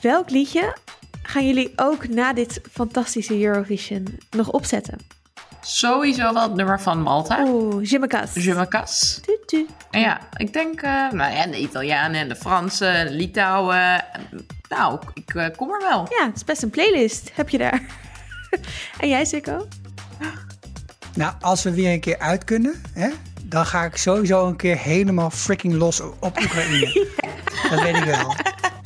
Welk liedje gaan jullie ook na dit fantastische Eurovision nog opzetten? Sowieso wel het nummer van Malta. Oeh, Je me casse. Je me casse. Tu, tu. Ja, ik denk, eh, nou ja, de Italianen en de Fransen, en de Litouwen. Nou, ik eh, kom er wel. Ja, het is best een playlist. Heb je daar? en jij, Sikko? Nou, als we weer een keer uit kunnen, hè, dan ga ik sowieso een keer helemaal freaking los op Oekraïne. Dat weet ik wel.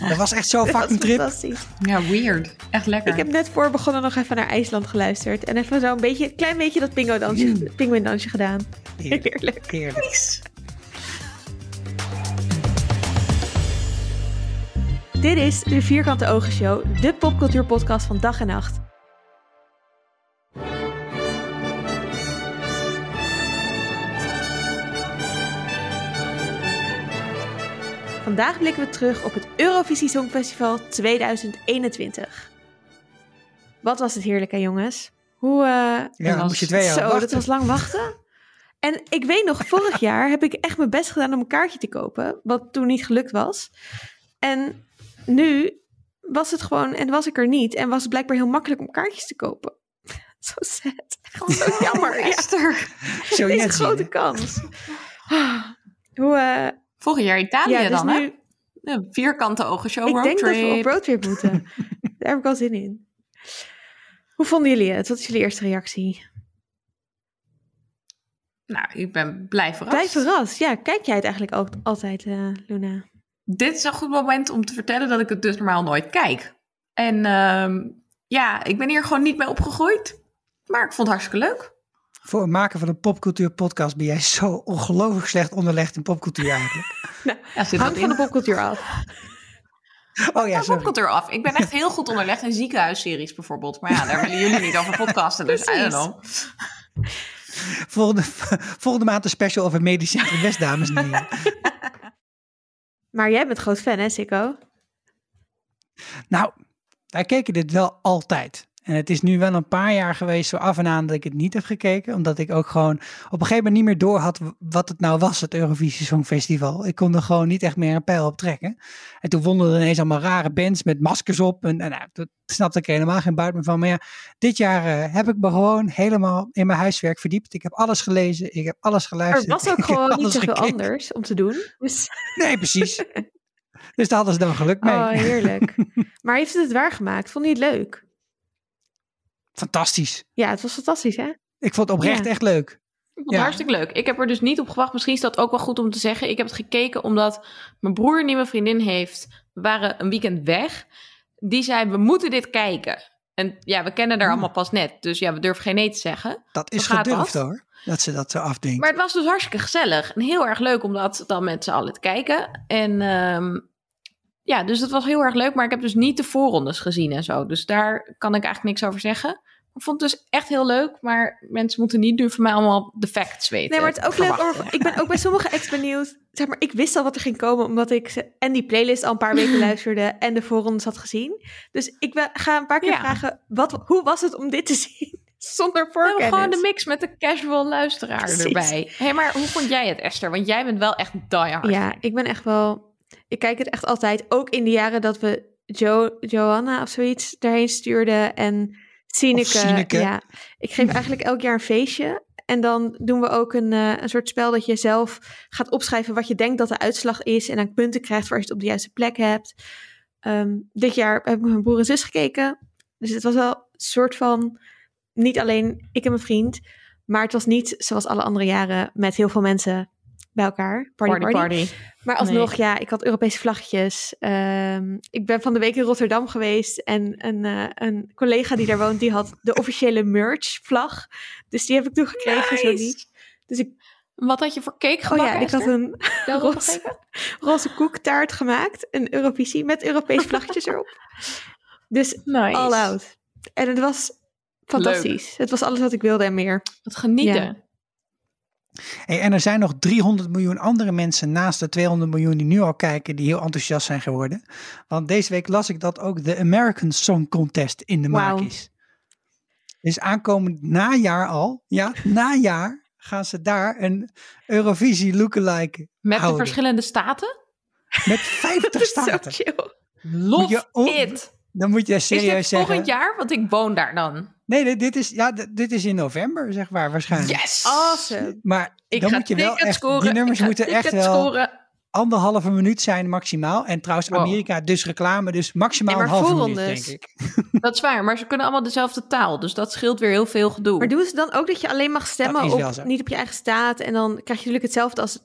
Dat was echt zo'n was fucking trip. fantastisch. Ja, weird. Echt lekker. Ik heb net voor begonnen nog even naar IJsland geluisterd. En even zo'n beetje, een klein beetje dat pingo-dansje, pinguïndansje gedaan. Heerlijk. Heerlijk. Heerlijk. Dit is de Vierkante Ogen Show, de popcultuurpodcast van dag en nacht. Vandaag blikken we terug op het Eurovisie Songfestival 2021. Wat was het heerlijk, hè jongens? Hoe, eh, Ja, dan was moest je twee jaar zo, wachten. dat was lang wachten. En ik weet nog, vorig jaar heb ik echt mijn best gedaan om een kaartje te kopen. Wat toen niet gelukt was. En nu was het gewoon, en was ik er niet. En was het blijkbaar heel makkelijk om kaartjes te kopen. Zo sad. Gewoon zo jammer. Ja, Esther. Zo is een grote kans. Hoe, eh, Vorig jaar Italië ja, dus dan, hè? nu, Een vierkante ogen show ik denk dat we op roadtrip. moeten. Daar heb ik al zin in. Hoe vonden jullie het? Wat is jullie eerste reactie? Nou, ik ben blij verrast. Blijf verrast. Ja, kijk jij het eigenlijk ook altijd, eh, Luna? Dit is een goed moment om te vertellen dat ik het dus normaal nooit kijk. En ehm, ja, ik ben hier gewoon niet mee opgegroeid. Maar ik vond het hartstikke leuk. Voor het maken van een popcultuurpodcast ben jij zo ongelooflijk slecht onderlegd in popcultuur eigenlijk. Ja, zit Hangt dat van de popcultuur af. Oh ja, Ja, sorry. popcultuur af. Ik ben echt heel goed onderlegd in ziekenhuisseries bijvoorbeeld. Maar ja, daar willen jullie niet over podcasten. Dus I don't know. Volgende, volgende maand een special over Medisch Centrum West, dames en heren. Maar jij bent groot fan, hè, Sikko? Nou, wij keken dit wel altijd. En het is nu wel een paar jaar geweest zo af en aan dat ik het niet heb gekeken. Omdat ik ook gewoon op een gegeven moment niet meer door had wat het nou was, het Eurovisie Songfestival. Ik kon er gewoon niet echt meer een pijl op trekken. En toen vonden er ineens allemaal rare bands met maskers op. En, en nou, dat snapte ik helemaal geen buit meer van. Maar ja, dit jaar eh, heb ik me gewoon helemaal in mijn huiswerk verdiept. Ik heb alles gelezen, ik heb alles Er geluisterd. was ook gewoon niet zoveel anders om te doen. Dus, Nee, precies. dus daar hadden ze dan geluk mee. oh, heerlijk. Maar heeft het het waargemaakt? Vond je het leuk? Fantastisch. Ja, het was fantastisch, hè? Ik vond het oprecht Ja. echt leuk. Ik vond het Ja. hartstikke leuk. Ik heb er dus niet op gewacht. Misschien is dat ook wel goed om te zeggen. Ik heb het gekeken omdat mijn broer een nieuwe vriendin heeft. We waren een weekend weg. Die zei, we moeten dit kijken. En ja, we kennen haar Ah. allemaal pas net. Dus ja, we durven geen nee te zeggen. Dat is gedurfd dat? hoor. Dat ze dat zo afdwingt. Maar het was dus hartstikke gezellig. En heel erg leuk om dat dan met z'n allen te kijken. En ehm, ja, dus het was heel erg leuk. Maar ik heb dus niet de voorrondes gezien en zo. Dus daar kan ik eigenlijk niks over zeggen. Ik vond het dus echt heel leuk. Maar mensen moeten niet nu van mij allemaal de facts weten. Nee, maar het is ook leuk. ik ben ook bij sommige acts benieuwd. Zeg maar, ik wist al wat er ging komen, omdat ik ze en die playlist al een paar weken luisterde en de voorrondes had gezien. Dus ik ga een paar keer Ja. vragen, wat, hoe was het om dit te zien? Zonder Nou, voorkennis. gewoon de mix met de casual luisteraar Precies. erbij. Hé, maar hoe vond jij het, Esther? Want jij bent wel echt die hard. Ja, ik ben echt wel. Ik kijk het echt altijd. Ook in de jaren dat we jo Johanna of zoiets daarheen stuurden. En Sineke. Ja, ik geef eigenlijk elk jaar een feestje. En dan doen we ook een, eh, een soort spel dat je zelf gaat opschrijven wat je denkt dat de uitslag is. En dan punten krijgt voor als je het op de juiste plek hebt. Ehm, dit jaar heb ik met mijn broer en zus gekeken. Dus het was wel een soort van. Niet alleen ik en mijn vriend. Maar het was niet zoals alle andere jaren met heel veel mensen bij elkaar. Party, party, party. party. Maar alsnog, Nee. ja, ik had Europese vlaggetjes. Ehm, ik ben van de week in Rotterdam geweest. En een, eh, een collega die daar woont, die had de officiële merch-vlag. Dus die heb ik toegekregen, zo niet. Dus ik, Wat had je voor cake oh gebakken, ja, ik had een roze, roze koektaart gemaakt. Een Eurovisie met Europese vlaggetjes erop. Dus Nice. all out. En het was fantastisch. Het was alles wat ik wilde en meer. Wat genieten. Ja. Hey, en er zijn nog 300 miljoen andere mensen naast de 200 miljoen die nu al kijken, die heel enthousiast zijn geworden. Want deze week las ik dat ook de American Song Contest in de maak is. Dus aankomend najaar al, ja, najaar gaan ze daar een Eurovisie lookalike Met de verschillende staten? Met 50 Dat is zo staten. Love je it. Dan moet je Is serieus dit zeggen. volgend jaar? Want ik woon daar dan. Nee, dit, dit is, ja, dit dit is in november, zeg maar, waarschijnlijk. Yes! Awesome. Maar Ik dan ga moet je wel echt, scoren. die nummers moeten echt wel scoren. anderhalve minuut zijn maximaal. En trouwens, Wow. Amerika dus reclame, dus maximaal Nee, een halve minuut, denk ik. Dat is waar, maar ze kunnen allemaal dezelfde taal. Dus dat scheelt weer heel veel gedoe. Maar doen ze dan ook dat je alleen mag stemmen Dat is wel op, zo. niet op je eigen staat en dan krijg je natuurlijk hetzelfde als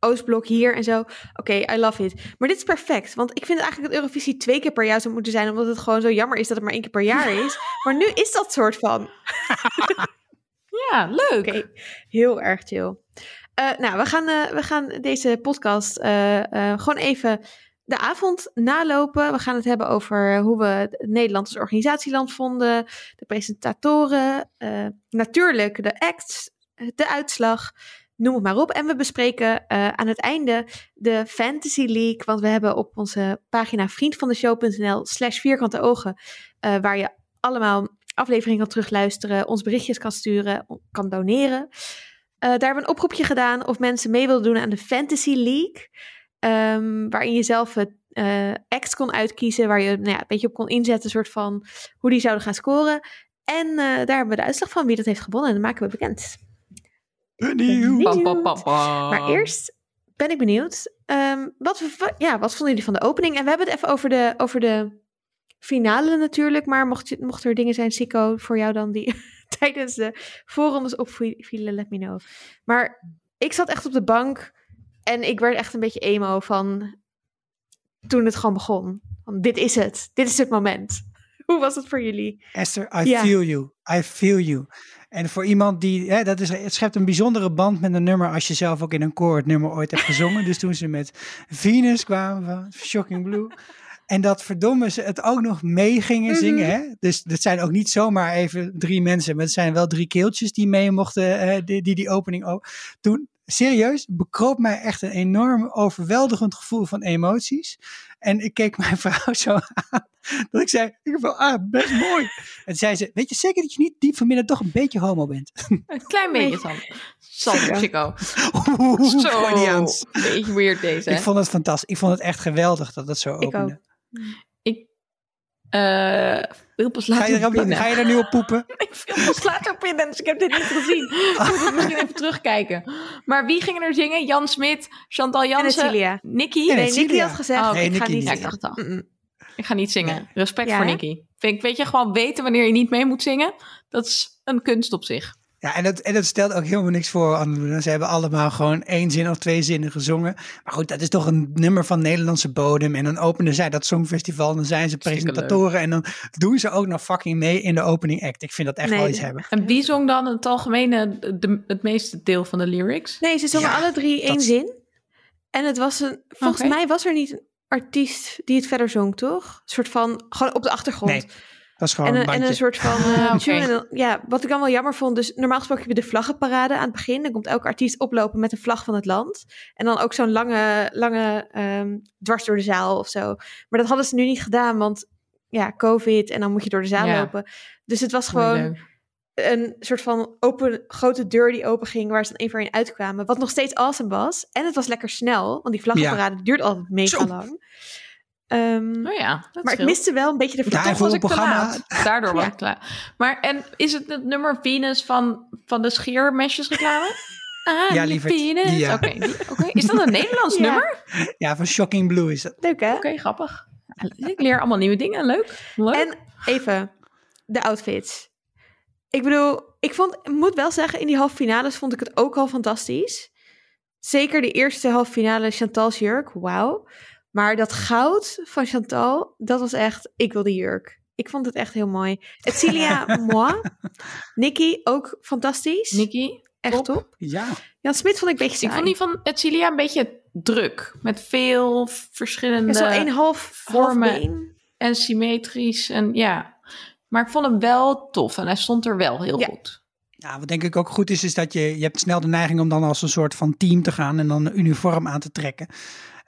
Oostblok hier en zo. Oké, I love it. Maar dit is perfect, want ik vind eigenlijk dat Eurovisie twee keer per jaar zou moeten zijn, omdat het gewoon zo jammer is dat het maar één keer per jaar is. maar nu is dat soort van. Ja, leuk. Heel erg chill. Eh, nou, we gaan, eh, we gaan deze podcast eh, gewoon even de avond nalopen. We gaan het hebben over hoe we Nederland als organisatieland vonden, de presentatoren, natuurlijk de acts, de uitslag, noem het maar op. En we bespreken eh, aan het einde de Fantasy League, want we hebben op onze pagina vriendvandeshow.nl slash vierkante ogen, eh, waar je allemaal afleveringen kan terugluisteren, ons berichtjes kan sturen, kan doneren. Eh, daar hebben we een oproepje gedaan of mensen mee wilden doen aan de Fantasy League. ehm, waarin je zelf het act kon uitkiezen, waar je nou ja, een beetje op kon inzetten, soort van hoe die zouden gaan scoren. En daar hebben we de uitslag van wie dat heeft gewonnen en dat maken we bekend. Benieuwd. Pam. Maar eerst ben ik benieuwd. ehm, wat, wa- ja, wat vonden jullie van de opening? En we hebben het even over de, over de finale natuurlijk. Maar mocht, je, mocht er dingen zijn, Sico, voor jou dan die tijdens de voorrondes opvielen, let me know. Maar ik zat echt op de bank en ik werd echt een beetje emo van toen het gewoon begon. Van, dit is het. Dit is het moment. Hoe was het voor jullie? Esther, I Ja. feel you. I feel you. En voor iemand die, hè, dat is, het schept een bijzondere band met een nummer als je zelf ook in een koor het nummer ooit hebt gezongen. dus toen ze met Venus kwamen van Shocking Blue. En dat verdomme ze het ook nog mee gingen Mhm. zingen. Hè? Dus het zijn ook niet zomaar even drie mensen, maar het zijn wel drie keeltjes die mee mochten, eh, die, die die opening ook. Toen, serieus, bekroop mij echt een enorm overweldigend gevoel van emoties. En ik keek mijn vrouw zo aan, dat ik zei, ik vind ah, best mooi. En zei ze, weet je zeker dat je niet diep van binnen toch een beetje homo bent? Een klein beetje, Sam. Sam, Chico. Oeh, Zo, Freudiaans. beetje weird deze. Ik vond het fantastisch. Ik vond het echt geweldig dat het zo opende. Ik eh, wil pas Ga later je, er, binnen. ga je er nu op poepen? Ik wil pas later binnen, dus ik heb dit niet gezien. Ik moet het misschien even terugkijken. Maar wie gingen er zingen? Jan Smit, Chantal En Jansen. Nicky? Nee. Nicky had gezegd, Oh, oké. ik ga niet niet. Ja, ik zingen. dacht. Ik ga niet zingen. Respect Ja, voor? Nicky. Vind weet je, gewoon weten wanneer je niet mee moet zingen. Dat is een kunst op zich. Ja, en dat, en dat stelt ook helemaal niks voor, Anne Ze hebben allemaal gewoon één zin of twee zinnen gezongen. Maar goed, dat is toch een nummer van Nederlandse bodem. En dan openen zij dat songfestival. En dan zijn ze presentatoren. En dan doen ze ook nog fucking mee in de opening act. Ik vind dat echt Nee, wel iets hebben. En wie zong dan het algemene, de, het meeste deel van de lyrics? Nee, ze zongen Ja, alle drie één dat- zin. En het was een. Volgens mij was er niet een artiest die het verder zong, toch? Een soort van. Gewoon op de achtergrond. Nee, Dat is gewoon en, een een, en een soort van. Oké. tune. En dan- ja, wat ik dan wel jammer vond. Dus normaal gesproken heb je de vlaggenparade aan het begin. Dan komt elke artiest oplopen met een vlag van het land. En dan ook zo'n lange, lange ehm, dwars door de zaal of zo. Maar dat hadden ze nu niet gedaan, want ja, COVID. En dan moet je door de zaal Ja. lopen. Dus het was gewoon een soort van open, grote deur die open ging, waar ze dan één voor één uitkwamen. Wat nog steeds awesome was. En het was lekker snel, want die vlaggenparade duurt altijd mega Zo. lang. Ehm, Oh ja, dat maar ik miste wel een beetje de Ja, voor was een ik te programma- laat. Daardoor was ik te laat. Maar en is het het nummer Venus van, van de scheermesjes reclame? Ah, Ja, lieverd. Venus. Ja. Oké, is dat een Nederlands Ja. nummer? Ja, van Shocking Blue is dat. Leuk hè? Oké, grappig. Ik leer allemaal nieuwe dingen. Leuk. Leuk. En even, de outfits. Ik bedoel, ik vond, ik moet wel zeggen, in die halve finales vond ik het ook al fantastisch. Zeker de eerste halve finale Chantal's jurk, wauw. Maar dat goud van Chantal, dat was echt, ik wil die jurk. Ik vond het echt heel mooi. Etcilia, moi. Nicky, ook fantastisch. Nicky, echt top. top. Ja, Jan Smit vond ik een beetje ik saai. vond die van Etcilia een beetje druk. Met veel verschillende Ja, zo een half, vormen. en symmetrisch. En ja, maar ik vond hem wel tof. En hij stond er wel heel Ja. goed. Ja, wat denk ik ook goed is, is dat je, je hebt snel de neiging om dan als een soort van team te gaan en dan een uniform aan te trekken.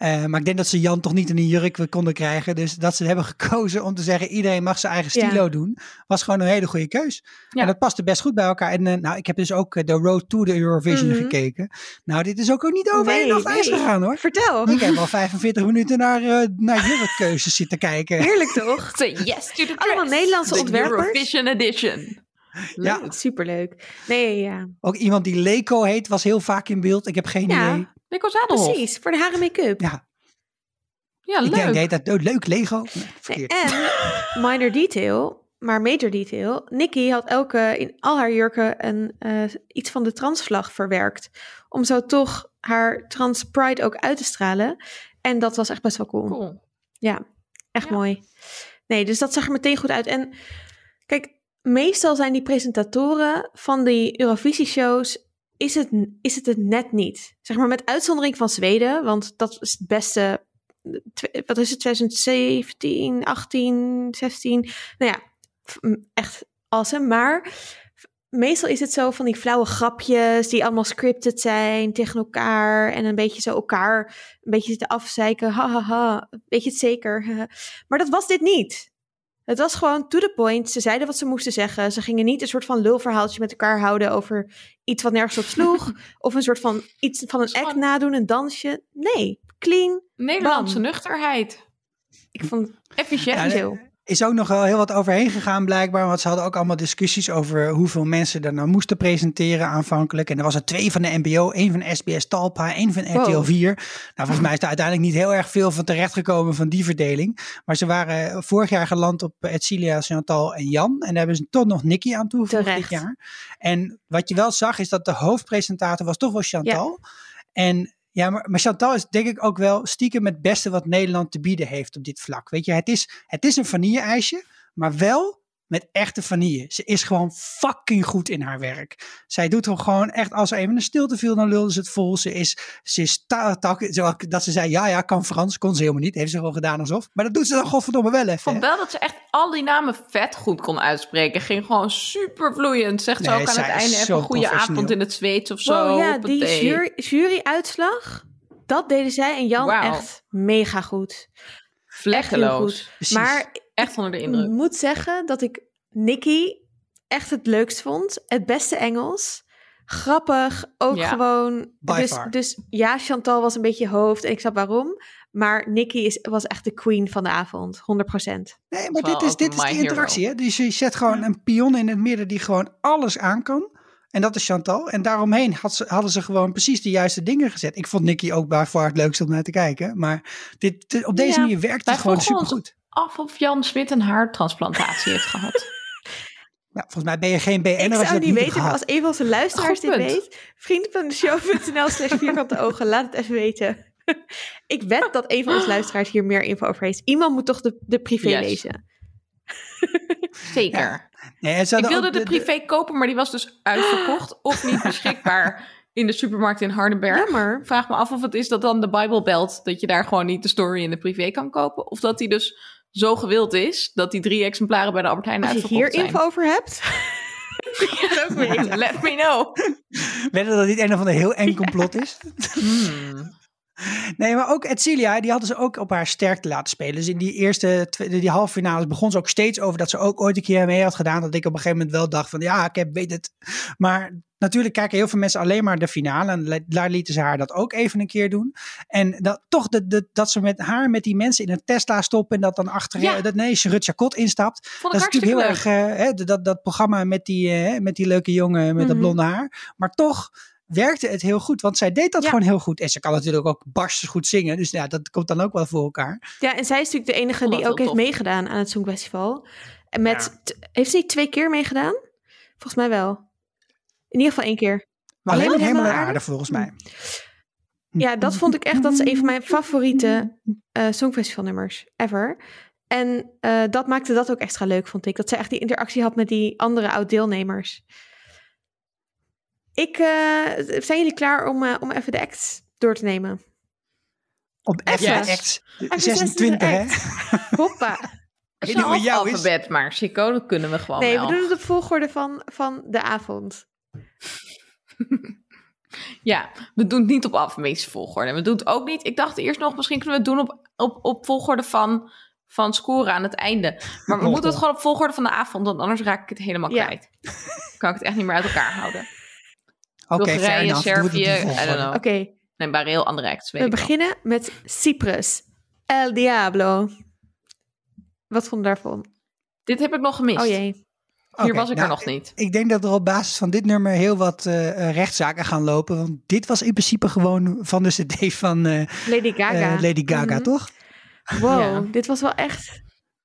Eh, maar ik denk dat ze Jan toch niet in een jurk konden krijgen. Dus dat ze hebben gekozen om te zeggen iedereen mag zijn eigen Ja. stilo doen. Was gewoon een hele goede keus. Ja. En dat paste best goed bij elkaar. En eh, nou, ik heb dus ook eh, de Road to the Eurovision Mhm. gekeken. Nou, dit is ook, ook niet over één Nee, nacht ijs nee. gegaan hoor. Vertel. Ik heb al 45 minuten naar, eh naar jurkkeuzes zitten kijken. Heerlijk toch? Yes to the Allemaal. Nederlandse De ontwerpers. Eurovision edition. Ja. Leuk. Superleuk. Nee, ja. Ook iemand die Leko heet was heel vaak in beeld. Ik heb geen Ja. idee. Nico Zadelhoff. Precies, voor de haren make-up. Ja, Ja, ik denk, leuk. nee, dat, oh, leuk Lego. Nee, en minor detail, maar major detail. Nikki had elke in al haar jurken een, eh, iets van de transvlag verwerkt. Om zo toch haar trans pride ook uit te stralen. En dat was echt best wel cool. Cool. Ja, echt Ja. mooi. Nee, dus dat zag er meteen goed uit. En kijk, meestal zijn die presentatoren van die Eurovisie-shows... Is het, is het het net niet. Zeg maar met uitzondering van Zweden, want dat is het beste... Wat is het, 2017, 18, 16? Nou ja, echt awesome. Maar meestal is het zo van die flauwe grapjes... die allemaal scripted zijn tegen elkaar... en een beetje zo elkaar een beetje zitten afzeiken. Ha, ha, ha. Weet je het zeker? maar dat was dit niet. Het was gewoon to the point. Ze zeiden wat ze moesten zeggen. Ze gingen niet een soort van lulverhaaltje met elkaar houden over iets wat nergens op sloeg. of een soort van iets van een act nadoen, een dansje. Nee, clean. Nederlandse Bam. nuchterheid. Ik vond het Efficiënt. Ja. Is ook nog wel heel wat overheen gegaan blijkbaar. Want ze hadden ook allemaal discussies over hoeveel mensen er nou moesten presenteren aanvankelijk. En er was er twee van de NPO, één van SBS Talpa, één van RTL Wow. 4. Nou, volgens mij is er uiteindelijk niet heel erg veel van terechtgekomen van die verdeling. Maar ze waren vorig jaar geland op Edcilia, Chantal en Jan. En daar hebben ze toch nog Nicky aan toegevoegd dit jaar. En wat je wel zag is dat de hoofdpresentator was toch wel Chantal. En ja, maar, maar Chantal is denk ik ook wel stiekem het beste wat Nederland te bieden heeft op dit vlak. Weet je, het is, het is een vanille-ijsje, maar wel met echte vanille. Ze is gewoon fucking goed in haar werk. Zij doet er gewoon echt, als er even een stilte viel, dan lulde ze het vol. Ze is, ze is ta, dat ze zei, ja, ja, kan Frans, kon ze helemaal niet. Heeft ze gewoon gedaan alsof. Maar dat doet ze dan godverdomme wel Ik even. vond hè. wel dat ze echt al die namen vet goed kon uitspreken. Ging gewoon super vloeiend. Zegt ze ook aan het einde even een goede avond in het Zweeds of zo. Wow, ja, die jury, juryuitslag, dat deden zij en Jan echt mega goed. Vlekkeloos. Precies. Maar Echt onder de Ik indruk. moet zeggen dat ik Nicky echt het leukst vond. Het beste Engels. Grappig. Ook Ja. gewoon. By Dus, far. dus ja, Chantal was een beetje hoofd. En ik snap waarom. Maar Nicky is, was echt de queen van de avond. 100%. Nee, maar dit is, dit is hero. interactie. Hè? Dus je zet gewoon een pion in het midden die gewoon alles aan kan. En dat is Chantal. En daaromheen had ze, hadden ze gewoon precies de juiste dingen gezet. Ik vond Nicky ook bij far het leukste om naar te kijken. Maar dit, op deze Ja, manier werkt het gewoon ons- supergoed. Af of Jan Smit een haartransplantatie heeft gehad. Ja, volgens mij ben je geen BN'er Ik als je zou dat niet niet weten, maar als een van onze luisteraars Goed dit punt. weet. Vriend van de show.nl slash vierkante ogen. Laat het even weten. ik wed dat een van onze luisteraars hier meer info over heeft. Iemand moet toch de, de privé Yes. lezen. Zeker. Nee, en ze Ik wilde de privé kopen, maar die was dus uitverkocht of niet beschikbaar in de supermarkt in Hardenberg. Jammer. Vraag me af of het is dat dan de Bible belt dat je daar gewoon niet de story in de privé kan kopen. Of dat die dus zo gewild is dat die drie exemplaren bij de Albert Heijn Als je hier zijn. info over hebt. Let me know. Weet je dat dit een of ander heel eng complot is? Hmm. Nee, maar ook Edcilia, die hadden ze ook op haar sterkte laten spelen. Dus in die eerste, die halve finales begon ze ook steeds over dat ze ook ooit een keer mee had gedaan. Dat ik op een gegeven moment wel dacht van, ja, ik heb, weet het. Maar natuurlijk kijken heel veel mensen alleen maar de finale. En daar lieten ze haar dat ook even een keer doen. En dat, toch de, de, dat ze met haar, met die mensen in een Tesla stoppen. En dat dan achter, Ja. dat nee, Charut Chacot instapt. Vond Dat ik is natuurlijk heel leuk. erg, eh, hè, dat, dat programma met die, eh, met die leuke jongen met dat Mhm. blonde haar. Maar toch werkte het heel goed, want zij deed dat Ja. gewoon heel goed. En ze kan natuurlijk ook barstens goed zingen, dus ja, dat komt dan ook wel voor elkaar. Ja, en zij is natuurlijk de enige die ook heeft tof. meegedaan aan het Songfestival. En met, heeft ze niet twee keer meegedaan? Volgens mij wel. In ieder geval één keer. Maar Alleen alleen met helemaal Hemel Aarde? volgens mij. Ja, dat vond ik echt, dat is een van mijn favoriete eh Songfestivalnummers ever. En eh, dat maakte dat ook extra leuk, vond ik. Dat ze echt die interactie had met die andere oud-deelnemers. Ik, eh, zijn jullie klaar om, eh, om even de act door te nemen? Op Even. F Yes. Act Even 26, hè? Hoppa. Ik weet niet hoe het jou is. alfabet, maar Chico, dat kunnen we gewoon Nee, wel. we doen het op volgorde van, van de avond. Ja, we doen het niet op alfabetische volgorde. We doen het ook niet. Ik dacht eerst nog, misschien kunnen we het doen op, op, op volgorde van, van scoren aan het einde. Maar we Oh, moeten het gewoon op volgorde van de avond, want anders raak ik het helemaal Ja. kwijt. kan ik het echt niet meer uit elkaar houden. Oké, Bulgarije, Servië, I volgorde. don't know. Oké, Nee, bij heel andere acts, weet we beginnen met Cyprus. El Diablo. Wat vond je daarvan? Dit heb ik nog gemist. Oh jee. Hier was ik nou, er nog niet. Ik denk dat er op basis van dit nummer heel wat eh, eh, rechtszaken gaan lopen. Want dit was in principe gewoon van de cd van eh, Lady Gaga. eh, Lady Gaga, Mhm. toch? Wow, Ja. dit was wel echt...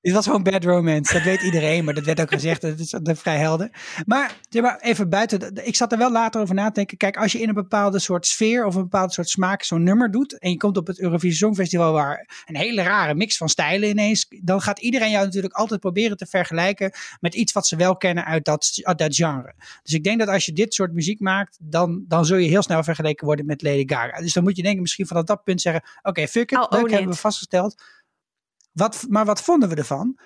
Dit was gewoon Bad Romance. Dat weet iedereen, maar dat werd ook gezegd. Dat is dat vrij helder. Maar, zeg maar even buiten. Ik zat er wel later over na te denken. Kijk, als je in een bepaalde soort sfeer of een bepaalde soort smaak zo'n nummer doet. En je komt op het Eurovisie Songfestival waar een hele rare mix van stijlen ineens. Dan gaat iedereen jou natuurlijk altijd proberen te vergelijken met iets wat ze wel kennen uit dat, uit dat genre. Dus ik denk dat als je dit soort muziek maakt, dan, dan zul je heel snel vergeleken worden met Lady Gaga. Dus dan moet je denken misschien vanaf dat punt zeggen. Oké, fuck it. I'll Leuk own hebben we vastgesteld. Wat, maar wat vonden we ervan?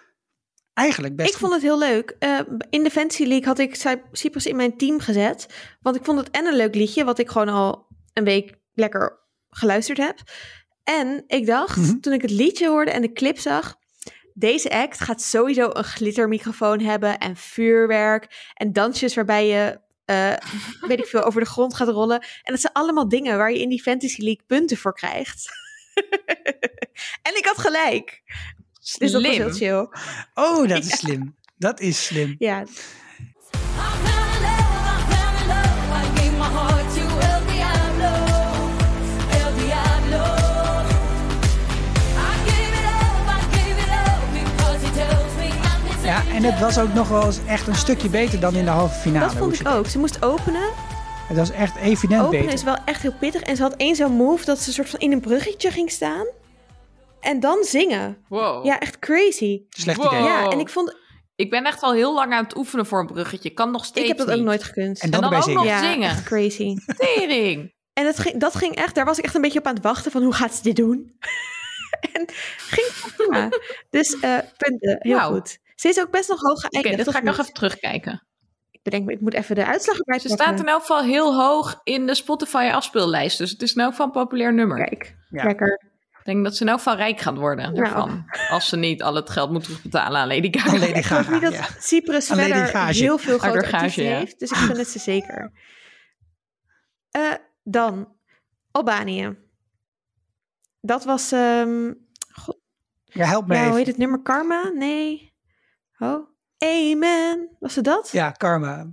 Eigenlijk best Ik vond het heel leuk. Eh, in de Fantasy League had ik Cy- Cyprus in mijn team gezet. Want ik vond het en een leuk liedje, wat ik gewoon al een week lekker geluisterd heb. En ik dacht, Mhm. toen ik het liedje hoorde en de clip zag... Deze act gaat sowieso een glittermicrofoon hebben en vuurwerk en dansjes waarbij je, eh, weet ik veel, over de grond gaat rollen. En dat zijn allemaal dingen waar je in die Fantasy League punten voor krijgt. en ik had gelijk. Dus dat was heel chill. Oh, dat is slim. Dat is slim. Ja, Ja, en het was ook nog wel eens echt een stukje beter dan in de halve finale. dat vond ik ook. Ze moest openen. Het was echt evident Openen beter. is wel echt heel pittig. En ze had één zo'n move dat ze een soort van in een bruggetje ging staan. En dan zingen. Wow. Ja, echt crazy. Slecht Wow. idee. Ja, en ik vond... Ik ben echt al heel lang aan het oefenen voor een bruggetje. Kan nog steeds Ik heb dat ook nooit gekund. En dan, dan erbij ook nog zingen. ja, zingen. echt crazy. Tering. En het ging, dat ging echt... Daar was ik echt een beetje op aan het wachten van hoe gaat ze dit doen? en ging prima. Dus eh, punten. Heel Wauw. goed. Ze is ook best nog hoog Oké, geëindigd. dit of ga ik nog even terugkijken. Ik bedenk me, ik moet even de uitslag erbij Ze pakken. staat in elk geval heel hoog in de Spotify afspeellijst. Dus het is in elk geval een populair nummer. Kijk, Ja. lekker. Ik denk dat ze in elk geval rijk gaat worden Nou. Als ze niet al het geld moet terugbetalen aan Lady Gaga. Lady Ik geloof Gaga. niet dat ja. Cyprus Aan verder heel veel grote artiesten ja. heeft. Dus ik gun het ze zeker. Eh, dan Albanië. Dat was... ehm god, Ja, help me ja, hoe even. heet het nummer? Karma? Nee. Oh. Amen. Was het dat? Ja, Karma.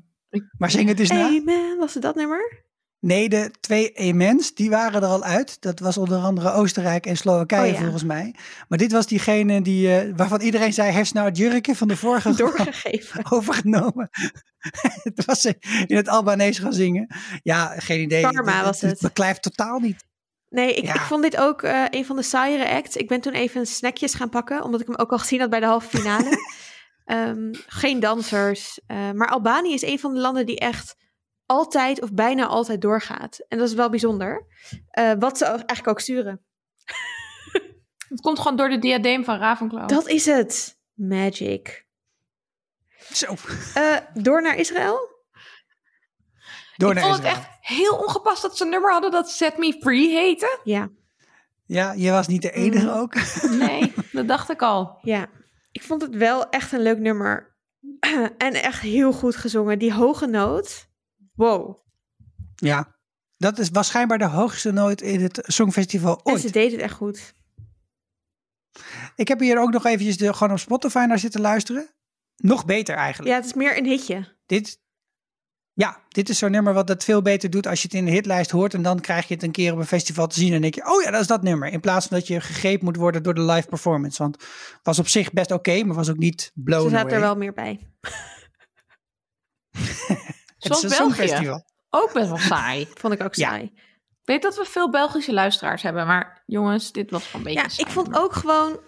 Maar zing het dus na. Amen. Was het dat nummer? Nee, de twee Emens, die waren er al uit. Dat was onder andere Oostenrijk en Slowakije Oh ja. volgens mij. Maar dit was diegene die, eh, waarvan iedereen zei, heeft ze nou het jurkje van de vorige Doorgegeven. overgenomen. het was ze in het Albanees gaan zingen. Ja, geen idee. Karma was het. Het beklijft totaal niet. Nee, ik, Ja. ik vond dit ook eh, een van de saaiere acts. Ik ben toen even snackjes gaan pakken, omdat ik hem ook al gezien had bij de halve finale. Ehm, geen dansers. eh, maar Albanië is een van de landen die echt altijd of bijna altijd doorgaat. En dat is wel bijzonder. Eh, wat ze eigenlijk ook sturen. Het komt gewoon door de diadeem van Ravenclaw. Dat is het. Magic. Zo, Eh, door naar Israël? door ik naar vond het echt heel ongepast dat ze een nummer hadden dat Set Me Free heette. Ja, Ja, je was niet de enige Mm. ook. Nee, dat dacht ik al. ja. Ik vond het wel echt een leuk nummer. en echt heel goed gezongen. Die hoge noot. Wow. Ja, dat is waarschijnlijk de hoogste nooit in het Songfestival En ooit. ze deed het echt goed. Ik heb hier ook nog eventjes de, gewoon op Spotify naar zitten luisteren. Nog beter eigenlijk. Ja, het is meer een hitje. Dit, ja, dit is zo'n nummer wat het veel beter doet als je het in de hitlijst hoort. En dan krijg je het een keer op een festival te zien. En denk je, oh ja, dat is dat nummer. In plaats van dat je gegrepen moet worden door de live performance. Want het was op zich best oké, maar was ook niet blown Ze zaten er wel meer bij. Het is Zoals een België. Ook best wel saai. Vond ik ook Ja. saai. Ik weet dat we veel Belgische luisteraars hebben, maar jongens, dit was gewoon een beetje Ja, saai ik vond ook gewoon...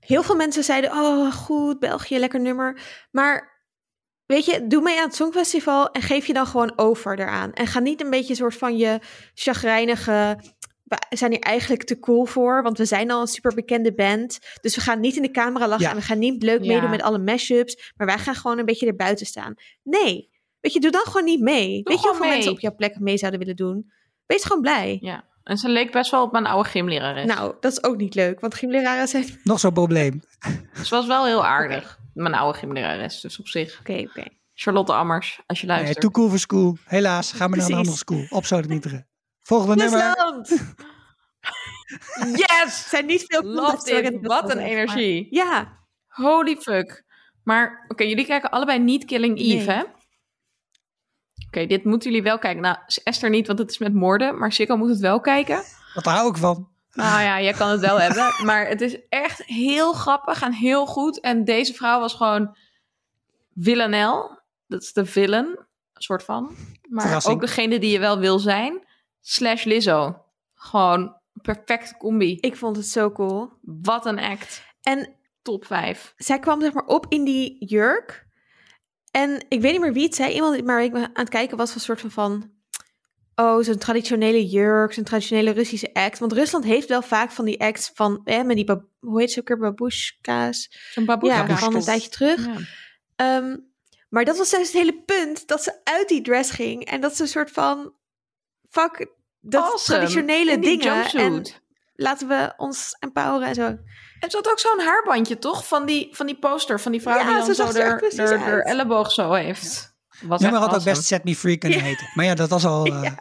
Heel veel mensen zeiden, oh goed, België, lekker nummer. Maar weet je, doe mee aan het Songfestival en geef je dan gewoon over eraan. En ga niet een beetje een soort van je chagrijnige... We zijn hier eigenlijk te cool voor, want we zijn al een super bekende band. Dus we gaan niet in de camera lachen Ja. en we gaan niet leuk Ja. meedoen met alle mashups. Maar wij gaan gewoon een beetje erbuiten staan. Nee, Weet je, doe dan gewoon niet mee. Weet je hoeveel mee. mensen op jouw plek mee zouden willen doen? Wees gewoon blij. Ja. En ze leek best wel op mijn oude gymlerares. Nou, dat is ook niet leuk, want gymleraren zijn... Nog zo'n probleem. Ze was wel heel aardig. Mijn oude gymlerares. Dus op zich. oké. Charlotte Ammers, als je Nee, luistert. too cool voor school. Helaas, gaan we naar een andere school. Op Sodemieteren. Volgende nummer. Rusland! Yes! zijn niet veel Love Wat een maar- energie. Ja, Holy fuck. Maar oké, jullie kijken allebei niet Killing Eve, Nee. hè? Oké, dit moeten jullie wel kijken. Nou, Esther niet, want het is met moorden. Maar Sikko moet het wel kijken. Wat hou ik van. Nou ja, jij kan het wel hebben. Maar het is echt heel grappig en heel goed. En deze vrouw was gewoon villanel. Dat is de villain, soort van. Maar Verrassing. ook degene die je wel wil zijn. Slash Lizzo. Gewoon perfecte combi. ik vond het zo cool. Wat een act. En Top 5. zij kwam zeg maar op in die jurk. En ik weet niet meer wie het zei. Iemand maar ik me aan het kijken was van een soort van van... Oh, zo'n traditionele jurk, zo'n traditionele Russische act. Want Rusland heeft wel vaak van die acts van... Eh, met die, bab- hoe heet ze ook weer, babushka's? Zo'n Ja, baboeska. van een tijdje terug. Ja. Ehm, maar dat was juist het hele punt. Dat ze uit die dress ging. En dat ze een soort van... Fuck, dat Awesome. traditionele dingen. En laten we ons empoweren en zo. En ze had ook zo'n haarbandje, toch? Van die, van die poster van die vrouw Ja, die dan zo er elleboog zo heeft. Was Nummer had ook best Set Me Free kunnen heten. Maar ja, dat was al... eh, Ja.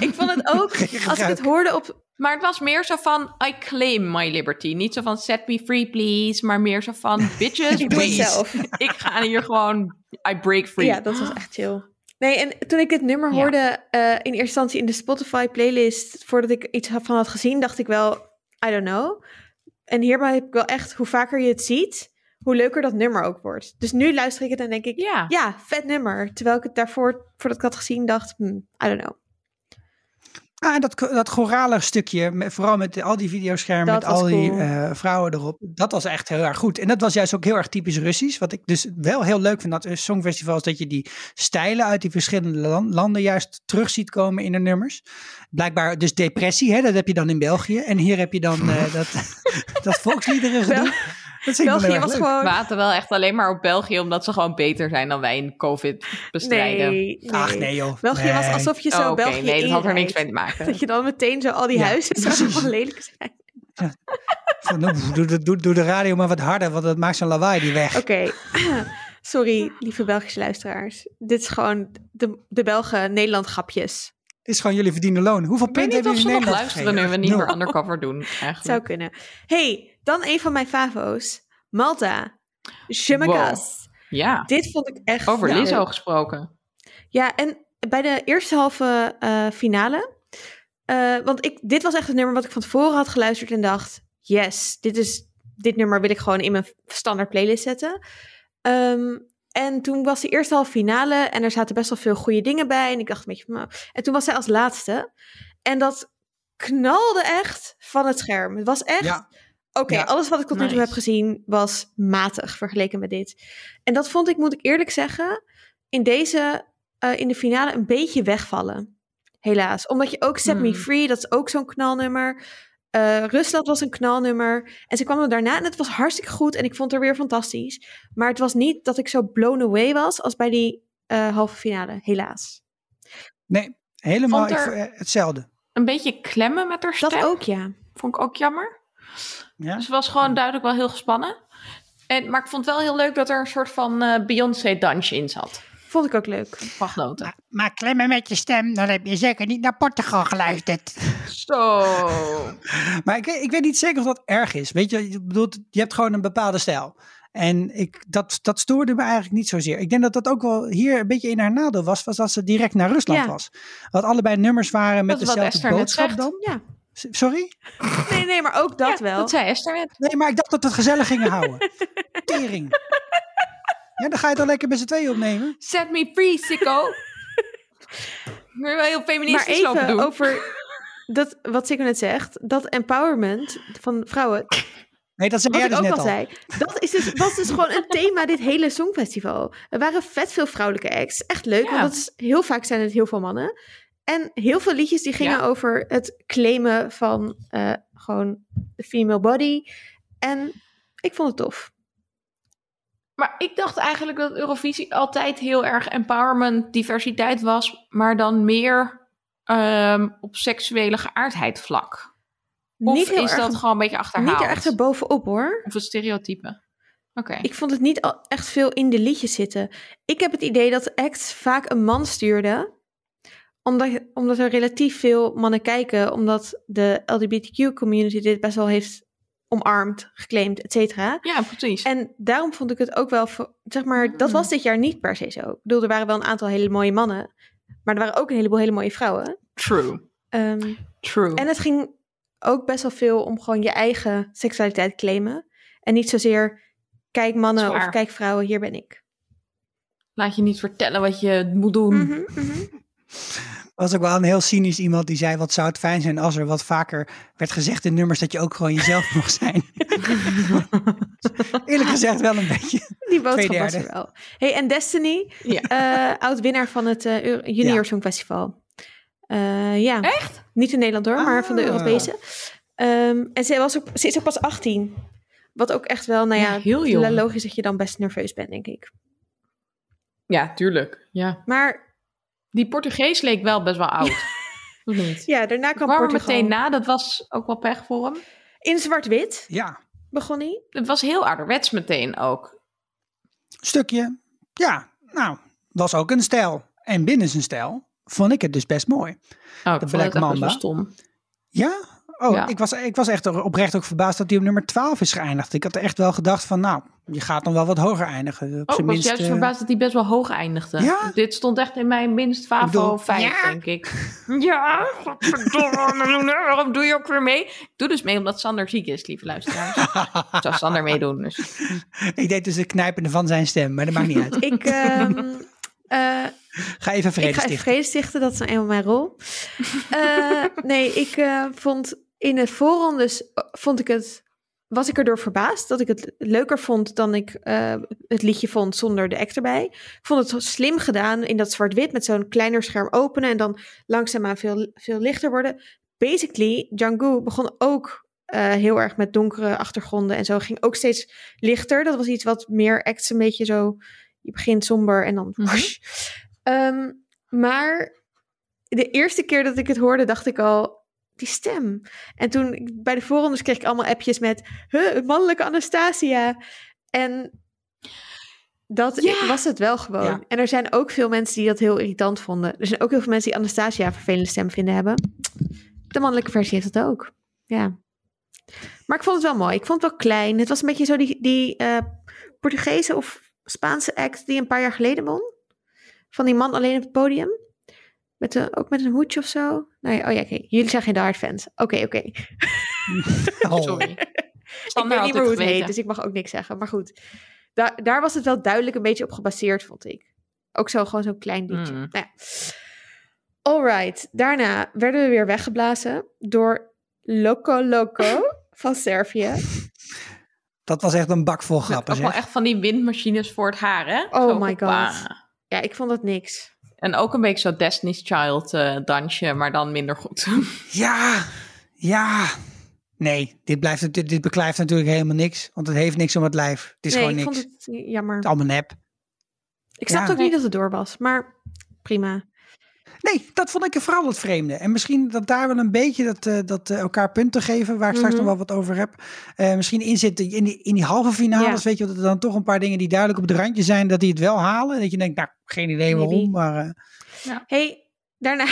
Ik vond het ook, als ik het hoorde op... Maar het was meer zo van, I claim my liberty. Niet zo van, set me free please. Maar meer zo van, bitches, Ik doe het please. zelf. Ik ga hier gewoon, I break free. Ja, dat was echt chill. Nee, en toen ik dit nummer Ja. hoorde eh, in eerste instantie in de Spotify playlist, voordat ik iets van had gezien, dacht ik wel, I don't know. En hierbij heb ik wel echt, hoe vaker je het ziet, hoe leuker dat nummer ook wordt. Dus nu luister ik het en denk ik, Ja. ja, vet nummer. Terwijl ik het daarvoor, voordat ik het had gezien, dacht, hmm, I don't know. Ah, en dat, dat chorale stukje, met, vooral met al die videoschermen, Dat met al die eh, vrouwen erop, dat was echt heel erg goed. En dat was juist ook heel erg typisch Russisch. Wat ik dus wel heel leuk vind aan het Songfestival, is dat je die stijlen uit die verschillende lan- landen juist terug ziet komen in de nummers. Blijkbaar dus depressie, hè, dat heb je dan in België. En hier heb je dan eh, dat, dat volksliederen gedoe. Ik België was leuk. gewoon... We haten wel echt alleen maar op België, omdat ze gewoon beter zijn dan wij in COVID bestrijden. Nee, nee. Ach nee joh. België was alsof je zo Oh, Oké, België nee, dat had er niks mee te maken. Dat je dan meteen zo al die Ja, huizen zo allemaal lelijk zijn. Van, nou, doe, doe, doe, doe de radio maar wat harder, want dat maakt zo'n lawaai die weg. Oké, sorry lieve Belgische luisteraars. Dit is gewoon de, de Belgen Nederland grapjes. Dit is gewoon jullie verdiende loon. Hoeveel Ik weet punten niet hebben of ze jullie nog in Nederland luisteren nu we niet meer undercover doen, eigenlijk. Zou kunnen. hey, dan een van mijn favo's. Malta. Je me Wow. casse. Ja, Dit vond ik echt over. Lizzo gesproken. Ja, en bij de eerste halve eh, finale. eh, want ik, dit was echt het nummer wat ik van tevoren had geluisterd en dacht: yes, dit, is, dit nummer wil ik gewoon in mijn standaard playlist zetten. Ehm, en toen was de eerste halve finale en er zaten best wel veel goede dingen bij. En ik dacht een beetje, nou. en toen was zij als laatste. En dat knalde echt van het scherm. Het was echt. Ja. Oké, Ja. alles wat ik tot nu toe Nice. heb gezien was matig vergeleken met dit. En dat vond ik, moet ik eerlijk zeggen, in deze, eh, in de finale een beetje wegvallen. Helaas. Omdat je ook Set Me Hmm. Free, dat is ook zo'n knalnummer. Eh, Rusland was een knalnummer. En ze kwam er daarna en het was hartstikke goed. En ik vond het er weer fantastisch. Maar het was niet dat ik zo blown away was als bij die eh, halve finale. Helaas. Nee, helemaal ik hetzelfde. Een beetje klemmen met haar stem. Dat ook, ja. Vond ik ook jammer. Ja? Dus het was gewoon duidelijk wel heel gespannen. En, maar ik vond het wel heel leuk dat er een soort van eh, Beyoncé-dansje in zat. Vond ik ook leuk. Van genoten. Maar, maar klemmen met je stem, dan heb je zeker niet naar Portugal geluisterd. Zo. Maar ik, weet- ik weet niet zeker of dat erg is. Weet je, je bedoelt, je hebt gewoon een bepaalde stijl. En ik, dat, dat stoorde me eigenlijk niet zozeer. Ik denk dat dat ook wel hier een beetje in haar nadeel was, was dat ze direct naar Rusland Ja. was. Wat allebei nummers waren met dezelfde boodschap dan. Ja. Sorry? Nee, nee, maar ook dat Ja, wel. Dat zei Esther net. Nee, maar ik dacht dat we het gezellig gingen houden. Tering. Ja, dan ga je toch lekker met z'n tweeën opnemen. Set me free, sicko. Je wel heel Maar feministisch lopen even doen. over dat, wat Sikko net zegt. Dat empowerment van vrouwen. Nee, dat zei Wat jij ik dus ook net al al. zei. Dat is dus, was dus gewoon een thema dit hele Songfestival. Er waren vet veel vrouwelijke acts. Echt leuk, Ja. want dat is, heel vaak zijn het heel veel mannen. En heel veel liedjes die gingen Ja. over het claimen van eh, gewoon de female body. En ik vond het tof. Maar ik dacht eigenlijk dat Eurovisie altijd heel erg empowerment, diversiteit was, maar dan meer ehm, op seksuele geaardheid vlak. Of Niet heel is erg- dat gewoon een beetje achterhaald? Niet er echt erbovenop hoor. Of een stereotype? Oké. Ik vond het niet echt veel in de liedjes zitten. Ik heb het idee dat de act vaak een man stuurde. Omdat, omdat er relatief veel mannen kijken. Omdat de LGBTQ-community dit best wel heeft omarmd, geclaimd, et cetera. Ja, precies. En daarom vond ik het ook wel, zeg maar, dat Mm. was dit jaar niet per se zo. Ik bedoel, er waren wel een aantal hele mooie mannen. Maar er waren ook een heleboel hele mooie vrouwen. True. Ehm, True. en het ging ook best wel veel om gewoon je eigen seksualiteit claimen. En niet zozeer, kijk mannen Zwaar. of kijk vrouwen, hier ben ik. Laat je niet vertellen wat je moet doen. Mhm, mhm. Was ook wel een heel cynisch iemand die zei: Wat zou het fijn zijn als er wat vaker werd gezegd in nummers dat je ook gewoon jezelf mag zijn. Eerlijk gezegd, wel een beetje. Die boodschap was er wel. Hey, en Destiny, Ja. eh, oud-winnaar van het eh, Euro- Junior Ja. Songfestival. Eh, ja. Echt? Niet in Nederland hoor, maar van de Ah. Europese. Ehm, en ze, was ook, ze is ook pas 18. Wat ook echt wel, nou ja, Ja, heel jong. logisch dat je dan best nerveus bent, denk ik. Ja, tuurlijk. Ja. Maar Die Portugees leek wel best wel oud. Ja, daarna kwam er Portugal. meteen na, dat was ook wel pech voor hem. In zwart-wit Ja, begon hij. Het was heel ouderwets meteen ook. stukje. Ja, nou, was ook een stijl. En binnen zijn stijl vond ik het dus best mooi. Oh, ik De vond het Black echt best wel Mamba. stom. Ja? Oh, Ja. Ik, was, ik was echt oprecht ook verbaasd dat hij op nummer 12 is geëindigd. Ik had echt wel gedacht van, nou, je gaat dan wel wat hoger eindigen. Op Oh, ik was minst, juist eh, verbaasd dat hij best wel hoog eindigde. Ja? Dit stond echt in mijn minst Favo bedoel, 5, ja. denk ik. Ja, godverdomme. Waarom doe je ook weer mee? Ik doe dus mee omdat Sander ziek is, lieve luisteraars. Ik zou Sander meedoen, dus... ik deed dus het knijpende van zijn stem, maar dat maakt niet uit. Ik, ehm, eh, Ga even vrede ik ga even stichten. vrede stichten, dat is nou eenmaal mijn rol. Eh, nee, ik eh, vond in het voorrondes eh, vond ik het, was ik erdoor verbaasd dat ik het leuker vond dan ik eh, het liedje vond zonder de act erbij. Ik vond het slim gedaan in dat zwart-wit met zo'n kleiner scherm openen en dan langzaamaan veel, veel lichter worden. Basically, Django begon ook eh, heel erg met donkere achtergronden en zo. Ging ook steeds lichter. Dat was iets wat meer acts een beetje zo. Je begint somber en dan. Ehm, maar de eerste keer dat ik het hoorde, dacht ik al. Die stem. En toen bij de voorrondes kreeg ik allemaal appjes met. Huh, mannelijke Anastasia. En dat Ja. was het wel gewoon. Ja. En er zijn ook veel mensen die dat heel irritant vonden. Er zijn ook heel veel mensen die Anastasia een vervelende stem vinden hebben. De mannelijke versie heeft dat ook. Ja. Maar ik vond het wel mooi. Ik vond het wel klein. Het was een beetje zo die, die eh, Portugese of Spaanse act die een paar jaar geleden won. Van die man alleen op het podium. Met een, ook met een hoedje of zo. Nou ja, oh ja, oké. Jullie zijn geen hard fans. Oké, oké. Oh. Sorry. Ik weet niet meer hoe het geweten. heet, dus ik mag ook niks zeggen. Maar goed, daar, daar was het wel duidelijk een beetje op gebaseerd, vond ik. Ook zo, gewoon zo'n klein liedje. Mm. Nou ja. Alright, daarna werden we weer weggeblazen door Loco Loco van Servië. Dat was echt een bak vol grappen, ook wel echt van die windmachines voor het haar, hè? Oh Zo, my hoppa. God. Ja, ik vond dat niks. En ook een beetje zo Destiny's Child eh, dansje, maar dan minder goed. Ja, ja. Nee, dit, blijft, dit, dit beklijft natuurlijk helemaal niks. Want het heeft niks om het lijf. Het is nee, gewoon ik niks. vond het jammer. Het is allemaal nep. Ik snapte Ja. ook niet dat het door was, maar prima. Nee, dat vond ik vooral het vreemde. En misschien dat daar wel een beetje dat, eh, dat eh, elkaar punten geven, waar ik straks Mhm. nog wel wat over heb. Eh, misschien in zitten in die, in die halve finales, Ja. weet je, dat er dan toch een paar dingen die duidelijk op het randje zijn, dat die het wel halen. Dat je denkt, nou, geen idee Maybe. waarom, maar eh, hey, daarna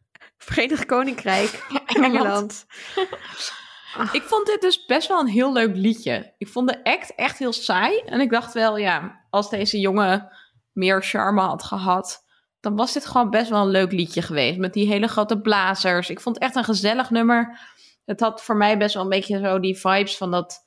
Verenigd Koninkrijk, Engeland. Ik vond dit dus best wel een heel leuk liedje. Ik vond de act echt heel saai. En ik dacht wel, ja, als deze jongen meer charme had gehad, dan was dit gewoon best wel een leuk liedje geweest. Met die hele grote blazers. Ik vond het echt een gezellig nummer. Het had voor mij best wel een beetje zo die vibes van dat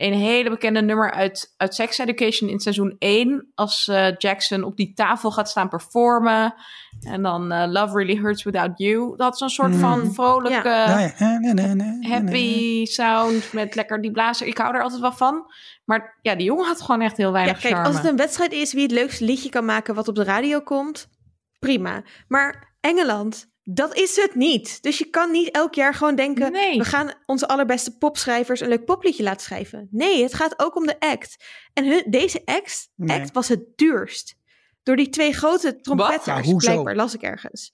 een hele bekende nummer uit, uit Sex Education in seizoen 1. Als eh, Jackson op die tafel gaat staan performen. En dan eh, Love Really Hurts Without You. Dat had zo'n soort van vrolijke ja, nee, nee, nee, nee, happy sound met lekker die blazer. Ik hou er altijd wel van. Maar ja, die jongen had gewoon echt heel Ja, weinig kijk, charme. als het een wedstrijd is wie het leukste liedje kan maken wat op de radio komt, prima. Maar Engeland, Dat is het niet. Dus je kan niet elk jaar gewoon denken... Nee. we gaan onze allerbeste popschrijvers een leuk popliedje laten schrijven. Nee, het gaat ook om de act. En hun, deze act, Nee. act was het duurst. Door die twee grote trompetters, Ja, blijkbaar, las ik ergens.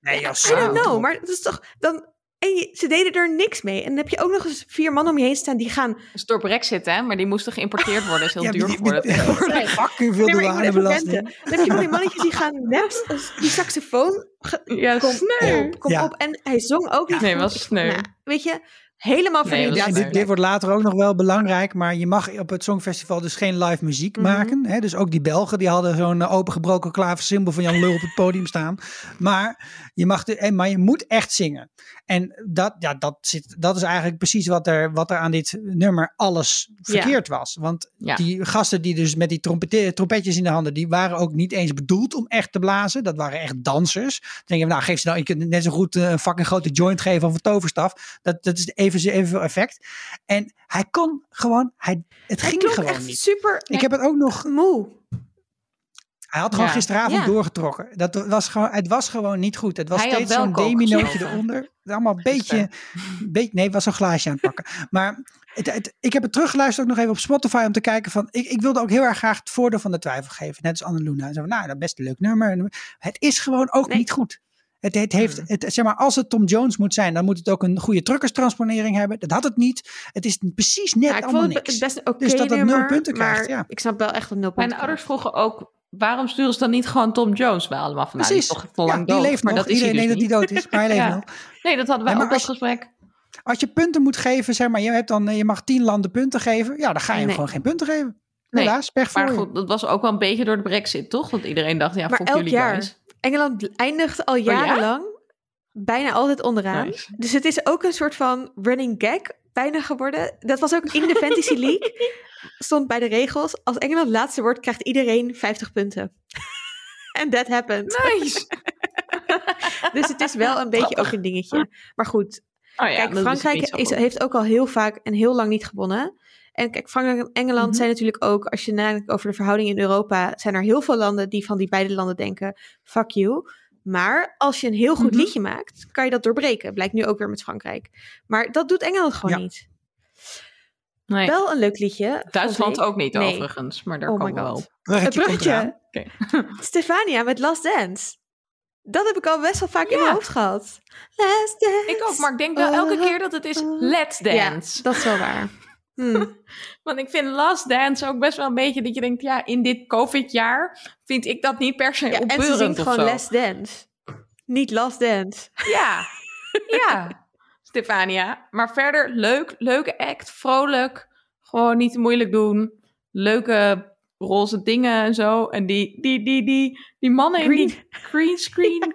Nee, ja, I don't know, maar dat is toch... Dan, en je- ze deden er niks mee. En dan heb je ook nog eens vier man om je heen staan die gaan... Dat is door Brexit, hè? Maar die moesten geïmporteerd worden. is heel Ja, duur die- geworden. die- tegenwoordig. Fucking veel douanebelasting. Dan heb je van die mannetjes die gaan net als die saxofoon. ge- Ja, kom sneu. op, kom Ja. op. En hij zong ook niet Nee, was sneu. nou, weet je, helemaal Nee, Ja, dit, dit wordt later ook nog wel belangrijk, maar je mag op het Songfestival dus geen live muziek Mhm. maken. Hè? Dus ook die Belgen, die hadden zo'n eh, opengebroken klaversymbol van Jan Lul op het podium staan. Maar je, mag de, eh, maar je moet echt zingen. En dat, ja, dat, zit, dat is eigenlijk precies wat er, wat er aan dit nummer alles Ja. verkeerd was. Want Ja. die gasten die dus met die trompetjes in de handen, die waren ook niet eens bedoeld om echt te blazen. Dat waren echt dansers. Dan denk je, nou geef ze nou, je kunt net zo goed eh, een fucking grote joint geven of een toverstaf. Dat, dat is even, evenveel effect. En hij kon gewoon, hij, het Hij ging gewoon echt niet. super Ik heb het ook nog, moe. Hij had gewoon Ja. gisteravond Ja. doorgetrokken. Dat was gewoon, het was gewoon niet goed. Het was Hij steeds zo'n deminootje eronder. Allemaal een beetje, beetje, nee, het was zo'n glaasje aan het pakken. Maar het, het- ik heb het teruggeluisterd ook nog even op Spotify om te kijken van, ik, ik wilde ook heel erg graag het voordeel van de twijfel geven. Net als Annaluna. Zo van, nou, dat is best een leuk nummer. Het is gewoon ook Nee. niet goed. Het, het heeft, het, zeg maar, als het Tom Jones moet zijn, dan moet het ook een goede truckerstransponering hebben. Dat had het niet. Het is precies net Ja, ik allemaal vond het niks. best een Dus dat het nul punten maar krijgt, ja. ik snap wel echt dat nul Mijn punten ouders vroegen ook, waarom sturen ze dan niet gewoon Tom Jones bij allemaal vandaan? Die Precies. toch Ja, die dood, leeft maar nog. dat Iedereen dus denkt dat niet. hij dood is, maar hij leeft Ja. nog. Nee, dat hadden wij Nee, ook als gesprek. Als je punten moet geven, zeg maar, je, hebt dan, eh, je mag tien landen punten geven. Ja, dan ga je hem Nee. gewoon geen punten geven. Nee, Helaas, pech voor Maar je. goed, dat was ook wel een beetje door de brexit, toch? Want iedereen dacht, ja, Maar elk jullie jaar. guys. Engeland eindigt al Oh, ja? jarenlang bijna altijd onderaan. Nice. Dus het is ook een soort van running gag bijna geworden. Dat was ook in de Fantasy League. Stond bij de regels. Als Engeland laatste wordt, krijgt iedereen 50 punten. En that happened. Nice. Dus het is wel een beetje ook een dingetje. Maar goed, Oh ja, kijk, is Frankrijk is, heeft ook al heel vaak en heel lang niet gewonnen. En kijk, Frankrijk en Engeland Mhm. zijn natuurlijk ook, als je nadenkt over de verhouding in Europa, zijn er heel veel landen die van die beide landen denken, fuck you. Maar als je een heel goed Mhm. liedje maakt, kan je dat doorbreken. Blijkt nu ook weer met Frankrijk. Maar dat doet Engeland gewoon Ja. niet. Nee. Wel een leuk liedje. Duitsland ook niet, Nee. overigens. Maar daar Oh komen we wel god. op. Bruggetje Het bruggetje. Stefania met Last Dance. Dat heb ik al best wel vaak in mijn hoofd gehad. Last Dance. Ik ook, maar ik denk wel elke keer dat het is Let's Dance. Ja, dat is wel waar. Hmm. Want ik vind Last Dance ook best wel een beetje dat je denkt, ja, in dit COVID-jaar vind ik dat niet per se Ja, en ze opbeurend zingt gewoon. Last Dance. Niet Last Dance. Ja, ja, Stefania. Maar verder leuk, leuke act, vrolijk, gewoon niet te moeilijk doen, leuke roze dingen en zo. En die, die, die, die, die mannen in Green. die green screen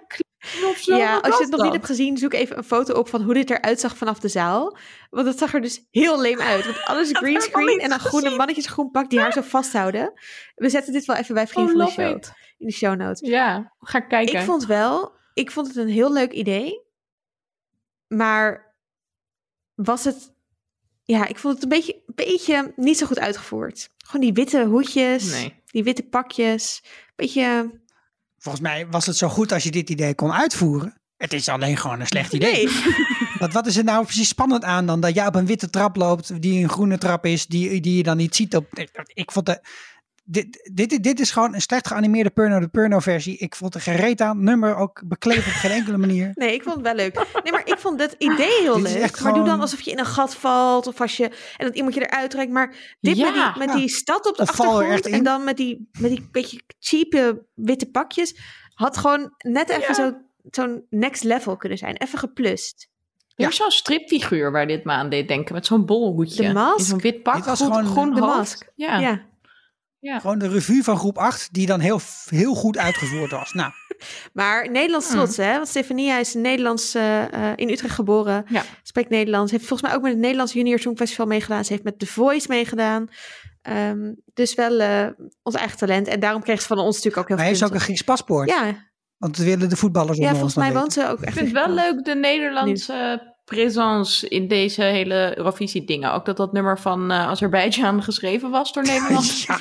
zo. ja, als je het nog niet hebt gezien, zoek even een foto op van hoe dit eruit zag vanaf de zaal. Want het zag er dus heel leem uit. Want alles greenscreen niet en dan groene mannetjes groen pak die haar zo vasthouden. We zetten dit wel even bij Oh, Vriend van de love Show it. in de show notes. Ja, ga kijken. Ik vond wel, ik vond het een heel leuk idee. Maar was het, ja, ik vond het een beetje, beetje niet zo goed uitgevoerd. Gewoon die witte hoedjes, Nee. die witte pakjes. Beetje, Volgens mij was het zo goed als je dit idee kon uitvoeren. Het is alleen gewoon een slecht idee. nee. Want wat is er nou precies spannend aan dan dat jij op een witte trap loopt, die een groene trap is, die, die je dan niet ziet op. Ik vond de, dit, dit, dit is gewoon een slecht geanimeerde Purno de Purno versie. Ik vond er gereed aan. Nummer ook bekleed op geen enkele manier. Nee, ik vond het wel leuk. Nee, maar ik vond het idee heel Dit leuk. Maar doe dan alsof je in een gat valt. Of als je. En dat iemand je eruit trekt. Maar dit Ja, met, die, met ja. die stad op de er achtergrond. En dan met die, met die beetje cheape witte pakjes. Had gewoon net even Ja. zo, zo'n next level kunnen zijn. Even geplust. Er is zo'n stripfiguur waar dit me aan deed denken, met zo'n bolhoedje. De Mask? In zo'n wit pak, Dit was groen, gewoon groen de hoofd. Mask. Ja. Ja. ja. Gewoon de revue van groep 8, die dan heel, heel goed uitgevoerd was. Nou, Maar Nederlands Hmm. trots, hè? Want Stefania is Nederlands, eh, in Utrecht geboren. Ja. Spreekt Nederlands. Heeft volgens mij ook met het Nederlands Junior Songfestival meegedaan. Ze heeft met The Voice meegedaan. Ehm, dus wel eh, ons eigen talent. En daarom kreeg ze van ons natuurlijk ook heel maar hij veel heeft ook een. Grieks paspoort. Ja, Want we willen de voetballers ja onder volgens ons mij woont ze ook echt. Ik vind in het wel leuk de Nederlandse presence in deze hele Eurovisie dingen. Ook dat dat nummer van eh Azerbeidzjan geschreven was door Nederland. Ja.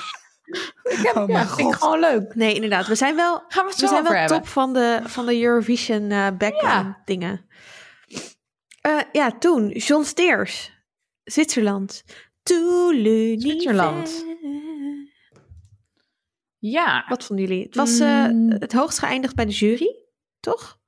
Ik heb, Oh ja, vind ik gewoon leuk. Nee, inderdaad. We zijn wel, Gaan we het we zijn wel hebben. top van de, van de Eurovision eh background dingen. Eh, ja, toen. John Steers. Zwitserland. Zwitserland. Ja. Wat vonden jullie? Het was eh, Mm. het hoogst geëindigd bij de jury, toch?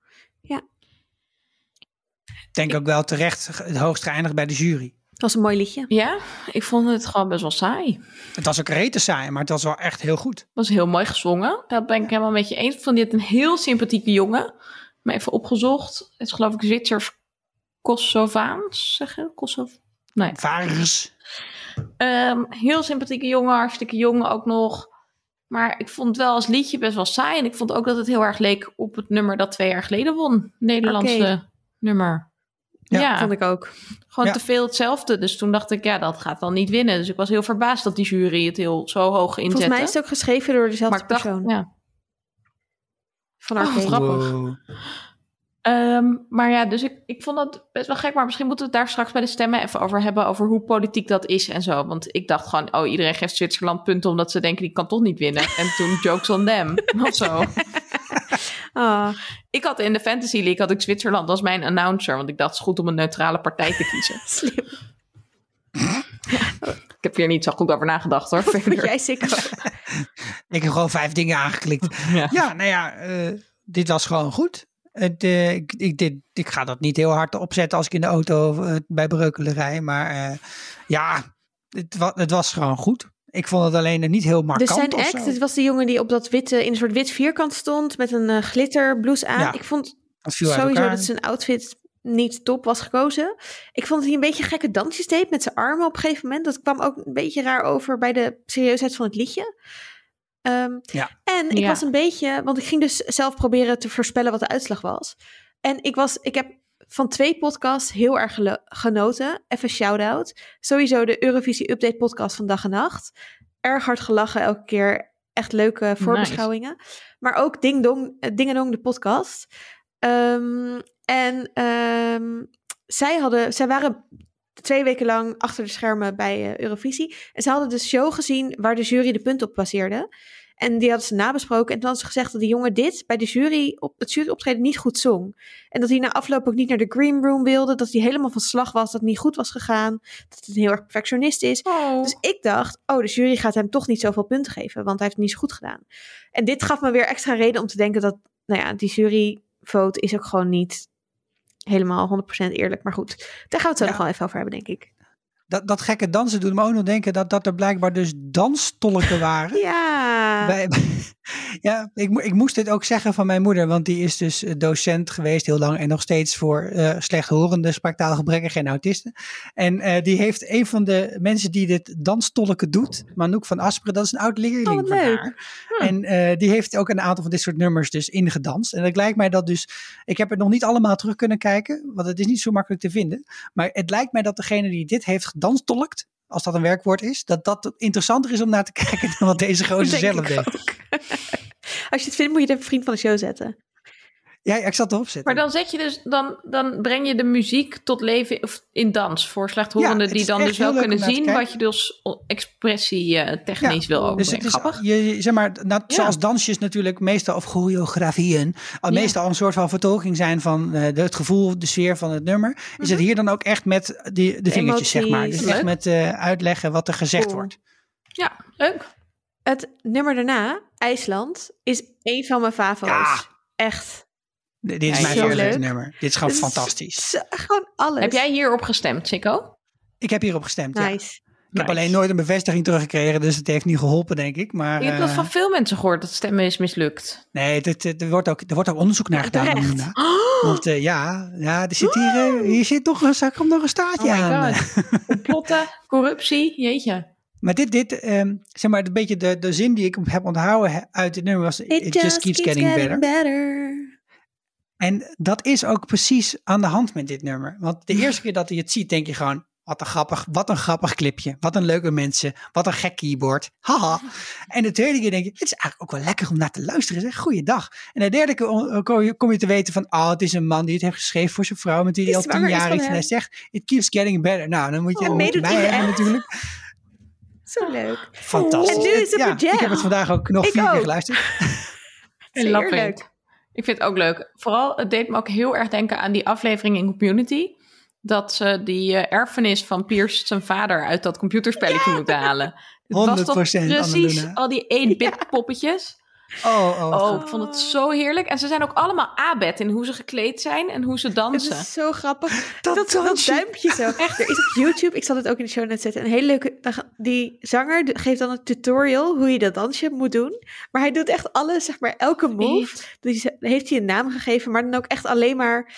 Ik denk ook wel terecht het hoogst geëindigd bij de jury. Het was een mooi liedje. Ja, ik vond het gewoon best wel saai. Het was ook rete saai, maar het was wel echt heel goed. Het was heel mooi gezongen. Dat ben ik helemaal met je eens. Ik vond dit een heel sympathieke jongen. Maar even opgezocht. Het is geloof ik Zwitsers Kosovaans, zeggen? Kosov... Nee. Varens. Ehm, heel sympathieke jongen, hartstikke jong ook nog. Maar ik vond het wel als liedje best wel saai. En ik vond ook dat het heel erg leek op het nummer dat twee jaar geleden won. Nederlandse nummer. Ja, Ja, Vond ik ook. gewoon Ja. te veel hetzelfde. Dus toen dacht ik, ja, dat gaat wel niet winnen. Dus ik was heel verbaasd dat die jury het heel zo hoog inzette. Volgens mij is het ook geschreven door dezelfde maar ik dacht, persoon. ja. Van Oh, Arcade. grappig. Wow. Ehm, maar ja, dus ik, ik vond dat best wel gek. Maar misschien moeten we het daar straks bij de stemmen even over hebben. Over hoe politiek dat is en zo. Want ik dacht gewoon, oh, iedereen geeft Zwitserland punten omdat ze denken die kan toch niet winnen. En toen jokes on them. Of zo. Ah, Ik had in de Fantasy League had ik Zwitserland als mijn announcer. Want ik dacht, het is goed om een neutrale partij te kiezen. slim. Ik heb hier niet zo goed over nagedacht hoor. Verder. jij Sikko? Ik heb gewoon vijf dingen aangeklikt. Ja. Ja, nou ja, eh, dit was gewoon goed. Het, eh, ik, ik, dit, ik ga dat niet heel hard opzetten als ik in de auto eh, bij Breukelen rij. Maar eh, ja, het, wa het was gewoon goed. Ik vond het alleen niet heel Dus markant zijn of act, zo. het was de jongen die op dat witte, in een soort wit vierkant stond met een eh, glitterblouse aan. Ja, ik vond Het sowieso dat zijn outfit niet top was gekozen. Ik vond dat hij een beetje gekke dansjes deed met zijn armen op een gegeven moment. Dat kwam ook een beetje raar over bij de serieusheid van het liedje. Ehm, Ja. En ik Ja. was een beetje, want ik ging dus zelf proberen te voorspellen wat de uitslag was. En ik was, ik heb van twee podcasts heel erg genoten. Even shout-out. Sowieso de Eurovisie Update podcast van Dag en Nacht. Erg hard gelachen elke keer. Echt leuke voorbeschouwingen. Maar ook Ding Dong, eh, Ding en Dong de podcast. Ehm, en ehm, zij, hadden, zij waren twee weken lang achter de schermen bij eh, Eurovisie. En ze hadden de show gezien waar de jury de punten op baseerde. En die hadden ze nabesproken. En toen hadden ze gezegd dat die jongen dit bij de jury op het juryoptreden niet goed zong. En dat hij na afloop ook niet naar de green room wilde. Dat hij helemaal van slag was. Dat het niet goed was gegaan. Dat het een heel erg perfectionist is. Oh. Dus ik dacht, oh, de jury gaat hem toch niet zoveel punten geven, want hij heeft het niet zo goed gedaan. En dit gaf me weer extra reden om te denken dat, nou ja, die juryvote is ook gewoon niet helemaal 100% eerlijk. Maar goed, daar gaan we het zo Ja. nog wel even over hebben, denk ik. Dat, dat gekke dansen doet me ook nog denken dat, dat er blijkbaar dus danstolken waren. Ja, Ja, ik, ik moest dit ook zeggen van mijn moeder, want die is dus eh, docent geweest heel lang en nog steeds voor eh slechthorende, spraktaalgebrekkigen en autisten. En eh, die heeft een van de mensen die dit danstolken doet, Manouk van Asperen, dat is een oud leerling Oh, van haar. En eh, die heeft ook een aantal van dit soort nummers dus ingedanst. En het lijkt mij dat dus, ik heb het nog niet allemaal terug kunnen kijken, want het is niet zo makkelijk te vinden. Maar het lijkt mij dat degene die dit heeft gedanstolkt, als dat een werkwoord is, dat dat interessanter is om naar te kijken dan wat deze gozer zelf deed. ook. Als je het vindt, moet je het even vriend van de show zetten. Ja, ik zat erop zitten. Maar dan zet je dus, dan, dan breng je de muziek tot leven of in dans voor slechthorenden die dan dus wel kunnen zien wat je dus expressie eh, technisch wil dus overbrengen. het is, Grappig. je, zeg maar, nou, Ja. zoals dansjes natuurlijk meestal, of choreografieën, al Ja. meestal een soort van vertolking zijn van eh, de, het gevoel, de sfeer van het nummer, is het hier dan ook echt met die, de vingertjes, zeg maar. Dus echt met eh, uitleggen wat er gezegd Cool. wordt. Ja, leuk. Het nummer daarna, IJsland, is een van mijn favo's. Ja. Echt. Dit is Ja, mijn favoriete nummer. Dit is gewoon is fantastisch. zo- gewoon alles. Heb jij hierop gestemd, Chico? Ik heb hierop gestemd. ja. Nice. Ik heb alleen nooit een bevestiging teruggekregen, dus het heeft niet geholpen, denk ik. Maar Ik heb dat eh, van veel mensen gehoord, dat stemmen is mislukt. nee, er, wordt ook, er wordt ook onderzoek naar gedaan. terecht. Amina. Want eh, ja, ja, er zit hier, eh, hier zit toch een, zak- komt nog een staartje Oh my aan. god. Complotten, corruptie, jeetje. Maar dit, dit ehm, zeg maar, een beetje de, de zin die ik heb onthouden uit dit nummer was: It, just, keeps, getting, better. En dat is ook precies aan de hand met dit nummer. Want de eerste keer dat je het ziet, denk je gewoon: wat een grappig, wat een grappig clipje. Wat een leuke mensen. Wat een gek keyboard. Haha. En de tweede keer denk je: het is eigenlijk ook wel lekker om naar te luisteren. Zeg, goeiedag. En de derde keer on- kom je, te weten van: oh, het is een man die het heeft geschreven voor zijn vrouw, met wie hij Die al tien jaar is. En hij zegt: it keeps getting better. Nou, dan moet je, Oh, hij hebben natuurlijk. Zo leuk. Fantastisch. En nu is het ja. Ik heb het vandaag ook nog Ik vier keer geluisterd. Heerlijk. it. Ik vind het ook leuk. Vooral, het deed me ook heel erg denken aan die aflevering in Community. Dat ze die eh, erfenis van Piers zijn vader uit dat computerspelletje moeten halen. Het was toch 100% precies al die 1-bit poppetjes. Oh, oh. Oh, ik vond het zo heerlijk. En ze zijn ook allemaal abed in hoe ze gekleed zijn en hoe ze Het dansen. is zo grappig. Dat Dat, dat, duimpje zo. Er is op YouTube, ik zal het ook in de show net zetten, een hele leuke... Die zanger geeft dan een tutorial hoe je dat dansje moet doen. Maar hij doet echt alles, zeg maar, elke move. Die ze- heeft hij een naam gegeven, maar dan ook echt alleen maar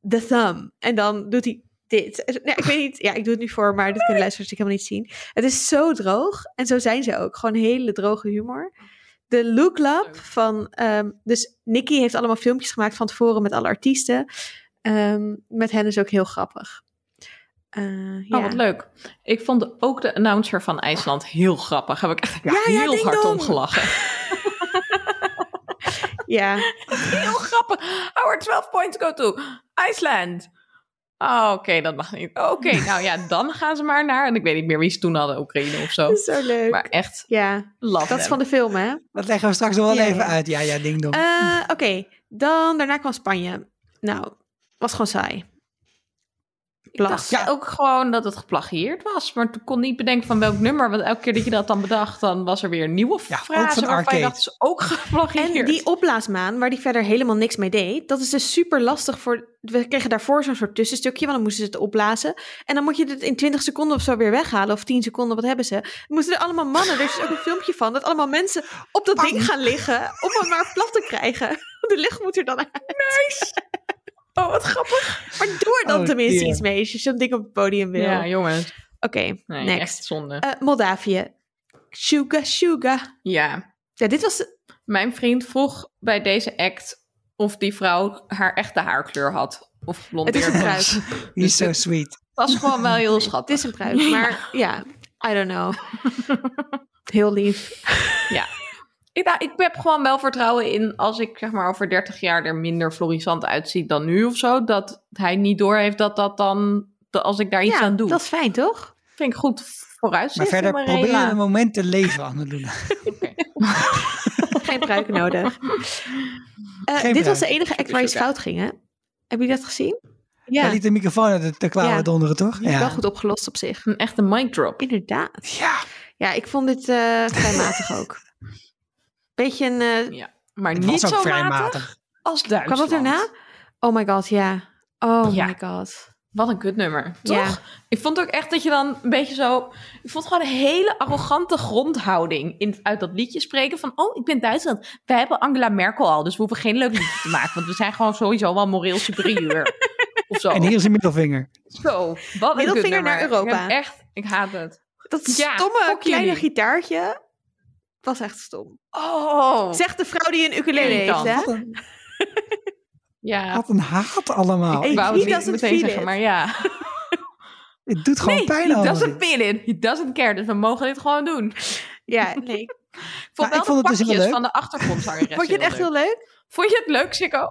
de thumb. En dan doet hij dit. Ja, ik weet niet, ja, ik doe het nu voor, maar dit kunnen luisteraars natuurlijk helemaal niet zien. Het is zo droog en zo zijn ze ook. Gewoon hele droge humor. De Look Lab van, ehm, dus Nicky heeft allemaal filmpjes gemaakt van tevoren met alle artiesten. Ehm, met hen is ook heel grappig. Eh, ja. Oh, wat leuk. Ik vond ook de announcer van IJsland heel grappig. Heb ik echt Ja, ja, heel ding hard om gelachen. Ja, Heel grappig. Our 12 points go to Iceland. Oh, oké, dat mag niet. Oké, nou ja, dan gaan ze maar naar... En ik weet niet meer wie ze toen hadden, Oekraïne of zo. zo leuk. Maar echt, ja, dat is van de film, hè? Dat leggen we straks nog wel Ja, even ja. uit. Ja, ja, ding dong. Eh, Oké, dan daarna kwam Spanje. Nou, was gewoon saai. Ik dacht Plas. ook gewoon dat het geplagieerd was. Maar ik kon niet bedenken van welk nummer. Want elke keer dat je dat dan bedacht, dan was er weer een nieuwe Ja, frase. van waarvan je Arcade. dacht, is ook geplagieerd. En die opblaasmaan, waar die verder helemaal niks mee deed, dat is dus super lastig voor. We kregen daarvoor zo'n soort tussenstukje, want dan moesten ze het opblazen. En dan moet je het in 20 seconden of zo weer weghalen, of 10 seconden, wat hebben ze? Dan moesten er allemaal mannen, er is dus ook een filmpje van, dat allemaal mensen op dat ding gaan liggen, om het maar plat te krijgen. De lucht moet er dan uit. Oh, wat grappig. Maar doe er dan Oh, tenminste dear. iets mee, als je zo'n ding op het podium wil. Ja, jongens. Oké, Nee, next. echt zonde. Eh, Moldavië. Suga, suga. ja. Ja, dit was... Mijn vriend vroeg bij deze act of die vrouw haar echte haarkleur had. Of Het is een. He's so sweet. Dat was gewoon wel heel Het schattig. is een pruik, maar ja, I don't know. Heel lief. Ik, nou, ik heb gewoon wel vertrouwen in als ik zeg maar over 30 jaar er minder florissant uitzie dan nu of zo. Dat hij niet doorheeft dat dat dan, dat als ik daar iets ja, aan doe. dat is fijn, toch? vind ik goed vooruitzicht. Maar verder probeer een moment te leven, Annalena. Geen pruiken nodig. Eh, Geen dit was de pruik. enige act waar iets Sugar. fout ging, hè? Heb je dat gezien? Ja. Ja, liet de microfoon uit de, klauwen Ja. donderen, toch? wel Ja. goed opgelost op zich. Een echte mic drop. Inderdaad. ja. Ja, ik vond dit eh vrij matig ook. Beetje een... eh, Ja. Maar Het niet zo vrij matig, matig. als kwam Duitsland. dat daarna? Oh my god, ja. Oh Ja. my god. Wat een kutnummer, toch? Ja. Ik vond ook echt dat je dan een beetje zo... Ik vond gewoon een hele arrogante grondhouding in, uit dat liedje spreken. Van, oh, ik ben Duitsland. Wij hebben Angela Merkel al, dus we hoeven geen leuk liedje te maken. Want we zijn gewoon sowieso wel moreel superieur. of zo. En hier is een middelvinger. Zo, wat een Middelvinger kutnummer. naar Europa. Ik echt, ik haat het. Dat stomme kleine gitaartje was echt stom. Oh, Zegt de vrouw die een ukulele heeft, hè? Wat een, ja. wat een haat allemaal. Hey, Ik wou he het niet meteen zeggen, it. maar ja. Het doet gewoon Nee, pijn he doesn't feel it. He doesn't care. Dus we mogen dit gewoon doen. Ja, nee. Ik vond wel ik vond de het dus heel leuk. van de achtergrondzangeres Vond je het echt heel leuk? Vond je het leuk, Sikko?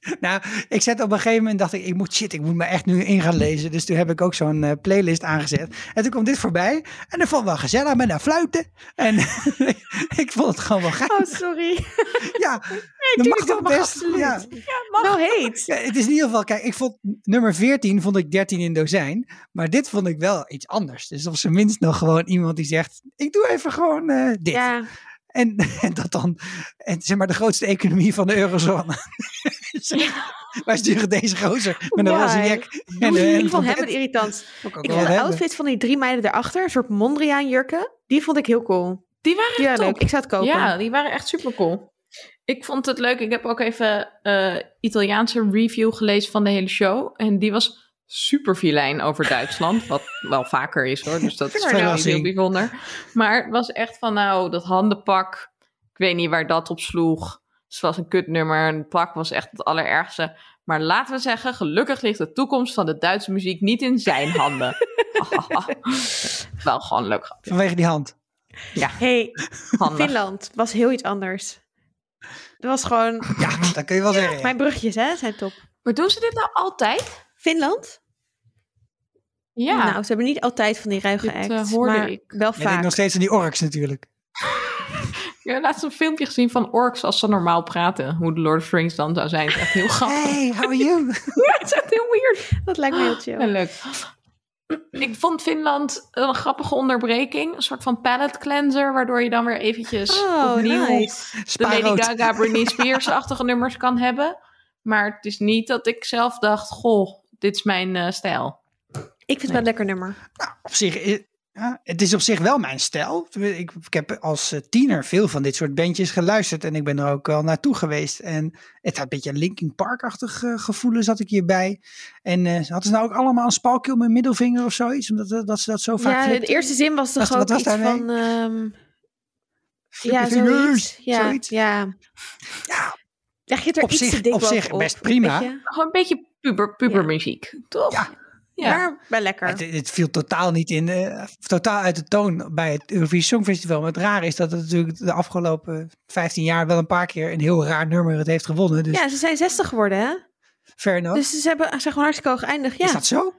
Nou, ik zet op een gegeven moment dacht ik, ik moet shit, ik moet me echt nu in gaan lezen. Dus toen heb ik ook zo'n eh, playlist aangezet. En toen kwam dit voorbij. En dat vond ik wel gezellig met een fluiten. En ik vond het gewoon wel gaaf. Oh, sorry. Ja, dat mag toch best. absoluut. Ja. Ja, het is in ieder geval, kijk, ik vond nummer 14 vond ik 13 in dozijn. Maar dit vond ik wel iets anders. Dus op zijn minst nog gewoon iemand die zegt, ik doe even gewoon eh, dit. Ja, En, en dat dan, en zeg maar de grootste economie van de eurozone. Zeg, Wij sturen deze gozer met een roze. En, en ik vond hem het irritant. Ik ook Ik wel vond de outfit van die drie meiden daarachter, een soort Mondriaan jurken, die vond ik heel cool. Die waren Die echt waren top. leuk. Ik zou het kopen. Ja, die waren echt super cool. Ik vond het leuk. Ik heb ook even eh Italiaanse review gelezen van de hele show. En die was super filijn over Duitsland. wat wel vaker is hoor. Dus dat is wel niet heel bijzonder. Maar het was echt van nou, dat handenpak. Ik weet niet waar dat op sloeg. Dus het was een kutnummer. Het pak was echt het allerergste. Maar laten we zeggen, gelukkig ligt de toekomst van de Duitse muziek niet in zijn handen. wel gewoon leuk grapje. Vanwege die hand. Hey, Handig. Finland was heel iets anders. Dat was gewoon... Ja, dat kun je wel zeggen. ja. Mijn bruggetjes, hè, zijn top. Maar doen ze dit nou altijd? Finland? Ja, Nou, ze hebben niet altijd van die ruige Dit, eh, acts, hoorde maar ik. wel En ik vaak. nog steeds aan die orks natuurlijk. ik heb laatst een filmpje gezien van orks als ze normaal praten. Hoe de Lord of the Rings dan zou zijn. Het is echt heel grappig. Hey, how are you? Ja, het is echt heel weird. Dat lijkt me heel chill. En leuk. Ik vond Finland een grappige onderbreking. Een soort van palette cleanser. Waardoor je dan weer eventjes Oh, opnieuw nice. de Lady. Gaga, Britney Spears-achtige nummers kan hebben. Maar het is niet dat ik zelf dacht, goh, dit is mijn eh, stijl. Ik vind het wel een lekker nummer. Op zich, ja, het is op zich wel mijn stijl. Ik, ik heb als eh, tiener veel van dit soort bandjes geluisterd. En ik ben er ook wel naartoe geweest. En het had een beetje een Linkin Park-achtig eh, gevoel zat ik hierbij. En eh hadden ze nou ook allemaal een spalkje om mijn middelvinger of zoiets? Omdat dat, dat ze dat zo vaak Ja, de flipten? eerste zin was toch ook iets daarmee? van... ehm, Flippy ja, zoiets. Ja, zoiets. ja. Ja, Leg je het er Op iets zich- te dik op zich best prima. beetje. Gewoon een beetje puber, pubermuziek, toch? Ja. Ja. Maar wel lekker. Het, het viel totaal niet in, eh, totaal uit de toon bij het Eurovisie Songfestival. Maar het rare is dat het natuurlijk de afgelopen 15 jaar wel een paar keer een heel raar nummer het heeft gewonnen. Dus Ja, ze zijn 60 geworden, hè? fair enough. Dus ze hebben, ze zijn gewoon hartstikke hoog geëindigd. Ja, Is dat zo?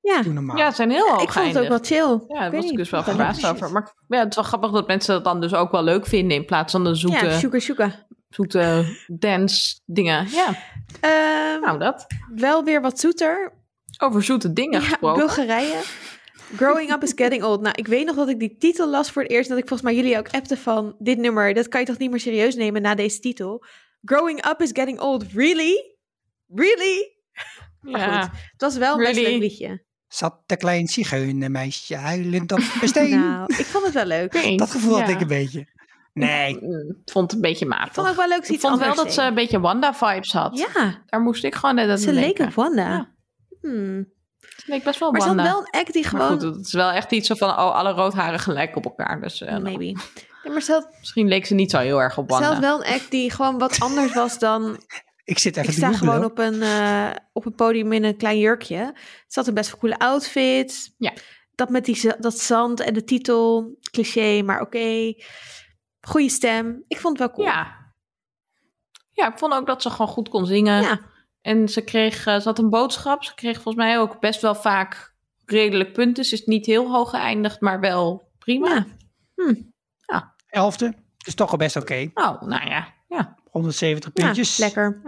ja. Doe normaal. Ja, het zijn heel hoog ik vond het ook wel chill. Ja, Ik daar was ik dus wel verbaasd over. Maar ja, het is wel grappig dat mensen dat dan dus ook wel leuk vinden in plaats van de zoete, Ja, sugar sugar. Zoete dance dingen. Ja, Ehm, nou dat. Wel weer wat zoeter. Over zoete dingen Ja, gesproken. Bulgarije. Growing Up is Getting Old. Nou, ik weet nog dat ik die titel las voor het eerst. En dat ik volgens mij jullie ook appte van... Dit nummer, dat kan je toch niet meer serieus nemen na deze titel? Growing Up is Getting Old. Really? Really? Maar ja. goed, het was wel een best liedje. Zat de klein zigeunermeisje huilend op de steen. Nou, ik vond het wel leuk. Dat gevoel had ik een beetje. Nee, Mm, Ik vond het een beetje matig. vond ook wel leuk ze Ik iets vond wel dat ze een beetje Wanda-vibes had. Ja, Daar moest ik gewoon net aan ze leek op Wanda. Ja. Hmm. Het leek best wel Maar ze had Wanda. wel een act die Maar gewoon... goed, het is wel echt iets van, oh, alle roodharen gelijk op elkaar. Dus eh, nou, Maybe. Nee, maar ze had, misschien leek ze niet zo heel erg op ze Wanda. had wel een act die gewoon wat anders was dan ik zit even Ik sta gewoon op een, eh, op een podium in een klein jurkje. Het zat een best wel coole outfit. Ja. Dat met die, dat zand en de titel. Cliché, maar oké. Goeie stem. Ik vond het wel cool. Ja. Ja, ik vond ook dat ze gewoon goed kon zingen. Ja. En ze kreeg, eh, ze had een boodschap. Ze kreeg volgens mij ook best wel vaak redelijk punten. Ze is niet heel hoog geëindigd, maar wel prima. Ja. Elfde. Is toch al best oké. Oh, nou ja. ja. 170 Ja, puntjes. lekker.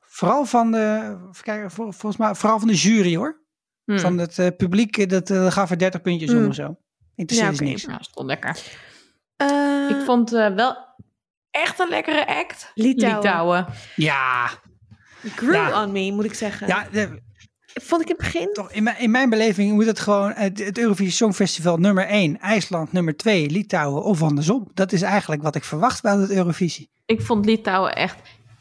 Vooral van de, vol- volgens mij, vooral van de jury hoor. Hm. Van het eh, publiek, eh, dat eh, gaf er 30 puntjes om Hmm. of zo. Interesseert Ja, ze oké. niks. Nou, stond lekker. Eh, ik vond eh, wel echt een lekkere act. Litouwen. Litouwen. Ja, Grew Ja. on me, moet ik zeggen. ja de- Vond ik in het begin. toch, in, mijn, in mijn beleving moet het gewoon het, het Eurovisie Songfestival nummer 1, IJsland nummer 2, Litouwen of andersom. Dat is eigenlijk wat ik verwacht bij het Eurovisie. Ik vond Litouwen echt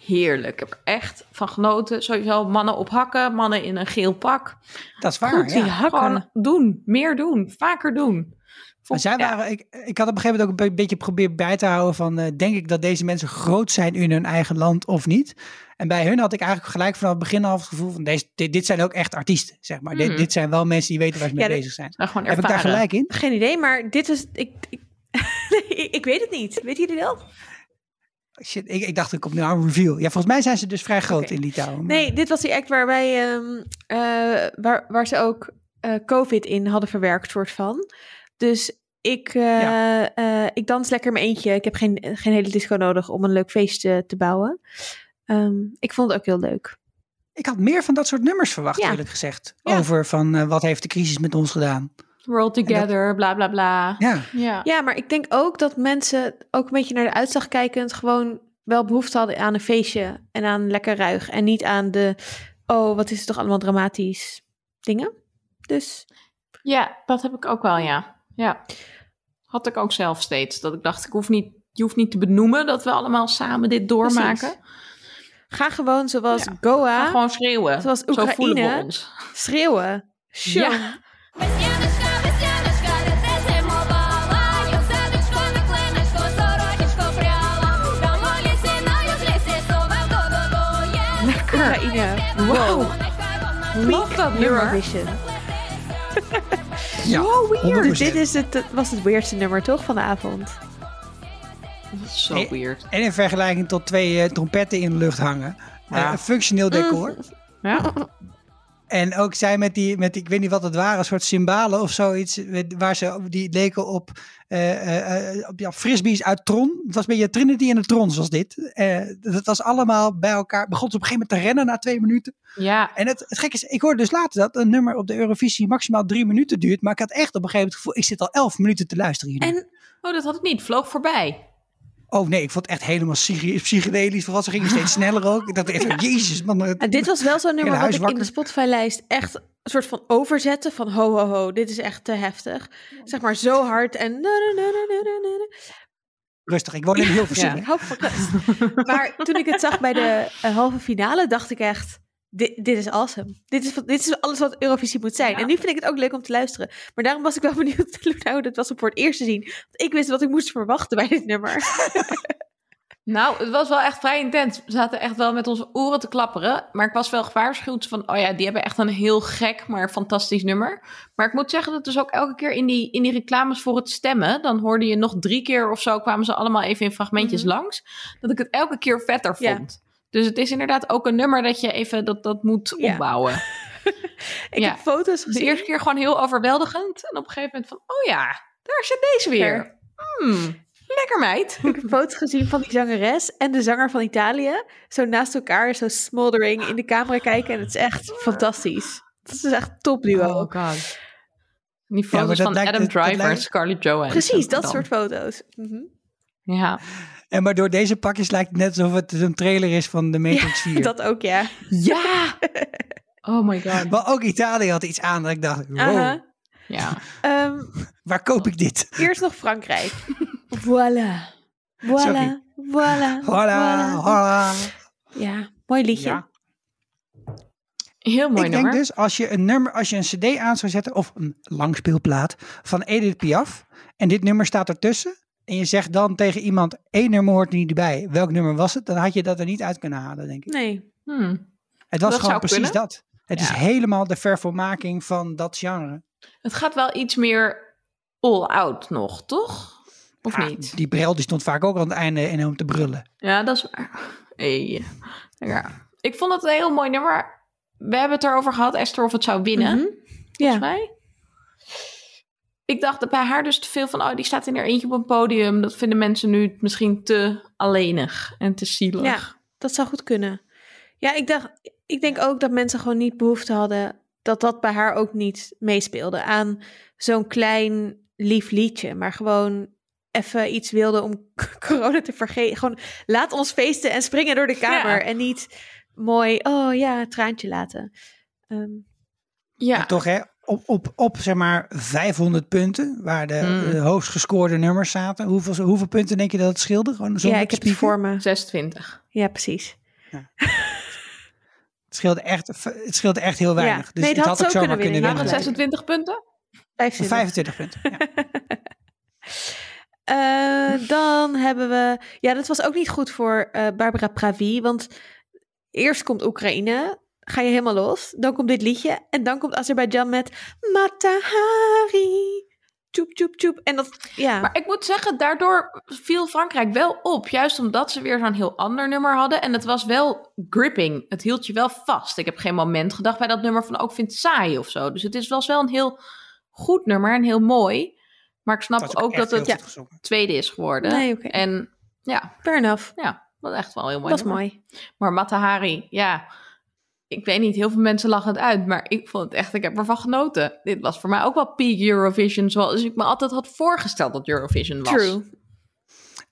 heerlijk. Ik heb er echt van genoten. Sowieso mannen op hakken, mannen in een geel pak. Dat is waar, Goed, die ja. hakken. Gewoon doen, meer doen, vaker doen. Vond- zij ja. waren, ik, ik had op een gegeven moment ook een be- beetje geprobeerd bij te houden van, eh, denk ik dat deze mensen groot zijn in hun eigen land of niet? En bij hun had ik eigenlijk gelijk vanaf het begin al het gevoel van, deze, dit, dit zijn ook echt artiesten, zeg maar. Dit, Mhm. dit zijn wel mensen die weten waar ze mee bezig zijn. Nou, Heb ik daar gelijk in? Geen idee, maar dit was... Ik, ik, nee, ik weet het niet. Weten jullie dat? Shit, ik, ik dacht ik op nu een reveal. Ja, volgens mij zijn ze dus vrij groot in Litouwen. maar- Nee, dit was die act waarbij, ehm, eh, waar, waar ze ook eh, COVID in hadden verwerkt, soort van. Dus ik, eh, Ja. eh, ik dans lekker mijn eentje. Ik heb geen, geen hele disco nodig om een leuk feest eh, te bouwen. Ehm, ik vond het ook heel leuk. Ik had meer van dat soort nummers verwacht, Ja. eerlijk gezegd. Ja. Over van eh, wat heeft de crisis met ons gedaan. World together, bla bla bla. Ja, Ja. Ja, maar ik denk ook dat mensen ook een beetje naar de uitslag kijkend gewoon wel behoefte hadden aan een feestje en aan lekker ruig. En niet aan de, oh, wat is het toch allemaal dramatisch dingen. Dus Ja, dat heb ik ook wel, ja. Ja, had ik ook zelf steeds. Dat ik dacht, ik hoef niet, je hoeft niet te benoemen dat we allemaal samen dit doormaken. Ga gewoon zoals. Goa. Ga gewoon schreeuwen. Zoals Oekraïne. Schreeuwen. Ja. Wow. Love that. Eurovision. ja weird. 100%. Dit is het, was het weirdste nummer toch van de avond. Dat is zo weird. En in vergelijking tot twee eh, trompetten in de lucht hangen. eh, Ja. functioneel decor. Mm. Ja. En ook zij met die, met die, ik weet niet wat het waren, een soort cymbalen of zoiets, waar ze, die leken op, eh, op ja, frisbees uit Tron. Het was een beetje Trinity en de Trons was dit. Eh, dat was allemaal bij elkaar, begon ze op een gegeven moment te rennen na twee minuten. Ja, En het, het gekke is, ik hoorde dus later dat een nummer op de Eurovisie maximaal drie minuten duurt, maar ik had echt op een gegeven moment het gevoel, ik zit al elf minuten te luisteren hier. En oh, dat had ik niet. Vloog voorbij. Oh nee, ik vond het echt helemaal psychedelisch, vooral ze gingen steeds sneller ook. Ik dacht echt, jezus man. het- dit was wel zo'n nummer wat ik in de. Spotify-lijst echt een soort van overzetten van ho ho ho, dit is echt te heftig. Zeg maar zo hard en na, na, na. Rustig, ik woon in. Ja. Ik hou van rust. maar toen ik het zag bij de eh, halve finale, dacht ik echt, dit, dit is awesome. Dit is, dit is alles wat Eurovisie moet zijn. Ja. En nu vind ik het ook leuk om te luisteren. Maar daarom was ik wel benieuwd hoe nou dat was om voor het eerst te zien. Want ik wist wat ik moest verwachten bij dit nummer. Nou, het was wel echt vrij intens. We zaten echt wel met onze oren te klapperen. Maar ik was wel gewaarschuwd van... oh ja, die hebben echt een heel gek, maar fantastisch nummer. Maar ik moet zeggen dat dus ook elke keer in die, in die reclames voor het stemmen... dan hoorde je nog drie keer of zo... kwamen ze allemaal even in fragmentjes Mhm. langs... dat ik het elke keer vetter Ja. Dus het is inderdaad ook een nummer dat je even dat, dat moet Ja. opbouwen. Ik Ja. heb foto's De gezien. eerste keer gewoon heel overweldigend. En op een gegeven moment van... oh ja, daar zit deze weer. Hmm, lekker meid. Ik heb foto's gezien van die zangeres en de zanger van Italië. Zo naast elkaar, zo smoldering in de camera kijken. En het is echt fantastisch. Het is echt top duo. Oh god. Die foto's dat van lijkt- Adam dat Driver en lijkt- Scarlett Johansson. Precies, dat dan. soort foto's. Mhm. Ja. En maar door deze pakjes lijkt het net alsof het een trailer is van de Matrix 4. Dat ook, ja. Ja! Oh my god. Maar ook Italië had iets aan dat ik dacht, wow, Aha. Ja. Ehm, waar koop ik dit? eerst nog Frankrijk. Voilà. Voilà. Voilà. Hola, hola. Ja, mooi liedje. Ja. Heel mooi ik nummer. denk dus, als je een nummer, als je een cd aan zou zetten, of een langspeelplaat van Edith Piaf, en dit nummer staat ertussen, en je zegt dan tegen iemand, één nummer hoort er niet bij, welk nummer was het? Dan had je dat er niet uit kunnen halen, denk ik. Nee. Hmm. Het was Dat gewoon precies kunnen. dat. Het is helemaal de vervolmaking van dat genre. Het gaat wel iets meer all-out nog, toch? Of Ja, niet? Die Brel die stond vaak ook aan het einde en om te brullen. Ja, dat is waar. Hey. Ja. Ik vond het een heel mooi nummer. We hebben het erover gehad, Esther, of het zou winnen. Mhm. volgens Ja. mij. Ik dacht dat bij haar dus te veel van, oh, die staat in er eentje op een podium. Dat vinden mensen nu misschien te alleenig en te zielig. Ja. Dat zou goed kunnen. Ja, ik, dacht, ik denk ook dat mensen gewoon niet behoefte hadden dat dat bij haar ook niet meespeelde aan zo'n klein lief liedje, maar gewoon even iets wilde om corona te vergeten. Gewoon laat ons feesten en springen door de kamer Ja. en niet mooi, oh ja, traantje laten. Ehm, Ja. Maar toch hè, op, op, op zeg maar 500 punten, waar de, Mm. de hoogst gescoorde nummers zaten. Hoeveel, hoeveel punten denk je dat het scheelde? Gewoon ja, zonder ik heb het voor me. 26. Ja, precies. Het scheelde echt, het scheelde echt heel weinig. Ja. Dus Nee, het had ook zo zomaar kunnen kunnen winnen, winnen. ja. Waren het 26 punten? 25. 25 punten. Ja. Eh, dan hebben we. Ja, dat was ook niet goed voor eh, Barbara Pravi. Want eerst komt Oekraïne. Ga je helemaal los. Dan komt dit liedje. En dan komt Azerbeidzjan met Matahari. Tjoep, tjoep, tjoep. En dat. Ja. Maar ik moet zeggen, daardoor viel Frankrijk wel op. Juist omdat ze weer zo'n heel ander nummer hadden. En het was wel gripping. Het hield je wel vast. Ik heb geen moment gedacht bij dat nummer van ook vind het saai of zo. Dus het is, was wel een heel goed nummer en heel mooi. Maar ik snap Dat ook dat het gezongen. tweede is geworden. Nee, oké. En ja, Fair enough. ja, dat is echt wel heel mooi. Dat is mooi. Maar Matahari, ja. Ik weet niet, heel veel mensen lachen het uit. Maar ik vond het echt, ik heb ervan genoten. Dit was voor mij ook wel peak Eurovision. Zoals ik me altijd had voorgesteld dat Eurovision was. True.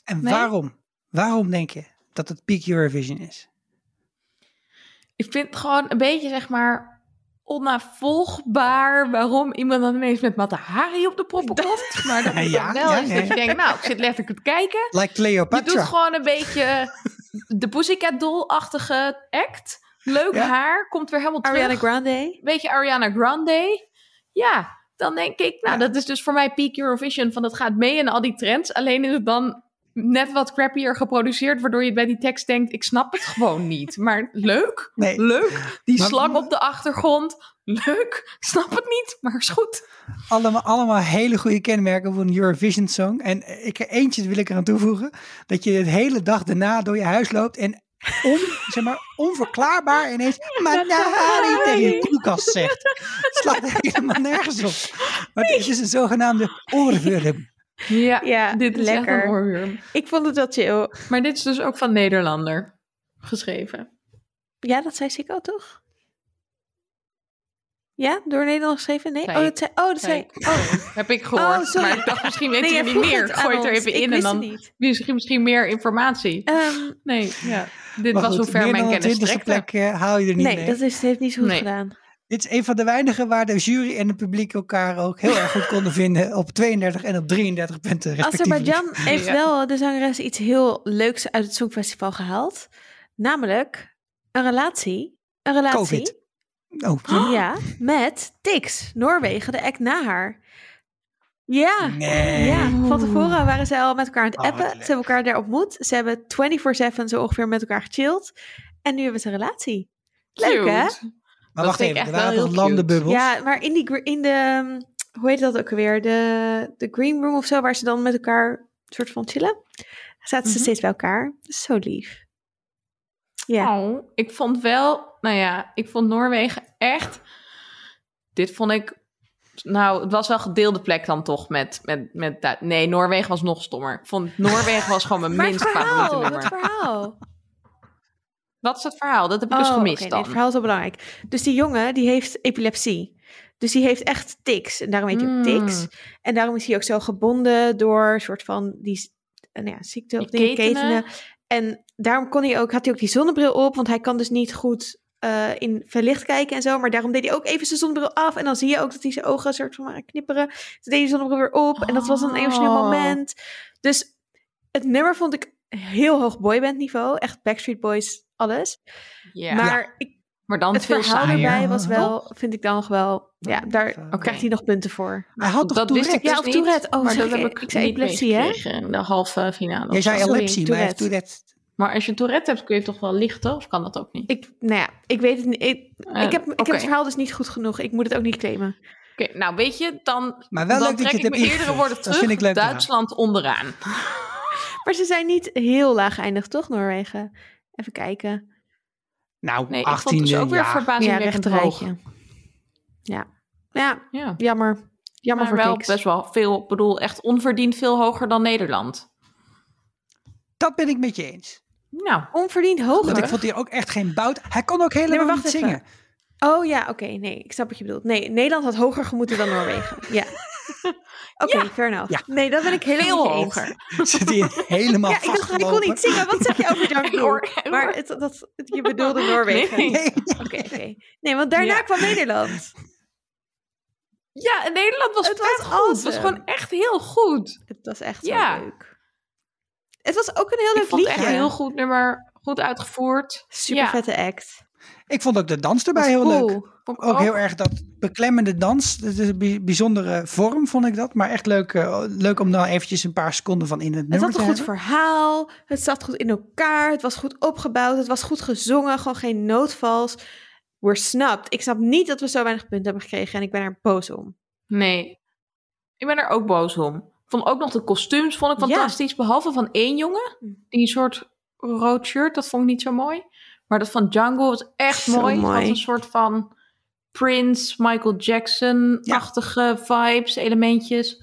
En Nee? waarom? Waarom denk je dat het peak Eurovision is? Ik vind het gewoon een beetje, zeg maar, onnavolgbaar waarom iemand dan ineens met Matahari op de proppen komt. Maar dat het Ja, wel ja, is ja, dat je denkt, nou, ik zit letterlijk te kijken. Like Je Cleopatra. doet gewoon een beetje de Pussycat Doll-achtige act. Leuk Ja. haar, komt weer helemaal terug. Ariana Grande. beetje Ariana Grande. Ja, dan denk ik, nou, Ja. dat is dus voor mij peak Eurovision. Van het gaat mee in al die trends. Alleen is het dan net wat crappier geproduceerd. Waardoor je bij die tekst denkt, ik snap het gewoon niet. Maar leuk, Nee, leuk. Die Maar- slang op de achtergrond. Leuk, ik snap het niet, maar is goed. allemaal, allemaal hele goede kenmerken voor een Eurovision song. En ik, eentje wil ik eraan toevoegen. Dat je de hele dag daarna door je huis loopt en on, zeg maar, onverklaarbaar ineens Manari tegen je koelkast zegt. Het slaat helemaal nergens op. Maar het is een zogenaamde oorwurm. Ja, Ja, dit is lekker. echt een oorworm. Ik vond het wel chill. Maar dit is dus ook van Nederlander geschreven. Ja, dat zei Sikko toch? Ja, door Nederland geschreven? Nee? Oh, dat zei... Oh, dat zei... Oh, Heb ik gehoord. Oh, maar ik dacht, misschien weet nee, je jij niet vroeg meer. Gooi het er even Ik in en dan het niet. misschien, misschien meer informatie. Ehm, Nee, ja. Dit Maar was goed, hoe ver mijn kennis 20e strekte. plek eh, haal je er niet nee, mee. dat is, heeft niet zo goed Nee. gedaan. Dit is een van de weinigen waar de jury en het publiek elkaar ook heel erg goed konden vinden op 32 en op 33 punten respectievelijk. Azerbeidzjan heeft Ja. wel de zangeres iets heel leuks uit het Songfestival gehaald. Namelijk een relatie. Een relatie. Covid. Oh. Ja, met Tix, Noorwegen, de act na haar. Ja, Nee. ja, van tevoren waren ze al met elkaar aan het appen. Ze hebben elkaar daar ontmoet. Ze hebben 24-7 zo ongeveer met elkaar gechilled. En nu hebben ze een relatie. Leuk, hè? Maar Dat wacht even, er echt wel waren toch cute. landenbubbels? Ja, maar in, die, in de, um, hoe heet dat ook alweer? De, de green room of zo, waar ze dan met elkaar soort van chillen. Zaten ze Mhm. steeds bij elkaar. Zo lief. Ja. Oh, ik vond wel, nou ja, ik vond Noorwegen echt. Dit vond ik. Nou, het was wel gedeelde plek dan toch met. met, met nee, Noorwegen was nog stommer. Ik vond Noorwegen was gewoon mijn minst favoriete nummer. verhaal. Wat is het verhaal? Dat heb ik dus Oh, gemist nee, dan. het verhaal is wel belangrijk. Dus die jongen, die heeft epilepsie. Dus die heeft echt tics. En daarom heet hij ook tics. En daarom is hij ook zo gebonden door een soort van die nou ja, ziekte of Die dingen, ketenen. ketenen. En daarom kon hij ook, had hij ook die zonnebril op, want hij kan dus niet goed eh, in verlicht kijken en zo. Maar daarom deed hij ook even zijn zonnebril af. En dan zie je ook dat hij zijn ogen een soort van knipperen. Toen deed hij zonnebril weer op. En dat was een emotioneel Oh. moment. Dus het nummer vond ik heel hoog boyband niveau. Echt Backstreet Boys, alles. Ja. Maar ik, maar dan het veel verhaal saaier. erbij was wel, vind ik dan nog wel, ja, daar krijgt hij nog punten voor. Hij had toch dat wist ik Tourette? dus Ja, of niet, Tourette. Oh, maar zeg dat heb ik, ik zei niet epilepsie, hè? de halve finale. Jij zei. Sorry, epilepsie, maar hij heeft Tourette. Tourette. Maar als je Tourette hebt, kun je toch wel lichten? Of kan dat ook niet? Ik, nou ja, ik weet het niet. Ik, Eh, ik, heb, ik oké. heb het verhaal dus niet goed genoeg. Ik moet het ook niet claimen. Oké, nou weet je, dan, Maar wel dan leuk dat trek je ik mijn eerdere woorden Dat terug. vind ik leuk eraan. Duitsland onderaan. Maar ze zijn niet heel laag geëindigd, toch, Noorwegen? Even kijken. Nou, Nee, ik 18e, vond het dus ook weer ja. Ja, verbazingwekkend hoog. rijtje. Ja. Ja, Ja, jammer. Jammer maar voor wel best wel veel, ik bedoel, echt onverdiend veel hoger dan Nederland. Dat ben ik met je eens. Nou, Onverdiend hoger. Want ik vond hier ook echt geen bout. Hij kon ook helemaal Nee, niet even. zingen. Oh ja, oké. nee, ik snap wat je bedoelt. Nee, Nederland had hoger gemoeten dan Noorwegen. Ja. Oké, fair enough. Ja. Nee, dat ben ik helemaal veel hoger. Zit hij helemaal Ja, ik dacht, hij kon niet zingen. Wat zeg je over Ik ik hoor- Maar het, dat, je bedoelde Noorwegen. Nee. Nee, Oké, oké. Nee, want daarna Ja. kwam Nederland. Ja, en Nederland was Het vet was goed. Het was gewoon echt heel goed. Het was echt Ja. leuk. Het was ook een heel Ik leuk vond het liedje. echt een heel goed nummer. Goed uitgevoerd. Super Ja. vette act. Ik vond ook de dans erbij heel cool. leuk. Ook heel erg dat beklemmende dans. Dat is een bij- bijzondere vorm, vond ik dat. Maar echt leuk, eh, leuk om dan eventjes een paar seconden van in het Het nummer had te een goed verhaal. Het zat goed in elkaar. Het was goed opgebouwd. Het was goed gezongen. Gewoon geen noodvals. We're snapped. Ik snap niet dat we zo weinig punten hebben gekregen. En ik ben er boos om. Nee. Ik ben er ook boos om. Vond ook nog de kostuums vond ik Ja. fantastisch. Behalve van één jongen. Die een soort rood shirt. Dat vond ik niet zo mooi. Maar dat van Django was echt Zo mooi. Het had een soort van Prince, Michael Jackson-achtige vibes, elementjes.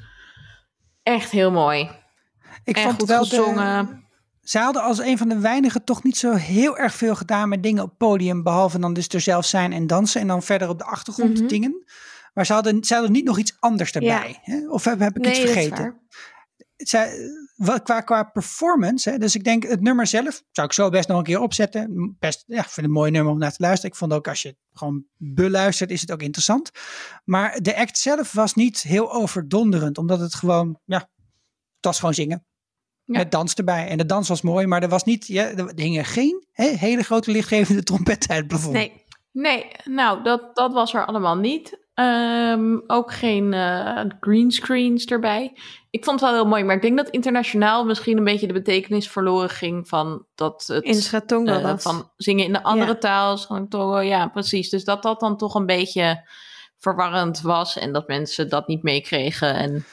Echt heel mooi. Ik en vond goed wel de- gezongen. Ze hadden als een van de weinigen toch niet zo heel erg veel gedaan met dingen op podium. Behalve dan dus er zelf zijn en dansen. En dan verder op de achtergrond Mhm. dingen. Maar ze hadden, ze hadden niet nog iets anders erbij. Hè? Of heb, heb ik iets dat is vergeten? waar. Zij, wat, qua, qua performance, hè, dus ik denk het nummer zelf zou ik zo best nog een keer opzetten. Best, ja, ik vind het een mooi nummer om naar te luisteren. Ik vond ook als je gewoon beluistert, is het ook interessant. Maar de act zelf was niet heel overdonderend, omdat het gewoon, ja, het was gewoon zingen. Ja. Met dans erbij. En de dans was mooi, maar er was niet, ja, er hingen geen hè, hele grote lichtgevende trompetten uit het plafond. Nee. Nee, nou, dat, dat was er allemaal niet. Ehm, ook geen eh greenscreens erbij. Ik vond het wel heel mooi, maar ik denk dat internationaal misschien een beetje de betekenis verloren ging van dat het In Schatonga eh, van zingen in de andere Ja. taal. Schatonga, ja, precies. Dus dat dat dan toch een beetje verwarrend was en dat mensen dat niet meekregen. En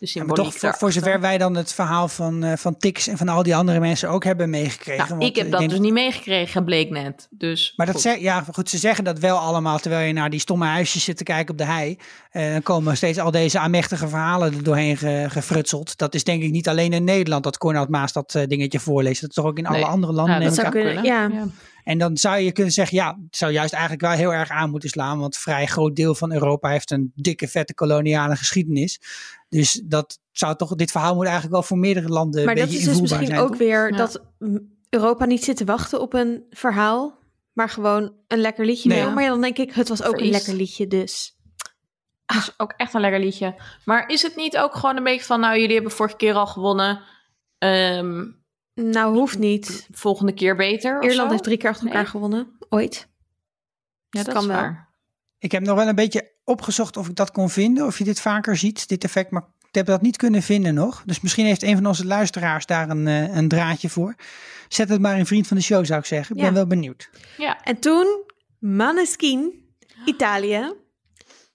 de Ja, maar symboliek toch, voor, zover wij dan het verhaal van, eh, van Tix en van al die andere mensen ook hebben meegekregen. Nou, want ik heb dat denk dus niet meegekregen, bleek net. Dus Maar dat zeg, ja, goed, ze zeggen dat wel allemaal terwijl je naar die stomme huisjes zit te kijken op de hei. En dan komen steeds al deze aanmächtige verhalen er doorheen ge- gefrutseld. Dat is denk ik niet alleen in Nederland dat Cornel Maas dat eh, dingetje voorleest. Dat is toch ook in Nee. alle andere landen. Neem dat ik zou aan. kunnen, ja. En dan zou je kunnen zeggen, ja, het zou juist eigenlijk wel heel erg aan moeten slaan. Want een vrij groot deel van Europa heeft een dikke, vette koloniale geschiedenis. Dus dat zou toch, dit verhaal moet eigenlijk wel voor meerdere landen Maar een dat beetje is dus misschien zijn. ook toch? weer Ja. dat Europa niet zit te wachten op een verhaal, maar gewoon een lekker liedje Nee. Maar dan denk ik, het was ook een lekker liedje, dus. Dat is ook echt een lekker liedje. Maar is het niet ook gewoon een beetje van, nou, jullie hebben vorige keer al gewonnen. Ehm, Nou, hoeft niet. volgende keer beter. Ierland zo? heeft drie keer achter elkaar Nee. gewonnen, ooit. Ja, dat dat kan is wel. waar. Ik heb nog wel een beetje opgezocht of ik dat kon vinden. Of je dit vaker ziet, dit effect. Maar ik heb dat niet kunnen vinden nog. Dus misschien heeft een van onze luisteraars daar een, eh, een draadje voor. Zet het maar in vriend van de show, zou ik zeggen. Ik Ja. ben wel benieuwd. Ja. En toen, Maneskin, Italië.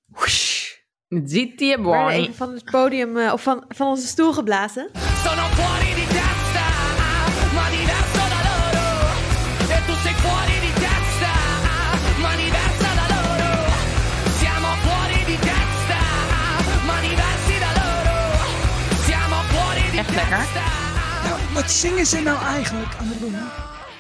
Whoosh, Ziet die van het podium, eh, of van, van onze stoel geblazen. Sono fuori lekker. Nou, wat zingen ze nou eigenlijk, Annelien?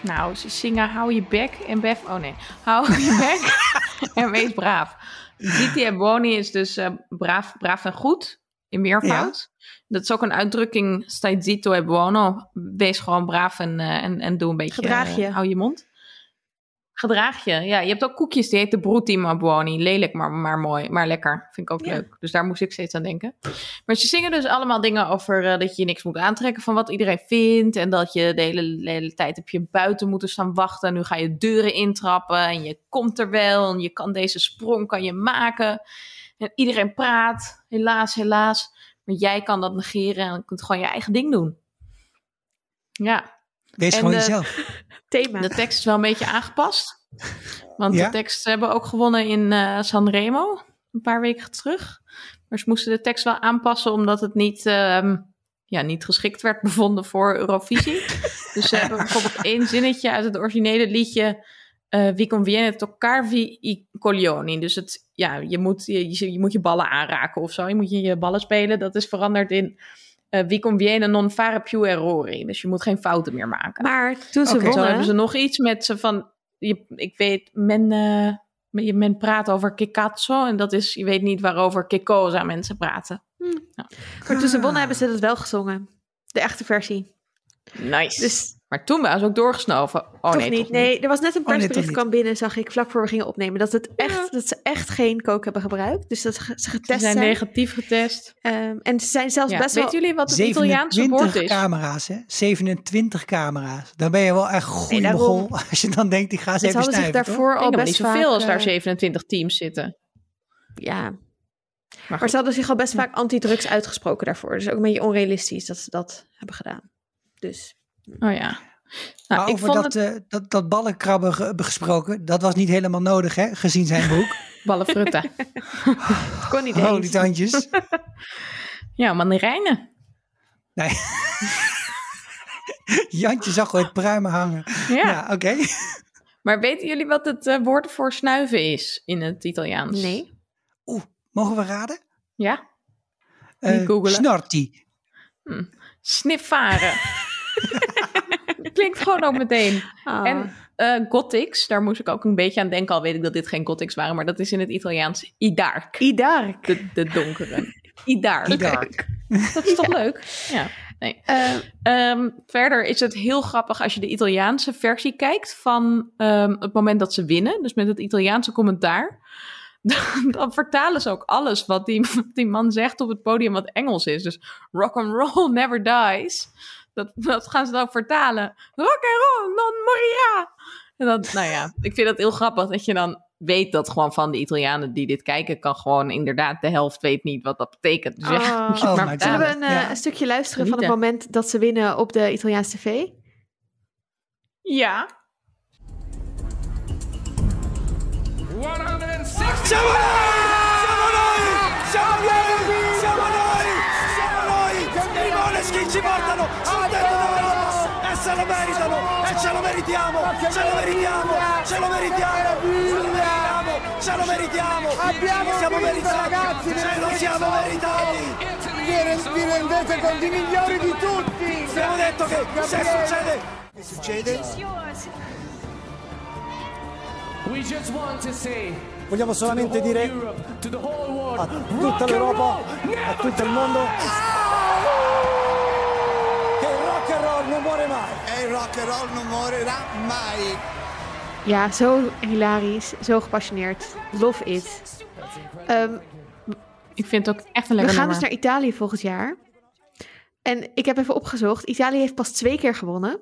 Nou, ze zingen hou je bek en bef... Oh nee, hou je bek en wees braaf. Ziet en Bonnie is dus eh, braaf, braaf en goed, in meervoud. Dat is ook een uitdrukking, stai zitto e buono. Wees gewoon braaf en, eh, en, en doe een beetje... Gedraag je. eh, hou je mond. Gedraag je. Ja, je hebt ook koekjes die heten Brutti ma buoni. Lelijk, maar, maar mooi. Maar lekker. Vind ik ook Ja. leuk. Dus daar moest ik steeds aan denken. Maar ze zingen dus allemaal dingen over eh, dat je niks moet aantrekken van wat iedereen vindt. En dat je de hele, de hele tijd heb je buiten moeten staan wachten. En nu ga je deuren intrappen en je komt er wel. En je kan deze sprong kan je maken. En iedereen praat. Helaas, helaas. Maar jij kan dat negeren en kunt gewoon je eigen ding doen. Ja, Wees En gewoon de- jezelf. Thema. de tekst is wel een beetje aangepast. Want Ja? de tekst hebben ook gewonnen in eh Sanremo. Een paar weken terug. Maar ze moesten de tekst wel aanpassen omdat het niet, ehm, ja, niet geschikt werd bevonden voor Eurovisie. dus ze hebben bijvoorbeeld één zinnetje uit het originele liedje. eh Vi conviene toccarvi i coglioni. Dus het, ja, je, moet, je, je, je moet je ballen aanraken of zo. Je moet je, je ballen spelen. Dat is veranderd in eh Vi conviene non fare più errori. Dus je moet geen fouten meer maken. Maar toen ze. Zo wonnen, hebben ze nog iets met ze van. Je, ik weet, men, eh, men, men praat over kikatso. En dat is, je weet niet waarover kikoza mensen praten. maar toen ze wonnen hebben ze dat wel gezongen. De echte versie. Nice. Dus maar toen waren ze ook doorgesnoven. Oh toch nee, niet. toch nee, er was net een Oh, nee, toch persbericht niet. kwam binnen, zag ik, vlak voor we gingen opnemen. Dat, het echt, dat ze echt geen kook hebben gebruikt. Dus dat ze ze Ze getest zijn zijn. negatief getest. Ehm, en ze zijn zelfs Ja. best Weten wel... jullie wat het Italiaanse woord 27 is? camera's, hè? 27 camera's. Dan ben je wel echt goede daarom. mogol. Als je dan denkt, die ga eens Ze even hadden zich snuiven, toch? daarvoor Ik al denk dat best niet zoveel vaak, als daar eh, 27 teams zitten. Ja, Maar, maar goed. ze hadden zich al best vaak anti-drugs uitgesproken daarvoor. Dus ook een beetje onrealistisch dat ze dat hebben gedaan. Dus Oh ja. Nou, Maar ik over vond dat, het eh, dat, dat ballenkrabben ge- gesproken, dat was niet helemaal nodig, hè? Gezien zijn boek. ballen frutten. het kon niet eens. tandjes. ja, mandarijnen. Nee. Jantje zag ooit pruimen hangen. Ja. Ja, oké. Maar weten jullie wat het eh, woord voor snuiven is in het Italiaans? Nee. Oeh, mogen we raden? Ja? Eh, Niet googelen. Snorti. Sniffaren. Klinkt gewoon ook meteen. Ah. En eh gothics, daar moest ik ook een beetje aan denken. Al weet ik dat dit geen gothics waren, maar dat is in het Italiaans idark. Idark. De, de donkere. Idark. Idark. Dat is toch leuk? Ja. Nee. Eh, Ehm, verder is het heel grappig als je de Italiaanse versie kijkt van ehm, het moment dat ze winnen. Dus met het Italiaanse commentaar. Dan, dan vertalen ze ook alles wat die, die man zegt op het podium wat Engels is. Dus rock and roll never dies. Dat, dat gaan ze dan vertalen. Rock and roll non morirà. En dan, nou ja, ik vind het heel grappig dat je dan weet dat gewoon van de Italianen die dit kijken, kan gewoon inderdaad de helft weet niet wat dat betekent. Dus ja, Oh. moet je het Oh maar zullen we een, eh, Ja. een stukje luisteren van het moment dat ze winnen op de Italiaanse tv? Ja. 160. portano sul tetto dell'Europa e se lo meritano e ce lo meritiamo, ce lo meritiamo, ce lo meritiamo, ce lo meritiamo, ce lo meritiamo, abbiamo siamo meritati, ce lo siamo meritati. Vi rendete conti migliori di tutti! Abbiamo detto che se succede... Che succede? Vogliamo solamente dire a tutta l'Europa, a tutto il mondo... roll non muore mai. E il rock and roll non morirà mai! Ja, zo hilarisch, zo gepassioneerd. Love it. Ehm, Ik vind het ook echt een we lekker gaan dus naar Italië volgend jaar. En ik heb even opgezocht. Italië heeft pas twee keer gewonnen.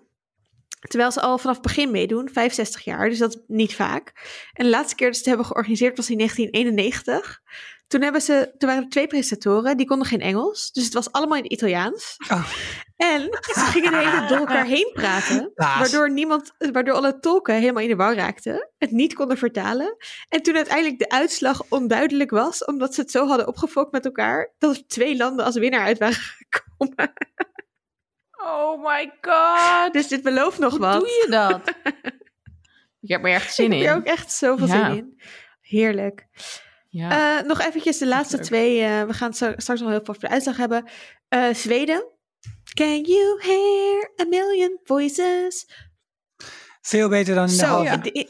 Terwijl ze al vanaf het begin meedoen, 65 jaar, dus dat is niet vaak. En de laatste keer dat ze het hebben georganiseerd was in 1991. Toen, hebben ze, toen waren er twee presentatoren, die konden geen Engels. Dus het was allemaal in Italiaans. Oh. En ze gingen de hele tijd door elkaar heen praten. Waardoor, niemand, waardoor alle tolken helemaal in de war raakten. Het niet konden vertalen. En toen uiteindelijk de uitslag onduidelijk was, omdat ze het zo hadden opgefokt met elkaar, dat er twee landen als winnaar uit waren gekomen. Oh my god. Dus dit belooft nog Hoe wat. doe je dat? Ik heb er echt zin Ik heb er in. ook echt zoveel Ja. zin in. Heerlijk. Ja. Eh, nog eventjes de laatste twee. eh, we gaan straks nog heel veel over de uitslag hebben. Eh, Zweden. Can you hear a million voices? Veel beter dan in de halve, ja.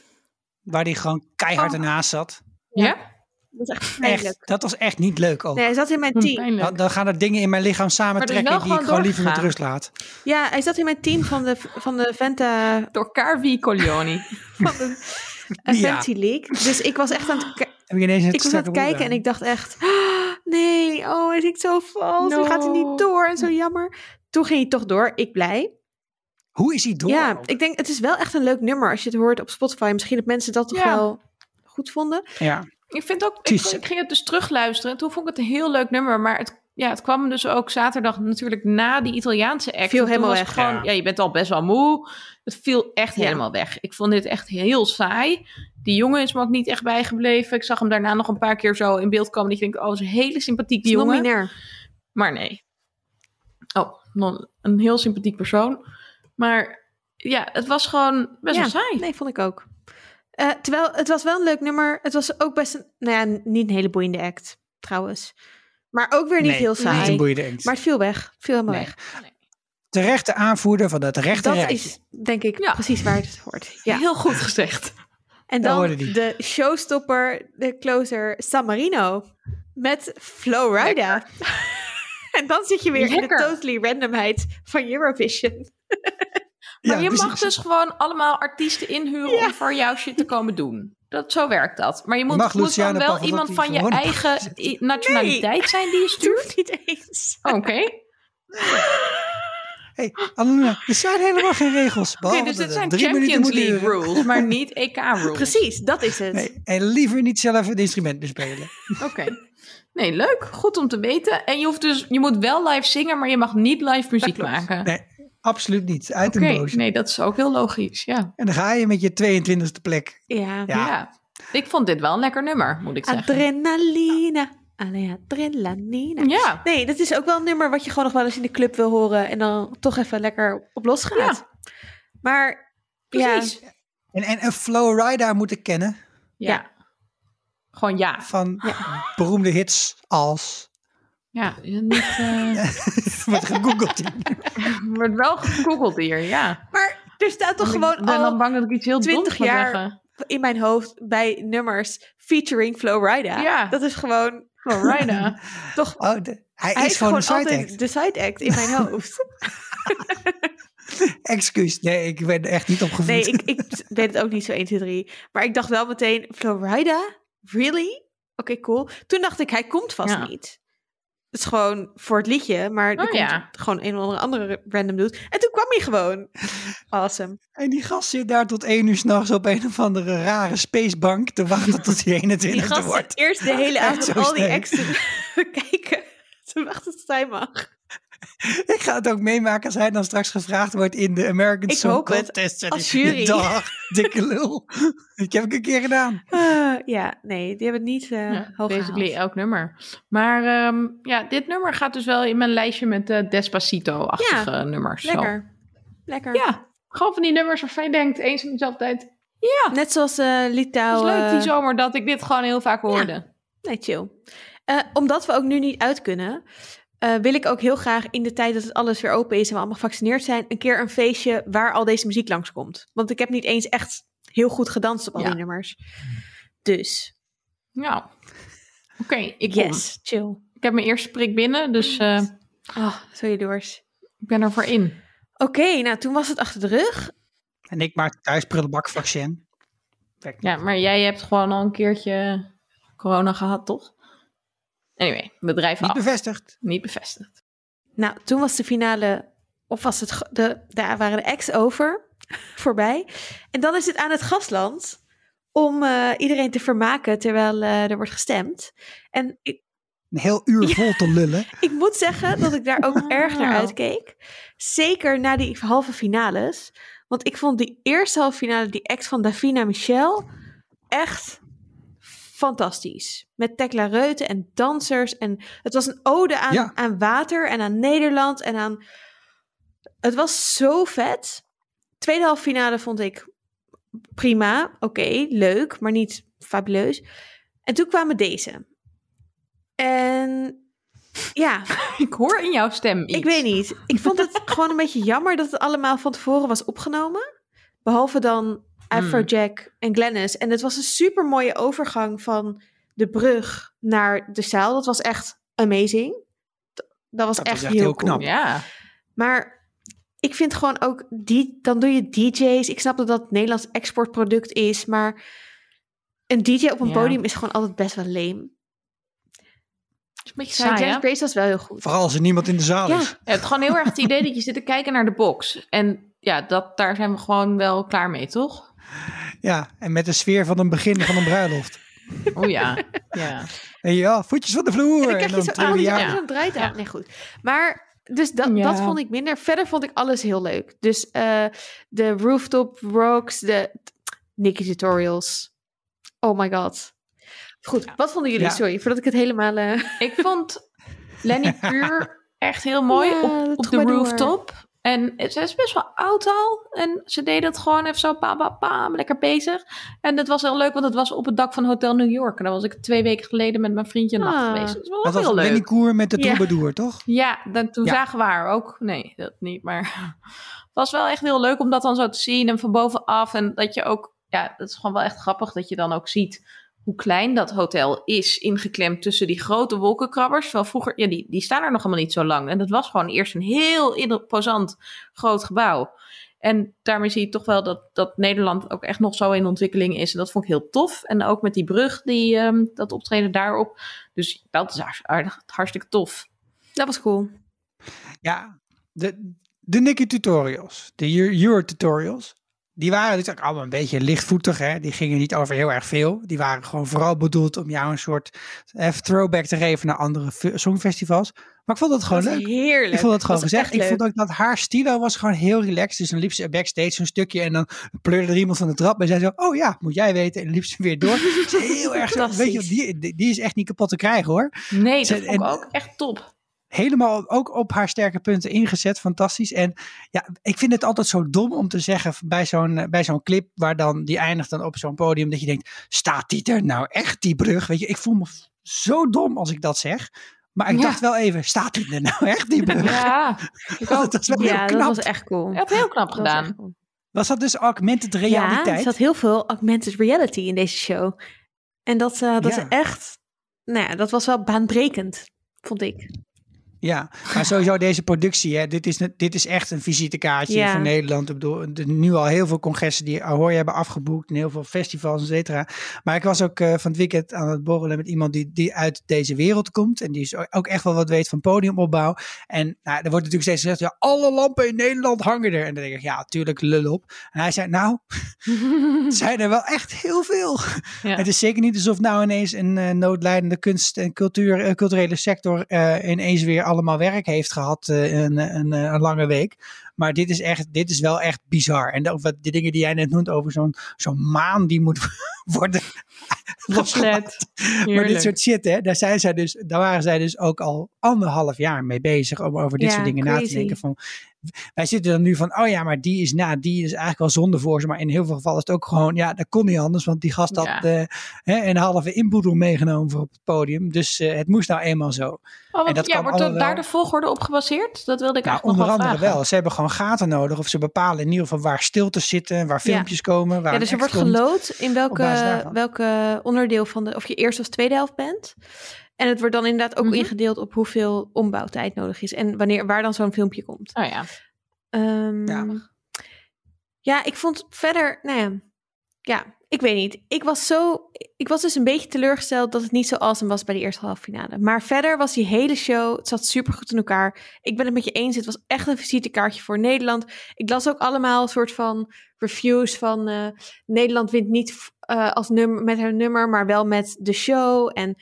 waar die gewoon keihard ernaast zat. ja? dat is echt. Echt, dat was echt niet leuk ook. Nee, hij zat in mijn Hm, team. Dan, dan gaan er dingen in mijn lichaam samentrekken die ik gewoon liever met rust laat. Ja, hij zat in mijn team van de, van de Venta, Door Carvi Coglioni. van de Ja. Fantasy League. Dus ik was echt aan het, Heb ik ineens een ik was aan het kijken en ik dacht echt... "Ah, nee, oh, hij zingt zo vals. Nu gaat hij No. niet door en zo jammer. Toen ging hij toch door. Ik blij. Hoe is hij door? Ja, ik denk het is wel echt een leuk nummer als je het hoort op Spotify. Misschien dat mensen dat toch Ja. wel goed vonden. Ja. Ik vind ook, ik, ging het dus terugluisteren en toen vond ik het een heel leuk nummer. Maar het, ja, het kwam dus ook zaterdag natuurlijk na die Italiaanse act. Viel helemaal was weg, Gewoon, ja. ja. je bent al best wel moe. Het viel echt Ja. helemaal weg. Ik vond dit echt heel saai. Die jongen is me ook niet echt bijgebleven. Ik zag hem daarna nog een paar keer zo in beeld komen. Dat je denkt, oh, dat is een hele sympathieke Die jongen. nominair. Maar nee. Oh, non- een heel sympathiek persoon. Maar ja, het was gewoon best Ja, wel saai. Nee, vond ik ook. Eh, terwijl het was wel een leuk nummer. Het was ook best een, nou ja, niet een hele boeiende act, trouwens. Maar ook weer niet Nee, heel Niet saai. een boeiende act. Maar het viel weg. Het viel helemaal Nee. weg. Terechte aanvoerder van het rechte Dat rijtje. is denk ik Ja. precies waar het hoort. Ja. Heel goed gezegd. En dan de showstopper, de closer San Marino. Met Flowrida. en dan zit je weer in de totally randomheid van Eurovision. Maar Ja, je precies. mag dus gewoon allemaal artiesten inhuren om voor jouw shit te komen doen. Dat, zo werkt dat. Maar je moet, Mag moet dan wel iemand van je eigen nationaliteit zijn die je Het stuurt. hoeft niet eens. Oké. Hey, Annalena, er zijn helemaal geen regels. Dus het zijn Champions League duren. rules, maar niet EK rules. Precies, dat is het. Nee, en liever niet zelf het instrument bespelen. Oké. Nee, leuk. Goed om te weten. En je, hoeft dus, je moet wel live zingen, maar je mag niet live muziek maken. Nee, absoluut niet. Uit een doos. nee, dat is ook heel logisch. Ja. En dan ga je met je 22e plek. Ja. Ja. ja. Ik vond dit wel een lekker nummer, moet ik zeggen. Adrenaline. Alle adrenaline. Ja. Nee, dat is ook wel een nummer wat je gewoon nog wel eens in de club wil horen. En dan toch even lekker op los gaat. Maar Precies. ja, En, en een Flowrider moeten kennen Ja. Gewoon ja. van beroemde hits als... Ja, niet... eh, Wordt gegoogeld. wordt wel gegoogeld hier, ja. maar er staat toch gewoon ik ben dan al bang dat ik iets heel 20 doms ga jaar zeggen. in mijn hoofd bij nummers featuring Flowrida. Ja. Dat is gewoon Florida. toch... Oh, de- hij, Hij is is gewoon gewoon een side altijd act. de side act in mijn hoofd. Excuus. Nee, ik ben er echt niet opgevoed. Nee, ik, ik weet het ook niet zo 1, 2, 3. Maar ik dacht wel meteen, Florida? Really? Oké, cool. Toen dacht ik, hij komt vast Ja. niet. Het is gewoon voor het liedje, maar er Oh, komt ja. gewoon een of andere, andere random dude. En toen kwam hij gewoon. Awesome. En die gast zit daar tot één uur s'nachts op een of andere rare spacebank te wachten tot hij 21 Die gast wordt. zit eerst de hele avond al die te kijken. Te wachten tot hij mag. Ik ga het ook meemaken als hij dan straks gevraagd wordt in de American Ik Song hoop het, Contest. En als jury. Dag, dikke lul. Dat heb ik een keer gedaan. Ah, ja, nee, die hebben het niet eh Ja, hoog basically gehaald. elk nummer. Maar ehm, ja, dit nummer gaat dus wel in mijn lijstje met eh, Despacito-achtige nummers. Zo. Lekker. Lekker. Ja, Gewoon van die nummers waarvan je denkt, eens in dezelfde tijd. Ja, Net zoals het Litouw. is leuk die zomer dat ik dit gewoon heel vaak hoorde. Nee, chill. Omdat we ook nu niet uit kunnen, wil ik ook heel graag in de tijd dat het alles weer open is en we allemaal gevaccineerd zijn, een keer een feestje waar al deze muziek langskomt. Want ik heb niet eens echt heel goed gedanst op al Ja. die nummers. Dus, Ja. Oké, ik kom. yes, chill. Ik heb mijn eerste prik binnen, dus eh, Oh, zo jaloers. ik ben er voor in. Oké, nou toen was het achter de rug. En ik maak thuis prullenbakvaccin. Ja, maar jij hebt gewoon al een keertje corona gehad, toch? Anyway, bedrijf Niet af. bevestigd. Niet bevestigd. Nou, toen was de finale, of was het, de, daar waren de acts over, voorbij. En dan is het aan het gastland om eh, iedereen te vermaken terwijl eh, er wordt gestemd. En ik, Een heel uur vol te lullen. ik moet zeggen dat ik daar ook erg naar uitkeek. Zeker na die halve finales. Want ik vond die eerste halve finale, die act van Davina Michel, echt fantastisch. Met Tekla Reuten en dansers. En het was een ode aan, Ja. aan water en aan Nederland en aan... Het was zo vet. Tweede halve finale vond ik prima. Oké, leuk, maar niet fabuleus. En toen kwamen deze. En ja, Ik hoor in jouw stem iets. ik weet niet. Ik vond het gewoon een beetje jammer dat het allemaal van tevoren was opgenomen. Behalve dan Afrojack en Glennis. En het was een super mooie overgang van de brug naar de zaal. Dat was echt amazing. Dat was Dat echt, was echt heel, heel cool. knap. Ja. Maar ik vind gewoon ook, die, dan doe je DJ's. Ik snap dat dat een Nederlands exportproduct is, maar een DJ op een Ja. podium is gewoon altijd best wel lame. Het is een beetje Ja, saai, James was wel heel goed. Vooral als er niemand in de zaal Ja. is. Je hebt gewoon heel erg het idee dat je zit te kijken naar de box. En ja, dat, daar zijn we gewoon wel klaar mee, toch? Ja, en met de sfeer van een begin van een bruiloft. Oh ja. ja. En ja, voetjes van de vloer. En dan En krijg je dan zo trillen aan, die ja. aan. zo'n draait aan. Ja. Nee, goed. Maar, dus dat, Ja. dat vond ik minder. Verder vond ik alles heel leuk. Dus eh, de rooftop rocks, de Nicky tutorials. Oh my god. Goed, wat vonden jullie? Ja. Sorry, voordat ik het helemaal... eh, Ik vond Lenny Puur echt heel mooi Ja, op, op de rooftop. En ze is best wel oud al. En ze deed het gewoon even zo pam, pam, pam, lekker bezig. En dat was heel leuk, want het was op het dak van Hotel New York. En daar was ik twee weken geleden met mijn vriendje een nacht Ah. geweest. Dat was wel Dat was leuk. Koer met de Ja. troubadour, toch? Ja, dan, toen Ja. zagen we haar ook. Nee, dat niet. Maar het was wel echt heel leuk om dat dan zo te zien en van bovenaf. En dat je ook, ja, dat is gewoon wel echt grappig dat je dan ook ziet hoe klein dat hotel is, ingeklemd tussen die grote wolkenkrabbers. Wel vroeger, ja, die, die staan er nog helemaal niet zo lang. En dat was gewoon eerst een heel imposant groot gebouw. En daarmee zie je toch wel dat, dat Nederland ook echt nog zo in ontwikkeling is. En dat vond ik heel tof. En ook met die brug, die, ehm, dat optreden daarop. Dus dat is aardig- hartstikke tof. dat was cool. Ja, de, de Nicky tutorials, de Euro tutorials, die waren natuurlijk allemaal een beetje lichtvoetig. Hè? Die gingen niet over heel erg veel. Die waren gewoon vooral bedoeld om jou een soort eh, throwback te geven naar andere fe- songfestivals. Maar ik vond het gewoon Dat leuk. heerlijk. Ik vond het gewoon Dat gezegd. Ik leuk. vond ook dat haar stilo was gewoon heel relaxed. Dus dan liep ze backstage zo'n stukje en dan pleurde er iemand van de trap. En zei zo, oh ja, moet jij weten. En liep ze weer door. Ze heel erg weet je, die, die is echt niet kapot te krijgen hoor. Nee, Ze- dat vond ik en- ook echt top. Helemaal ook op haar sterke punten ingezet. Fantastisch. En ja, ik vind het altijd zo dom om te zeggen bij zo'n eh, bij zo'n clip waar dan die eindigt dan op zo'n podium dat je denkt, staat die er nou echt die brug? Weet je, ik voel me zo dom als ik dat zeg. Maar ik Ja. dacht wel even, staat die er nou echt die brug? Ja, dat was wel heel Ja, dat was echt cool. Je had heel knap Dat was echt gedaan. cool. Was dat dus augmented Ja, realiteit? er zat heel veel augmented reality in deze show. En dat, eh, dat Ja. is echt, nou ja, dat was wel baanbrekend, vond ik. Ja, maar sowieso deze productie, hè, dit, is, dit is echt een visitekaartje Ja. voor Nederland. Ik bedoel, er nu al heel veel congressen die Ahoy hebben afgeboekt en heel veel festivals, et cetera. Maar ik was ook eh, van het weekend aan het borrelen met iemand die, die uit deze wereld komt en die is ook echt wel wat weet van podiumopbouw. En nou, er wordt natuurlijk steeds gezegd, ja, alle lampen in Nederland hangen er. En dan denk ik, ja, tuurlijk, lul op. En hij zei, nou, het zijn er wel echt heel veel. Ja. Het is zeker niet alsof nou ineens een eh, noodlijdende kunst- en cultuur, eh, culturele sector ineens weer allemaal werk heeft gehad eh, een, een, een lange week. Maar dit is, echt, dit is wel echt bizar. En ook wat de dingen die jij net noemt over zo'n zo'n maan die moet worden losgelaten. Maar dit soort shit, hè, daar, zijn zij dus, daar waren zij dus ook al anderhalf jaar mee bezig om over dit Ja, soort dingen na te denken. Van, wij zitten dan nu van, oh ja, maar die is na, die is eigenlijk wel zonde voor ze. Maar in heel veel gevallen is het ook gewoon, ja, dat kon niet anders. Want die gast had Ja. eh, hè, een halve inboedel meegenomen voor op het podium. Dus eh, het moest nou eenmaal zo. Oh, want, En dat ja, wordt daar wel. de volgorde op gebaseerd? Dat wilde ik Nou, eigenlijk onder nog wel andere vragen. wel. Ze hebben gewoon gaten nodig. Of ze bepalen in ieder geval waar stiltes zitten, waar filmpjes komen. Waar Ja, dus er wordt gelood in welke, welke onderdeel van de, of je eerste of tweede helft bent. En het wordt dan inderdaad ook Mhm. ingedeeld op hoeveel ombouwtijd nodig is. En wanneer, waar dan zo'n filmpje komt. Oh ja. Ehm, Ja. ja. ik vond verder, nou ja, ja, ik weet niet. Ik was zo, ik was dus een beetje teleurgesteld dat het niet zo awesome was bij de eerste halve finale. Maar verder was die hele show, het zat super goed in elkaar. Ik ben het met je eens, het was echt een visitekaartje voor Nederland. Ik las ook allemaal een soort van reviews van eh, Nederland wint niet eh, als nummer, met haar nummer, maar wel met de show. En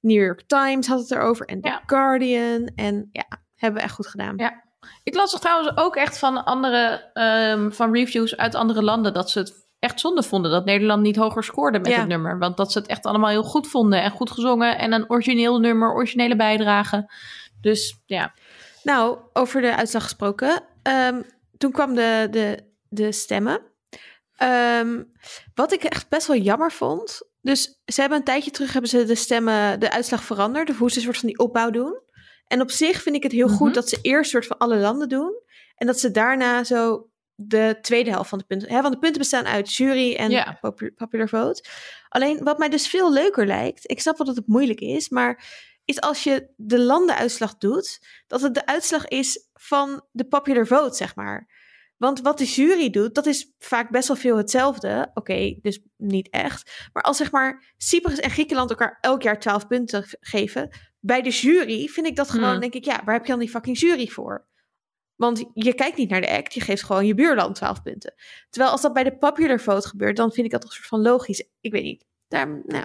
New York Times had het erover en The Ja. Guardian. En ja, hebben we echt goed gedaan. Ja. Ik las er trouwens ook echt van andere ehm, van reviews uit andere landen dat ze het echt zonde vonden dat Nederland niet hoger scoorde met Ja. het nummer. Want dat ze het echt allemaal heel goed vonden en goed gezongen en een origineel nummer, originele bijdrage. Dus ja. Nou, over de uitslag gesproken. ehm, toen kwam de, de, de stemmen. Ehm, wat ik echt best wel jammer vond. Dus ze hebben een tijdje terug hebben ze de stemmen, de uitslag veranderd. Of hoe ze een soort van die opbouw doen. En op zich vind ik het heel Mhm. goed dat ze eerst soort van alle landen doen. En dat ze daarna zo de tweede helft van de punten. Hè, want de punten bestaan uit jury en Ja. popular vote. Alleen wat mij dus veel leuker lijkt. Ik snap wel dat het moeilijk is. Maar is als je de landenuitslag doet. Dat het de uitslag is van de popular vote, zeg maar. Want wat de jury doet, dat is vaak best wel veel hetzelfde. Oké, dus niet echt. Maar als zeg maar Cyprus en Griekenland elkaar elk jaar 12 punten geven. Bij de jury vind ik dat gewoon, Hmm. denk ik, ja, waar heb je dan die fucking jury voor? Want je kijkt niet naar de act, je geeft gewoon je buurland 12 punten. Terwijl als dat bij de popular vote gebeurt, dan vind ik dat toch een soort van logisch. Ik weet niet. Daar, nou,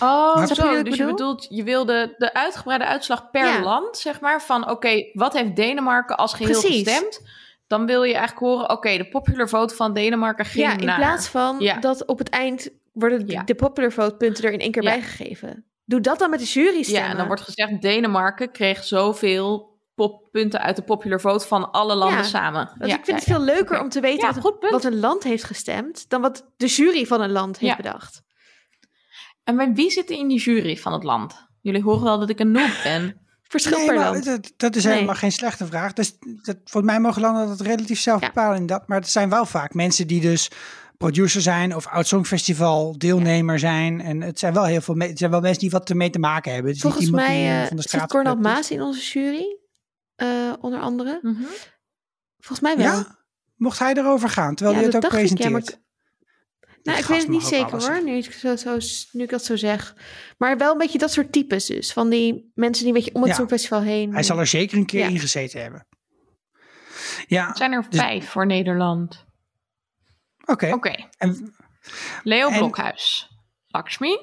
Oh, Maar- je zo. ik Dus je bedoel? bedoelt, je wil de, de uitgebreide uitslag per Ja. land, zeg maar. Van oké, wat heeft Denemarken als geheel Precies. gestemd? Dan wil je eigenlijk horen, oké, de popular vote van Denemarken ging ja, in naar... plaats van Ja. dat op het eind worden de, Ja. de popular vote punten er in één keer Ja. bijgegeven. Doe dat dan met de jury stemmen. Ja, en dan wordt gezegd, Denemarken kreeg zoveel pop punten uit de popular vote van alle landen Ja, samen. Ja, ik vind ja, het veel leuker om te weten Ja, wat, een land heeft gestemd... dan wat de jury van een land heeft Ja. bedacht. En bij wie zit er in die jury van het land? Jullie horen wel dat ik een noob ben. Verschil Nee, per land. dat, dat is Nee. helemaal geen slechte vraag. Dus dat, volgens mij mogen landen dat relatief zelf Ja. bepalen in dat. Maar het zijn wel vaak mensen die dus producer zijn of oud songfestival deelnemer zijn. En het zijn wel heel veel het zijn wel mensen die wat ermee te maken hebben. Volgens mij eh van de zit straat Cornel. Maas in onze jury. Eh, onder andere. Mhm. Volgens mij wel. Ja? Mocht hij erover gaan, terwijl Ja, hij het ook ik, ja, presenteert? maar Nou, ik weet het niet zeker hoor, nu ik, zo, zo, nu ik dat zo zeg. Maar wel een beetje dat soort types dus. Van die mensen die een beetje om het Ja. Songfestival heen... Hij zal er zeker een keer Ja. in gezeten hebben. Ja, Het zijn er Dus- vijf voor Nederland. oké. Oké. En Leo En- Blokhuis. Lakshmi.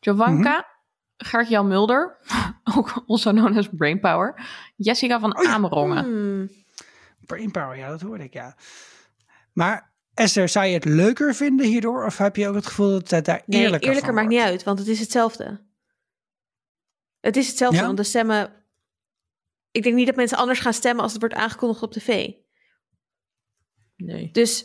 Jovanka. Mhm. Gert-Jan Mulder. Ook also known as Brainpower. Jessica van Oh ja. Amerongen. Hmm. Brainpower, ja, dat hoorde ik, ja. Maar Esther, zou je het leuker vinden hierdoor? Of heb je ook het gevoel dat het daar Nee, eerlijker, eerlijker, van maakt wordt? niet uit, want het is hetzelfde. Het is hetzelfde, Ja? want de stemmen... Ik denk niet dat mensen anders gaan stemmen als het wordt aangekondigd op tv. Nee, Dus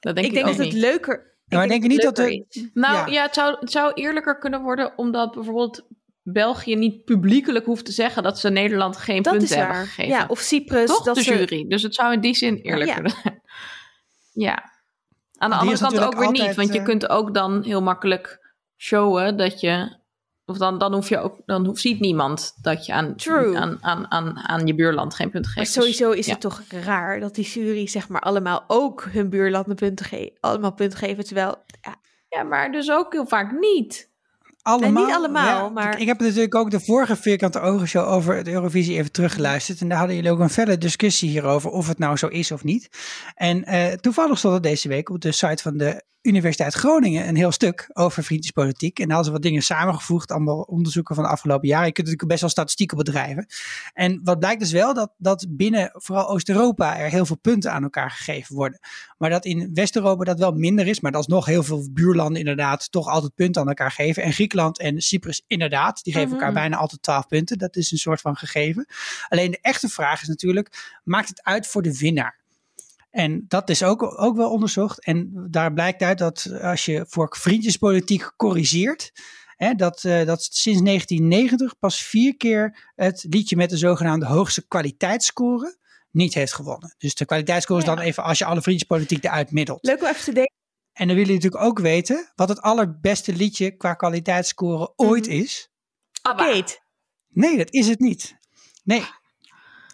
dat denk ik ik, denk ook dat het leuker... Maar denk je niet dat is. Nou Ja. ja, het, zou, het zou eerlijker kunnen worden omdat bijvoorbeeld België niet publiekelijk hoeft te zeggen dat ze Nederland geen Dat punten hebben gegeven. Ja, of Cyprus. Toch dat de ze- jury. Dus het zou in die zin eerlijk Ja. kunnen zijn. Ja. Aan de Die andere kant ook weer altijd, niet. Want je eh, kunt ook dan heel makkelijk showen dat je... Of dan, dan hoef je ook... Dan hoeft, ziet niemand dat je aan, True. aan, aan, aan, aan je buurland geen punten Maar geeft. Dus, sowieso is ja. het toch raar dat die jury zeg maar allemaal ook hun buurland een punten ge allemaal punten geven. Terwijl, ja, Ja, maar dus ook heel vaak niet. Allemaal? niet allemaal, Ja, maar- Ik, ik heb natuurlijk ook de vorige Vierkante Ogen show over het Eurovisie even teruggeluisterd. En daar hadden jullie ook een felle discussie hierover of het nou zo is of niet. En eh, toevallig stond het deze week op de site van de Universiteit Groningen een heel stuk over vriendjespolitiek. En daar hadden ze wat dingen samengevoegd, allemaal onderzoeken van de afgelopen jaren. Je kunt natuurlijk best wel statistieken bedrijven. En wat blijkt dus wel, dat, dat binnen vooral Oost-Europa er heel veel punten aan elkaar gegeven worden. Maar dat in West-Europa dat wel minder is. Maar dat is nog heel veel buurlanden inderdaad toch altijd punten aan elkaar geven. En Griekenland en Cyprus inderdaad, die geven elkaar bijna altijd 12 punten. Dat is een soort van gegeven. Alleen de echte vraag is natuurlijk, maakt het uit voor de winnaar? En dat is ook, ook wel onderzocht. En daar blijkt uit dat als je voor vriendjespolitiek corrigeert, hè, dat, eh, dat sinds 1990 pas vier keer het liedje met de zogenaamde hoogste kwaliteitsscore niet heeft gewonnen. Dus de kwaliteitsscore is dan even als je alle vriendjespolitiek eruit middelt. Leuk om even te denken. En dan willen jullie natuurlijk ook weten wat het allerbeste liedje qua kwaliteitsscore ooit is. Kate. Nee, dat is het niet. Nee.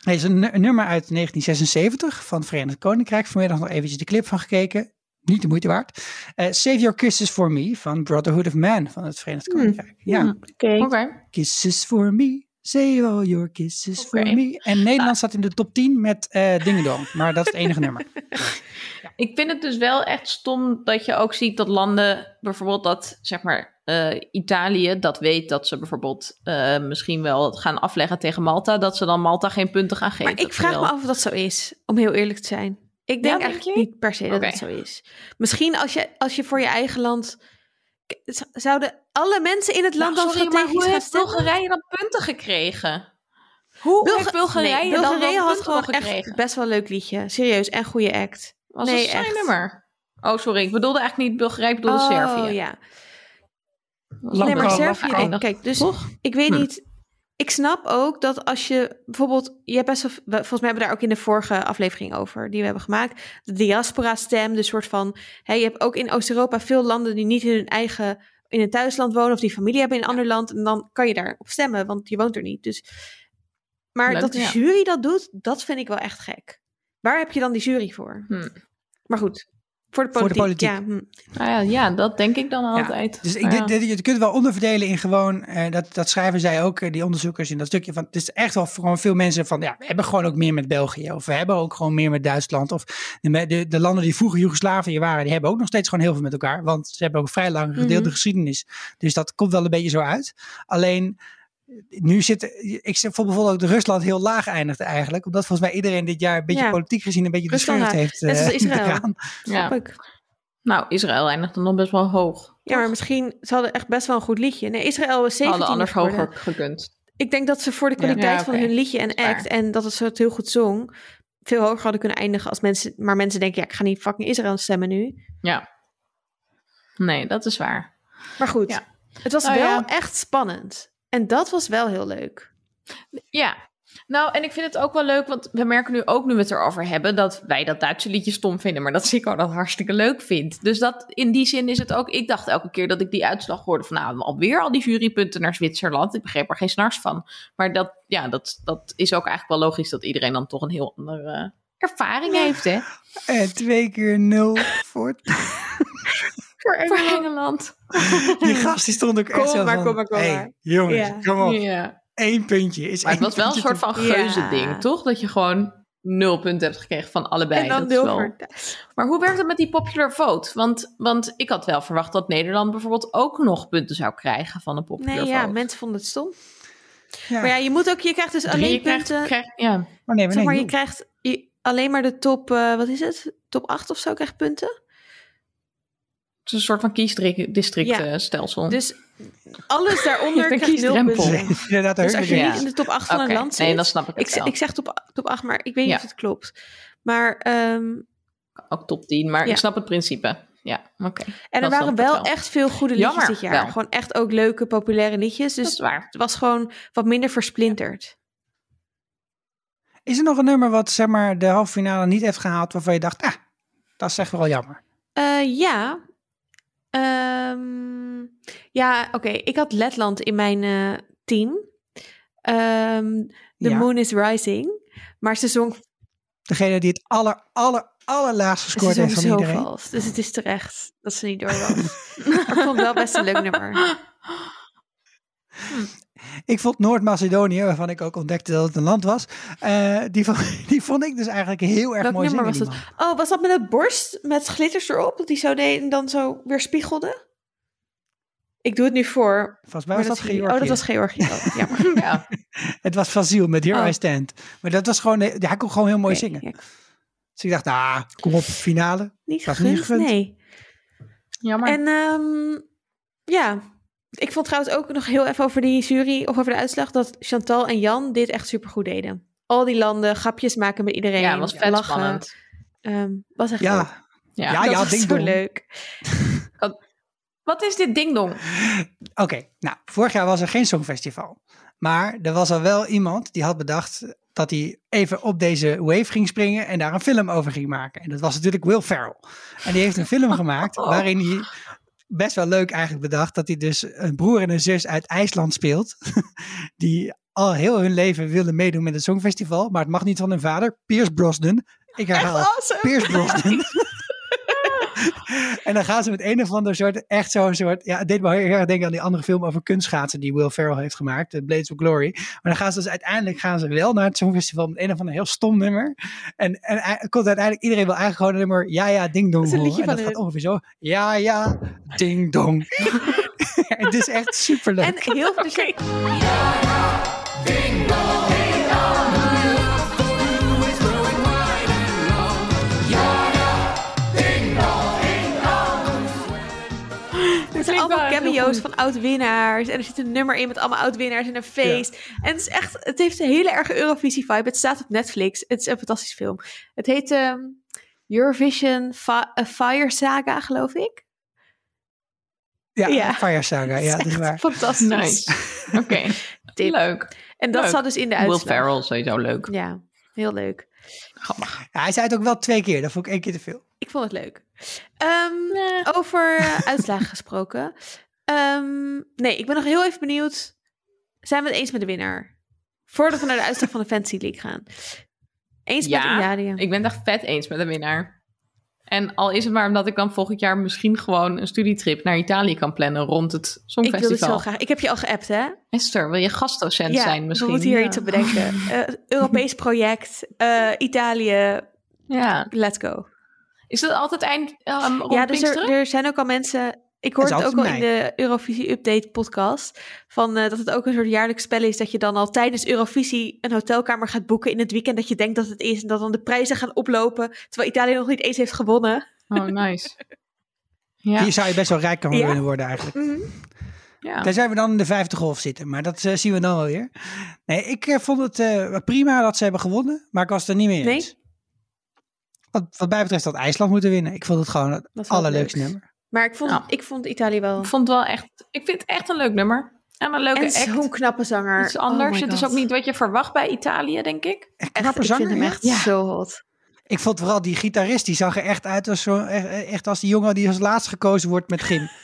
Er is een, nu- een nummer uit 1976 van het Verenigd Koninkrijk. Vanmiddag nog eventjes de clip van gekeken. Niet de moeite waard. Eh, Save Your Kisses For Me van Brotherhood of Man van het Verenigd Koninkrijk. Ja, Oké. Oké. Kisses For Me. Save all your kisses for me. En Nederland staat in de top 10 met eh Dingedong. Maar dat is het enige nummer. Ik vind het dus wel echt stom dat je ook ziet dat landen, bijvoorbeeld dat, zeg maar, eh, Italië, dat weet dat ze bijvoorbeeld eh, misschien wel gaan afleggen tegen Malta, dat ze dan Malta geen punten gaan geven. Maar ik vraag me af of dat zo is, om heel eerlijk te zijn. Ik denk denk eigenlijk niet per se dat Oké. het zo is. Misschien als je, als je voor je eigen land... Zouden alle mensen in het land Nou, dan sorry, maar strategisch hoe heeft? Bulgarije dan punten gekregen? Hoe Bulga- heeft Bulgarije, nee, dan wel had gewoon gekregen? echt best wel een leuk liedje. Serieus, en goede act. Was nee, een saai nummer. Oh, sorry, ik bedoelde eigenlijk niet Bulgarije, ik bedoelde oh, Servië. ja. Nee, maar wel Servië, denk, kijk, dus Toch? ik weet Hm. niet. Ik snap ook dat als je bijvoorbeeld, je hebt best wel, we- volgens mij hebben we daar ook in de vorige aflevering over die we hebben gemaakt, de diaspora-stem, de soort van, hè, je hebt ook in Oost-Europa veel landen die niet in hun eigen, in een thuisland wonen of die familie hebben in een ander land en dan kan je daarop stemmen, want je woont er niet. Dus, maar Leuk, dat de ja. jury dat doet, dat vind ik wel echt gek. Waar heb je dan die jury voor? Hm. Maar goed, voor de Voor de politiek. Ja, hm. Nou ja, ja, dat denk ik dan altijd. Dus ik, je het kunt wel onderverdelen in gewoon, eh, dat, dat schrijven zij ook, eh, die onderzoekers in dat stukje van, het is echt wel gewoon veel mensen van, ja, we hebben gewoon ook meer met België, of we hebben ook gewoon meer met Duitsland, of de, de, de landen die vroeger Joegoslavië waren, die hebben ook nog steeds gewoon heel veel met elkaar, want ze hebben ook vrij lange gedeelde Mhm. geschiedenis. Dus dat komt wel een beetje zo uit. Alleen, nu zit, ik vond bijvoorbeeld ook dat Rusland heel laag eindigde eigenlijk, omdat volgens mij iedereen dit jaar een beetje Ja. politiek gezien een beetje Rusland heeft Net als eh, Israël. Ja. Nou, Israël eindigt dan nog best wel hoog. Ja, maar misschien, ze hadden echt best wel een goed liedje. Nee, Israël is 17 Hadden anders geworden. hoger gekund. Ik denk dat ze voor de Ja. kwaliteit Ja, van hun liedje en is act en dat het zo het heel goed zong, veel hoger hadden kunnen eindigen als mensen. Maar mensen denken, ja, ik ga niet fucking Israël stemmen nu. Ja. Nee, dat is waar. Maar goed, Ja. het was Nou wel ja. echt spannend. En dat was wel heel leuk. Ja. Nou, en ik vind het ook wel leuk, want we merken nu ook nu we het erover hebben, dat wij dat Duitse liedje stom vinden, maar dat Zico dat hartstikke leuk vindt. Dus dat in die zin is het ook, ik dacht elke keer dat ik die uitslag hoorde van, nou, alweer al die jurypunten naar Zwitserland. Ik begreep er geen snars van. Maar dat, ja, dat, dat is ook eigenlijk wel logisch dat iedereen dan toch een heel andere ervaring heeft, hè? En twee keer nul voor Voor Engeland. Die gast die stond ook echt Kom zo maar, van, kom maar, kom hey, maar." jongens, Ja. kom op. Ja. Eén puntje is Maar het was wel een soort van Ja. geuze ding, toch? Dat je gewoon nul punten hebt gekregen van allebei. en dan Dat wel-. Maar hoe werkt het met die popular vote? Want, want ik had wel verwacht dat Nederland bijvoorbeeld ook nog punten zou krijgen van een popular Nee, ja, mensen vonden het stom. Ja. Maar ja, je moet ook, je krijgt dus Drie, alleen je krijgt, punten. krijgt- ja. Maar nee, maar zeg nee, maar, je nul. krijgt je- alleen maar de top, eh, wat is het? Top 8 of zo krijgt punten. Het is een soort van kiesdistrict Ja. eh, stelsel. Dus alles daaronder een krijgt nul punten. Inderdaad, Dus als je Ja. niet in de top 8 van een land zit. Nee, dan snap ik het ik, ik zeg top, top 8, maar ik weet niet Ja. of het klopt. Maar, ehm, Ook top 10, maar Ja. ik snap het principe. Ja, oké. en er waren wel, echt veel goede liedjes Jammer, dit jaar. wel. Gewoon echt ook leuke, populaire liedjes. Dat Dus is waar. het was gewoon wat minder versplinterd. Is er nog een nummer wat zeg maar, de halve finale niet heeft gehaald waarvan je dacht, ah, dat is echt wel jammer. Eh, ja. Ehm, ja, oké. Ik had Letland in mijn eh, team. Ehm The Ja. Moon is Rising. Maar ze zong, Degene die het aller, aller, allerlaagst ze gescoord heeft van zo iedereen. vals. Dus het is terecht dat ze niet door was. maar ik vond het wel best een leuk nummer. Ik vond Noord-Macedonië, waarvan ik ook ontdekte dat het een land was, eh, die, vond, die vond ik dus eigenlijk heel erg Welk mooi nummer zingen. was dat? Oh, was dat met het borst met glitters erop? Dat die zo deed en dan zo weer spiegelde? Ik doe het nu voor. Volgens mij was dat je- Georgië. Oh, dat was Georgië. Oh, jammer. Ja. Het was Fazil met Here Oh. I Stand. Maar dat was gewoon, hij kon gewoon heel mooi zingen. ja, Dus ik dacht, nou, kom op, finale. niet Was niet gegund, gegund. nee. Jammer. En ehm, ja, ik vond trouwens ook nog heel even over die jury of over de uitslag dat Chantal en Jan dit echt supergoed deden. Al die landen, grapjes maken met iedereen. ja, was vet lachen. spannend. Ehm, was echt leuk. Ja, Ja. Ja, dat ja, was ding zo dong. leuk. Wat is dit dingdong? Oké, nou, vorig jaar was er geen Songfestival. Maar er was al wel iemand die had bedacht dat hij even op deze wave ging springen en daar een film over ging maken. En dat was natuurlijk Will Ferrell. En die heeft een film gemaakt waarin hij best wel leuk eigenlijk bedacht dat hij dus een broer en een zus uit IJsland speelt. Die al heel hun leven wilden meedoen met het Songfestival, maar het mag niet van hun vader, Piers Brosnan. Ik herhaal, awesome. Piers Brosnan. en dan gaan ze met een of ander soort, echt zo'n soort, ja, het deed me heel erg denken aan die andere film over kunstschaatsen die Will Ferrell heeft gemaakt, The Blades of Glory. Maar dan gaan ze dus uiteindelijk gaan ze wel naar het Songfestival met een of ander heel stom nummer. En, en komt uiteindelijk, iedereen wil eigenlijk gewoon een nummer, ja ja, ding dong Dat is een horen. liedje En dat van gaat ongeveer zo, ja ja, ding dong. het is echt super leuk. En heel veel. dus- Er cameo's goed. van oud-winnaars. En er zit een nummer in met allemaal oud-winnaars en een feest. En het is echt, het heeft een hele erge Eurovisie-vibe. Het staat op Netflix. Het is een fantastische film. Het heet ehm, Eurovision Fi- A Fire Saga, geloof ik. ja, ja. Fire Saga, ja, dat is waar. Fantastisch. Nice. Oké, leuk. En dat Leuk. zat dus in de Will uitslag. Ferrell, sowieso leuk. Ja, heel leuk. Ja, hij zei het ook wel twee keer, dat vond ik één keer te veel. Ik vond het leuk. Ehm, Over eh, uitslagen gesproken. Ehm, nee, ik ben nog heel even benieuwd. Zijn we het eens met de winnaar? Voordat we naar de uitslag van de Fantasy League gaan. Eens Ja, met Italië. Ik ben het echt vet eens met de winnaar. En al is het maar omdat ik dan volgend jaar misschien gewoon een studietrip naar Italië kan plannen rond het Ik wil Songfestival. zo graag. Ik heb je al geappt, hè? Esther, wil je gastdocent ja, zijn misschien? we moeten hier Ja. iets op bedenken. Eh, Europees project, eh, Italië, Ja. let's go. Is dat altijd eind um, rond Ja, dus er, er zijn ook al mensen. Ik hoorde Het ook al in de Eurovisie Update podcast. Van, eh, dat het ook een soort jaarlijks spel is. Dat je dan al tijdens Eurovisie een hotelkamer gaat boeken in het weekend dat je denkt dat het is. En dat dan de prijzen gaan oplopen. Terwijl Italië nog niet eens heeft gewonnen. Oh, nice. Ja. Hier zou je best wel rijk Ja. willen worden eigenlijk. Mhm. ja. Daar zijn we dan in de vijfde golf zitten, maar dat eh, zien we dan wel weer. Nee, ik eh, vond het eh, prima dat ze hebben gewonnen, maar ik was het er niet mee Nee? eens. Wat, wat mij betreft had IJsland moeten winnen. Ik vond het gewoon het allerleukste leuk. nummer. Maar ik vond, ik vond Italië wel. Ik vond het wel echt... Ik vind het echt een leuk nummer. En een leuke En act. zo'n knappe zanger. Iets anders. Oh het is ook niet wat je verwacht bij Italië, denk ik. Echt knappe ik zanger. vind hem echt Ja. zo hot. Ik vond vooral die gitarist, die zag er echt uit als, zo, echt, als die jongen die als laatst gekozen wordt met gym.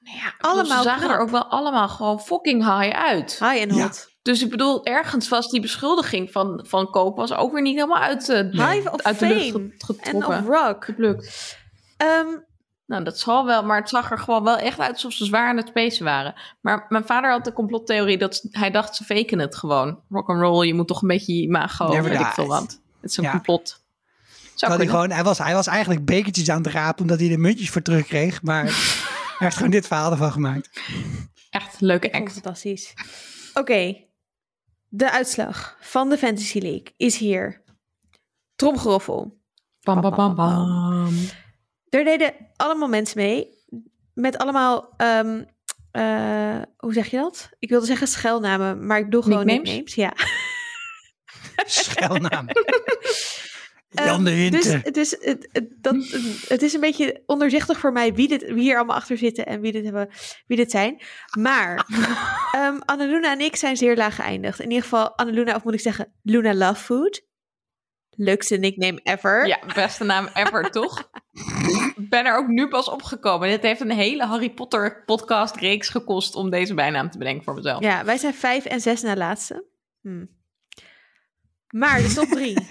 Ja, allemaal Ze zagen knap. er ook wel allemaal gewoon fucking high uit. High en Ja. hot. Dus ik bedoel, ergens was die beschuldiging van, van koop was ook weer niet helemaal uit, High of uit de lucht fame. ge- En getrokken. of rock. Geplukt. Ehm, Nou, dat zal wel, maar het zag er gewoon wel echt uit alsof ze zwaar aan het spacen waren. Maar mijn vader had de complottheorie dat hij dacht ze faken het gewoon. Rock and roll, je moet toch een beetje je imago, Never weet ik veel wat. Het is een Ja. complot. Zou hij, kunnen. gewoon, hij, was, hij was eigenlijk bekertjes aan het rapen omdat hij er muntjes voor terugkreeg. Maar hij heeft gewoon dit verhaal ervan gemaakt. Echt een leuke act. fantastisch. Oké, de uitslag van de Fantasy League is hier. Tromgeroffel. Bam, bam, bam, bam. Er deden allemaal mensen mee. Met allemaal, ehm, eh, hoe zeg je dat? Ik wilde zeggen schelnamen, maar ik bedoel gewoon Nicknames? nicknames. Ja. Schelnaam. Ehm, Jan de Hinten. Dus, dus het, het, dat, het is een beetje onderzichtig voor mij wie, dit, wie hier allemaal achter zitten en wie dit, hebben, wie dit zijn. Maar ehm Annaluna en ik zijn zeer laag geëindigd. In ieder geval Annaluna, of moet ik zeggen Luna Love Food. Leukste nickname ever. Ja, beste naam ever, toch? Ik ben er ook nu pas opgekomen. Dit heeft een hele Harry Potter podcast reeks gekost om deze bijnaam te bedenken voor mezelf. Ja, wij zijn vijf en zes na laatste. Hm. Maar de top drie.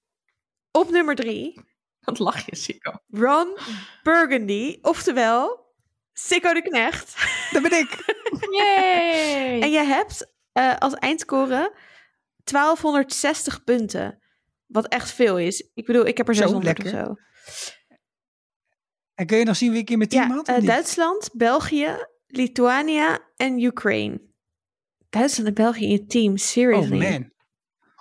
Op nummer drie, Wat lach je, Sico? Ron Burgundy, oftewel Sikko de Knecht. Dat ben ik. Yay! En je hebt eh, als eindscore 1260 punten. Wat echt veel is. Ik bedoel, ik heb er Zo, 600 of lekker. zo. En kun je nog zien wie ik in mijn team Ja, had? of eh? Duitsland, België, Lituania en Ukraine. Duitsland en België in je team, Oh seriously. man.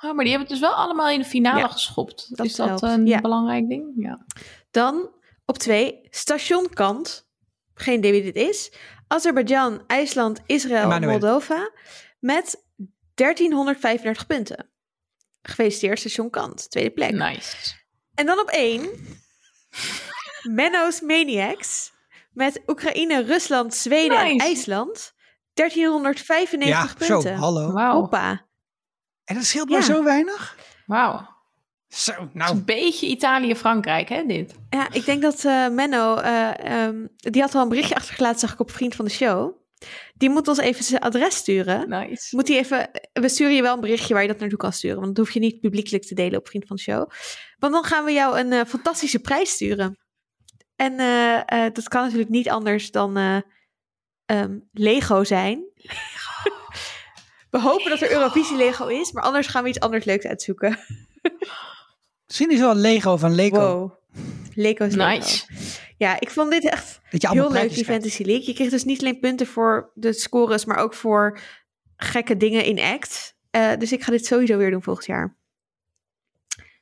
Oh, maar die hebben het dus wel allemaal in de finale Ja, geschopt. dat is dat helpt. een Ja. belangrijk ding? Ja. Dan op twee, stationkant. Geen idee wie dit is. Azerbeidzjan, IJsland, Israël, Emmanuel. Moldova. Met 1335 punten. Gefeliciteerd, station Kant. Tweede plek. Nice. En dan op één, Menno's Maniacs. Met Oekraïne, Rusland, Zweden en. IJsland. 1395 Ja, zo, punten. hallo. Wauw. Hoppa. En dat scheelt Ja. maar zo weinig? Wauw. Zo, nou. een beetje Italië-Frankrijk, hè, dit? Ja, ik denk dat eh, Menno, eh, ehm, die had al een berichtje achtergelaten, zag ik op Vriend van de Show. Die moet ons even zijn adres sturen. Nice. Moet hij even, we sturen je wel een berichtje waar je dat naartoe kan sturen. Want dat hoef je niet publiekelijk te delen op Vriend van de Show. Want dan gaan we jou een eh, fantastische prijs sturen. En eh, eh, dat kan natuurlijk niet anders dan eh, ehm, Lego zijn. we hopen dat er Eurovisie Lego is, maar anders gaan we iets anders leuks uitzoeken. Misschien is wel Lego van Lego. Wow. Lego is Lego. Nice. Ja, ik vond dit echt Dat je allemaal heel leuk, die krijgt. Fantasy League. Je kreeg dus niet alleen punten voor de scores, maar ook voor gekke dingen in act. Eh, dus ik ga dit sowieso weer doen volgend jaar.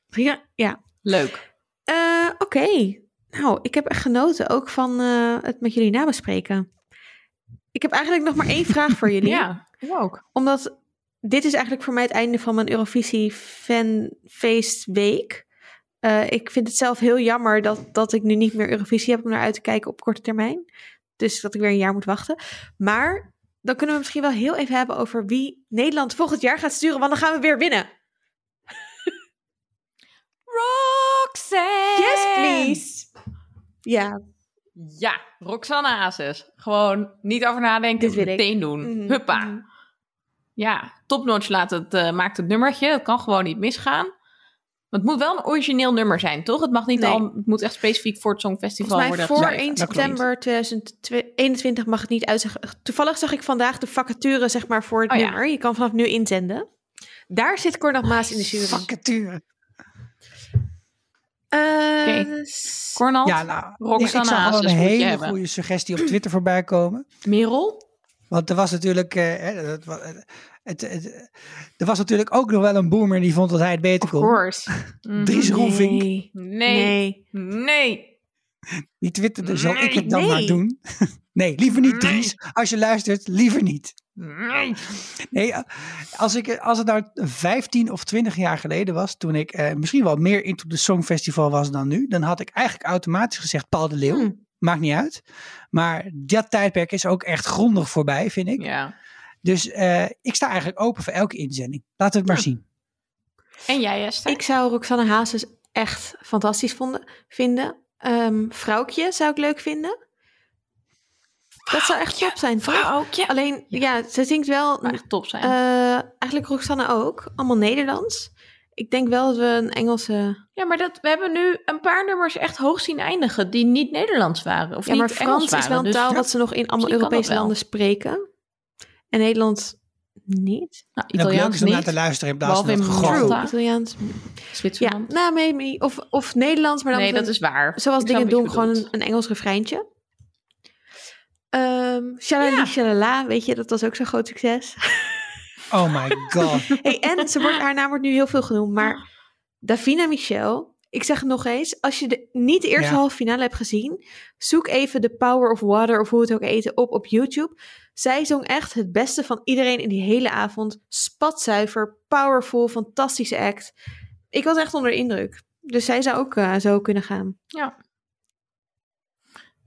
Ja, ja. Leuk. Eh, Oké. Nou, ik heb echt genoten ook van eh, het met jullie nabespreken. Ik heb eigenlijk nog maar één vraag voor jullie. Ja, ik ook. Omdat dit is eigenlijk voor mij het einde van mijn Eurovisie fanfeestweek. Eh ik vind het zelf heel jammer dat, dat ik nu niet meer Eurovisie heb om naar uit te kijken op korte termijn. Dus dat ik weer een jaar moet wachten. Maar dan kunnen we misschien wel heel even hebben over wie Nederland volgend jaar gaat sturen. Want dan gaan we weer winnen. Roxanne! Yes, please. Ja, Ja, Roxanne Hazes. Gewoon niet over nadenken, Dit ik. meteen doen. Mhm, Huppa. mhm. Ja, Topnotch laat het, eh, maakt het nummertje. Het kan gewoon niet misgaan. Maar het moet wel een origineel nummer zijn, toch? Het mag niet Nee. al, het moet echt specifiek voor het Songfestival volgens mij worden voor geschreven. 1 dat klopt. september 2021 mag het niet uitzeggen. Toevallig zag ik vandaag de vacature zeg maar, voor het Oh ja. nummer. Je kan vanaf nu inzenden. Daar zit Cornel Maas in de jury. Vacature. Eh, Oké. Cornald, Ja, nou, Roxanne ik zag Hazes een hele hebben. goede suggestie op Twitter voorbij komen. Merel. Want er was natuurlijk, eh, hè, dat wa- het, het, er was natuurlijk ook nog wel een boomer die vond dat hij het beter of kon. course. Dries Roelvink, Nee. Nee. Nee. Nee. die twitterde, zal ik het dan nee. maar doen? nee, liever niet Nee. Dries. Als je luistert, liever niet. Nee. Nee, als, ik, als het nou 15 of 20 jaar geleden was, toen ik eh, misschien wel meer into the Songfestival was dan nu, dan had ik eigenlijk automatisch gezegd Paul de Leeuw. Hmm. Maakt niet uit. Maar dat tijdperk is ook echt grondig voorbij, vind ik. Ja. Dus eh, ik sta eigenlijk open voor elke inzending. Laten we het maar Ja. zien. En jij, Esther? Ik zou Roxanne Hazes echt fantastisch vonden, vinden. Ehm Vrouwtje zou ik leuk vinden. Dat zou echt top zijn, toch? Vrouwtje. Alleen, ja, ze zingt wel... Echt top zijn. eh, eigenlijk Roxanne ook. Allemaal Nederlands. Ik denk wel dat we een Engelse... ja, maar dat, we hebben nu een paar nummers echt hoog zien eindigen die niet Nederlands waren. Of Ja, niet maar Engels Frans is wel een Dus- taal wat ze nog in allemaal dat Europese landen spreken. En Nederland niet. Nou, Italiaans is om naar niet. te luisteren in plaats van Behalve in. Italiaans. Ja, Zwitserland. nou, maybe. Of, of Nederlands, maar dan nee, dat een- is waar. Zoals Ik dingen doen, gewoon een, een Engels refreintje. Ehm Shalali Ja. Shalala, weet je, dat was ook zo'n groot succes. Oh my god. hey, en ze wordt, haar naam wordt nu heel veel genoemd, maar Davina Michel, ik zeg het nog eens, als je de, niet de eerste Ja. halve finale hebt gezien, zoek even The Power of Water of hoe het ook eten op op YouTube. Zij zong echt het beste van iedereen in die hele avond. Spatzuiver, powerful, fantastische act. Ik was echt onder de indruk. Dus zij zou ook eh, zo kunnen gaan.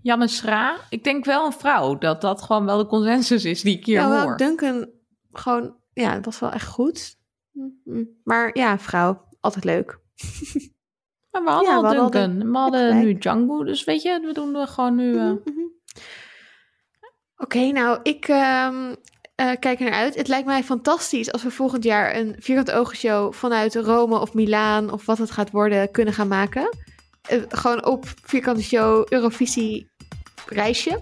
Janne Schra. Ik denk wel een vrouw. Dat dat gewoon wel de consensus is die ik hier ja, hoor. Duncan gewoon, ja, het was wel echt goed. Mhm. Maar ja, vrouw, altijd leuk. Maar we hadden Ja, al we hadden Duncan. We hadden nu Django. Dus weet je, we doen er gewoon nu... eh, Mhm, mhm. Oké, nou, ik ehm, eh, kijk er naar uit. Het lijkt mij fantastisch als we volgend jaar een vierkante ogenshow vanuit Rome of Milaan of wat het gaat worden kunnen gaan maken. Eh, gewoon op vierkante show Eurovisie reisje.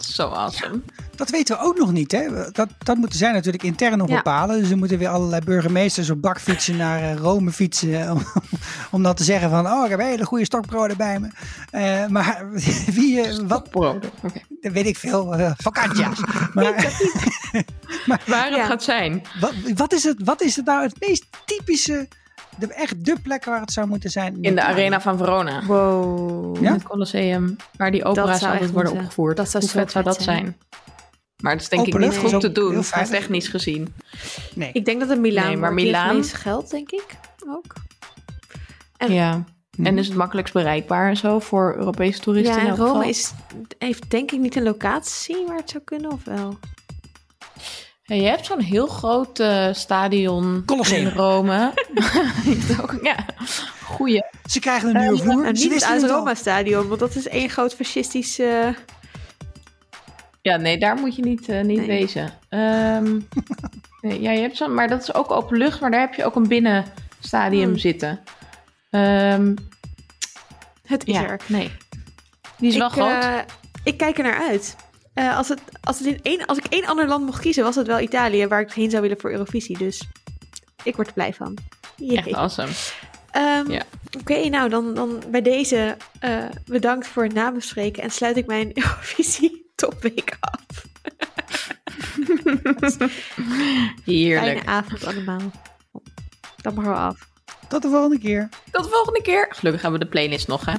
Zo awesome. Dat weten we ook nog niet, hè? Dat, dat moeten zij natuurlijk intern nog Ja. bepalen. Dus er moeten weer allerlei burgemeesters op bakfietsen naar eh, Rome fietsen. Om, om dan te zeggen van, oh, ik heb hele goede stokbroden bij me. Eh, maar wie, eh, wat, Broden. Oké. dat weet ik veel, eh focaccia's. maar Waar het Ja. gaat zijn. wat, wat, is het, wat is het nou het meest typische, de, echt de plek waar het zou moeten zijn? In de arena van Verona. Wow. Ja? In het Colosseum. Waar die Dat opera's zou altijd worden moeten. opgevoerd. Dat zou Hoe zo vet zou dat zijn. zijn? Maar het is denk ik niet goed te doen. Technisch gezien. Nee. Ik denk dat het Milaan Nee, maar Milaan- geld, denk ik. Ook. En- Ja. En is het makkelijkst bereikbaar en zo voor Europese toeristen? Ja, in en elk Rome geval? is, heeft denk ik niet een locatie waar het zou kunnen, of wel? Ja, je hebt zo'n heel groot eh, stadion Colosseum. in Rome. Ja, goeie. Ze krijgen een nieuwe vloer. Ze niet het wisten het al. AS-Roma-stadion, want dat is één groot fascistisch... eh, Ja, nee, daar moet je niet, eh, niet Nee. wezen. Ehm, nee, ja, je hebt zo'n, maar dat is ook open lucht, maar daar heb je ook een binnenstadium Hmm. zitten. Ehm, het is ja, er. nee. Die is wel ik, groot. eh, ik kijk er naar uit. Eh, als, het, als, het in één, als ik één ander land mocht kiezen, was het wel Italië, waar ik heen zou willen voor Eurovisie. Dus ik word er blij van. Echt awesome. Ehm, Ja. Oké, nou dan, dan bij deze eh, bedankt voor het nabespreken en sluit ik mijn Eurovisie topweek af. Heerlijk. Fijne avond allemaal. Dan maar wel af. Tot de volgende keer. Tot de volgende keer. Gelukkig hebben we de playlist nog, hè?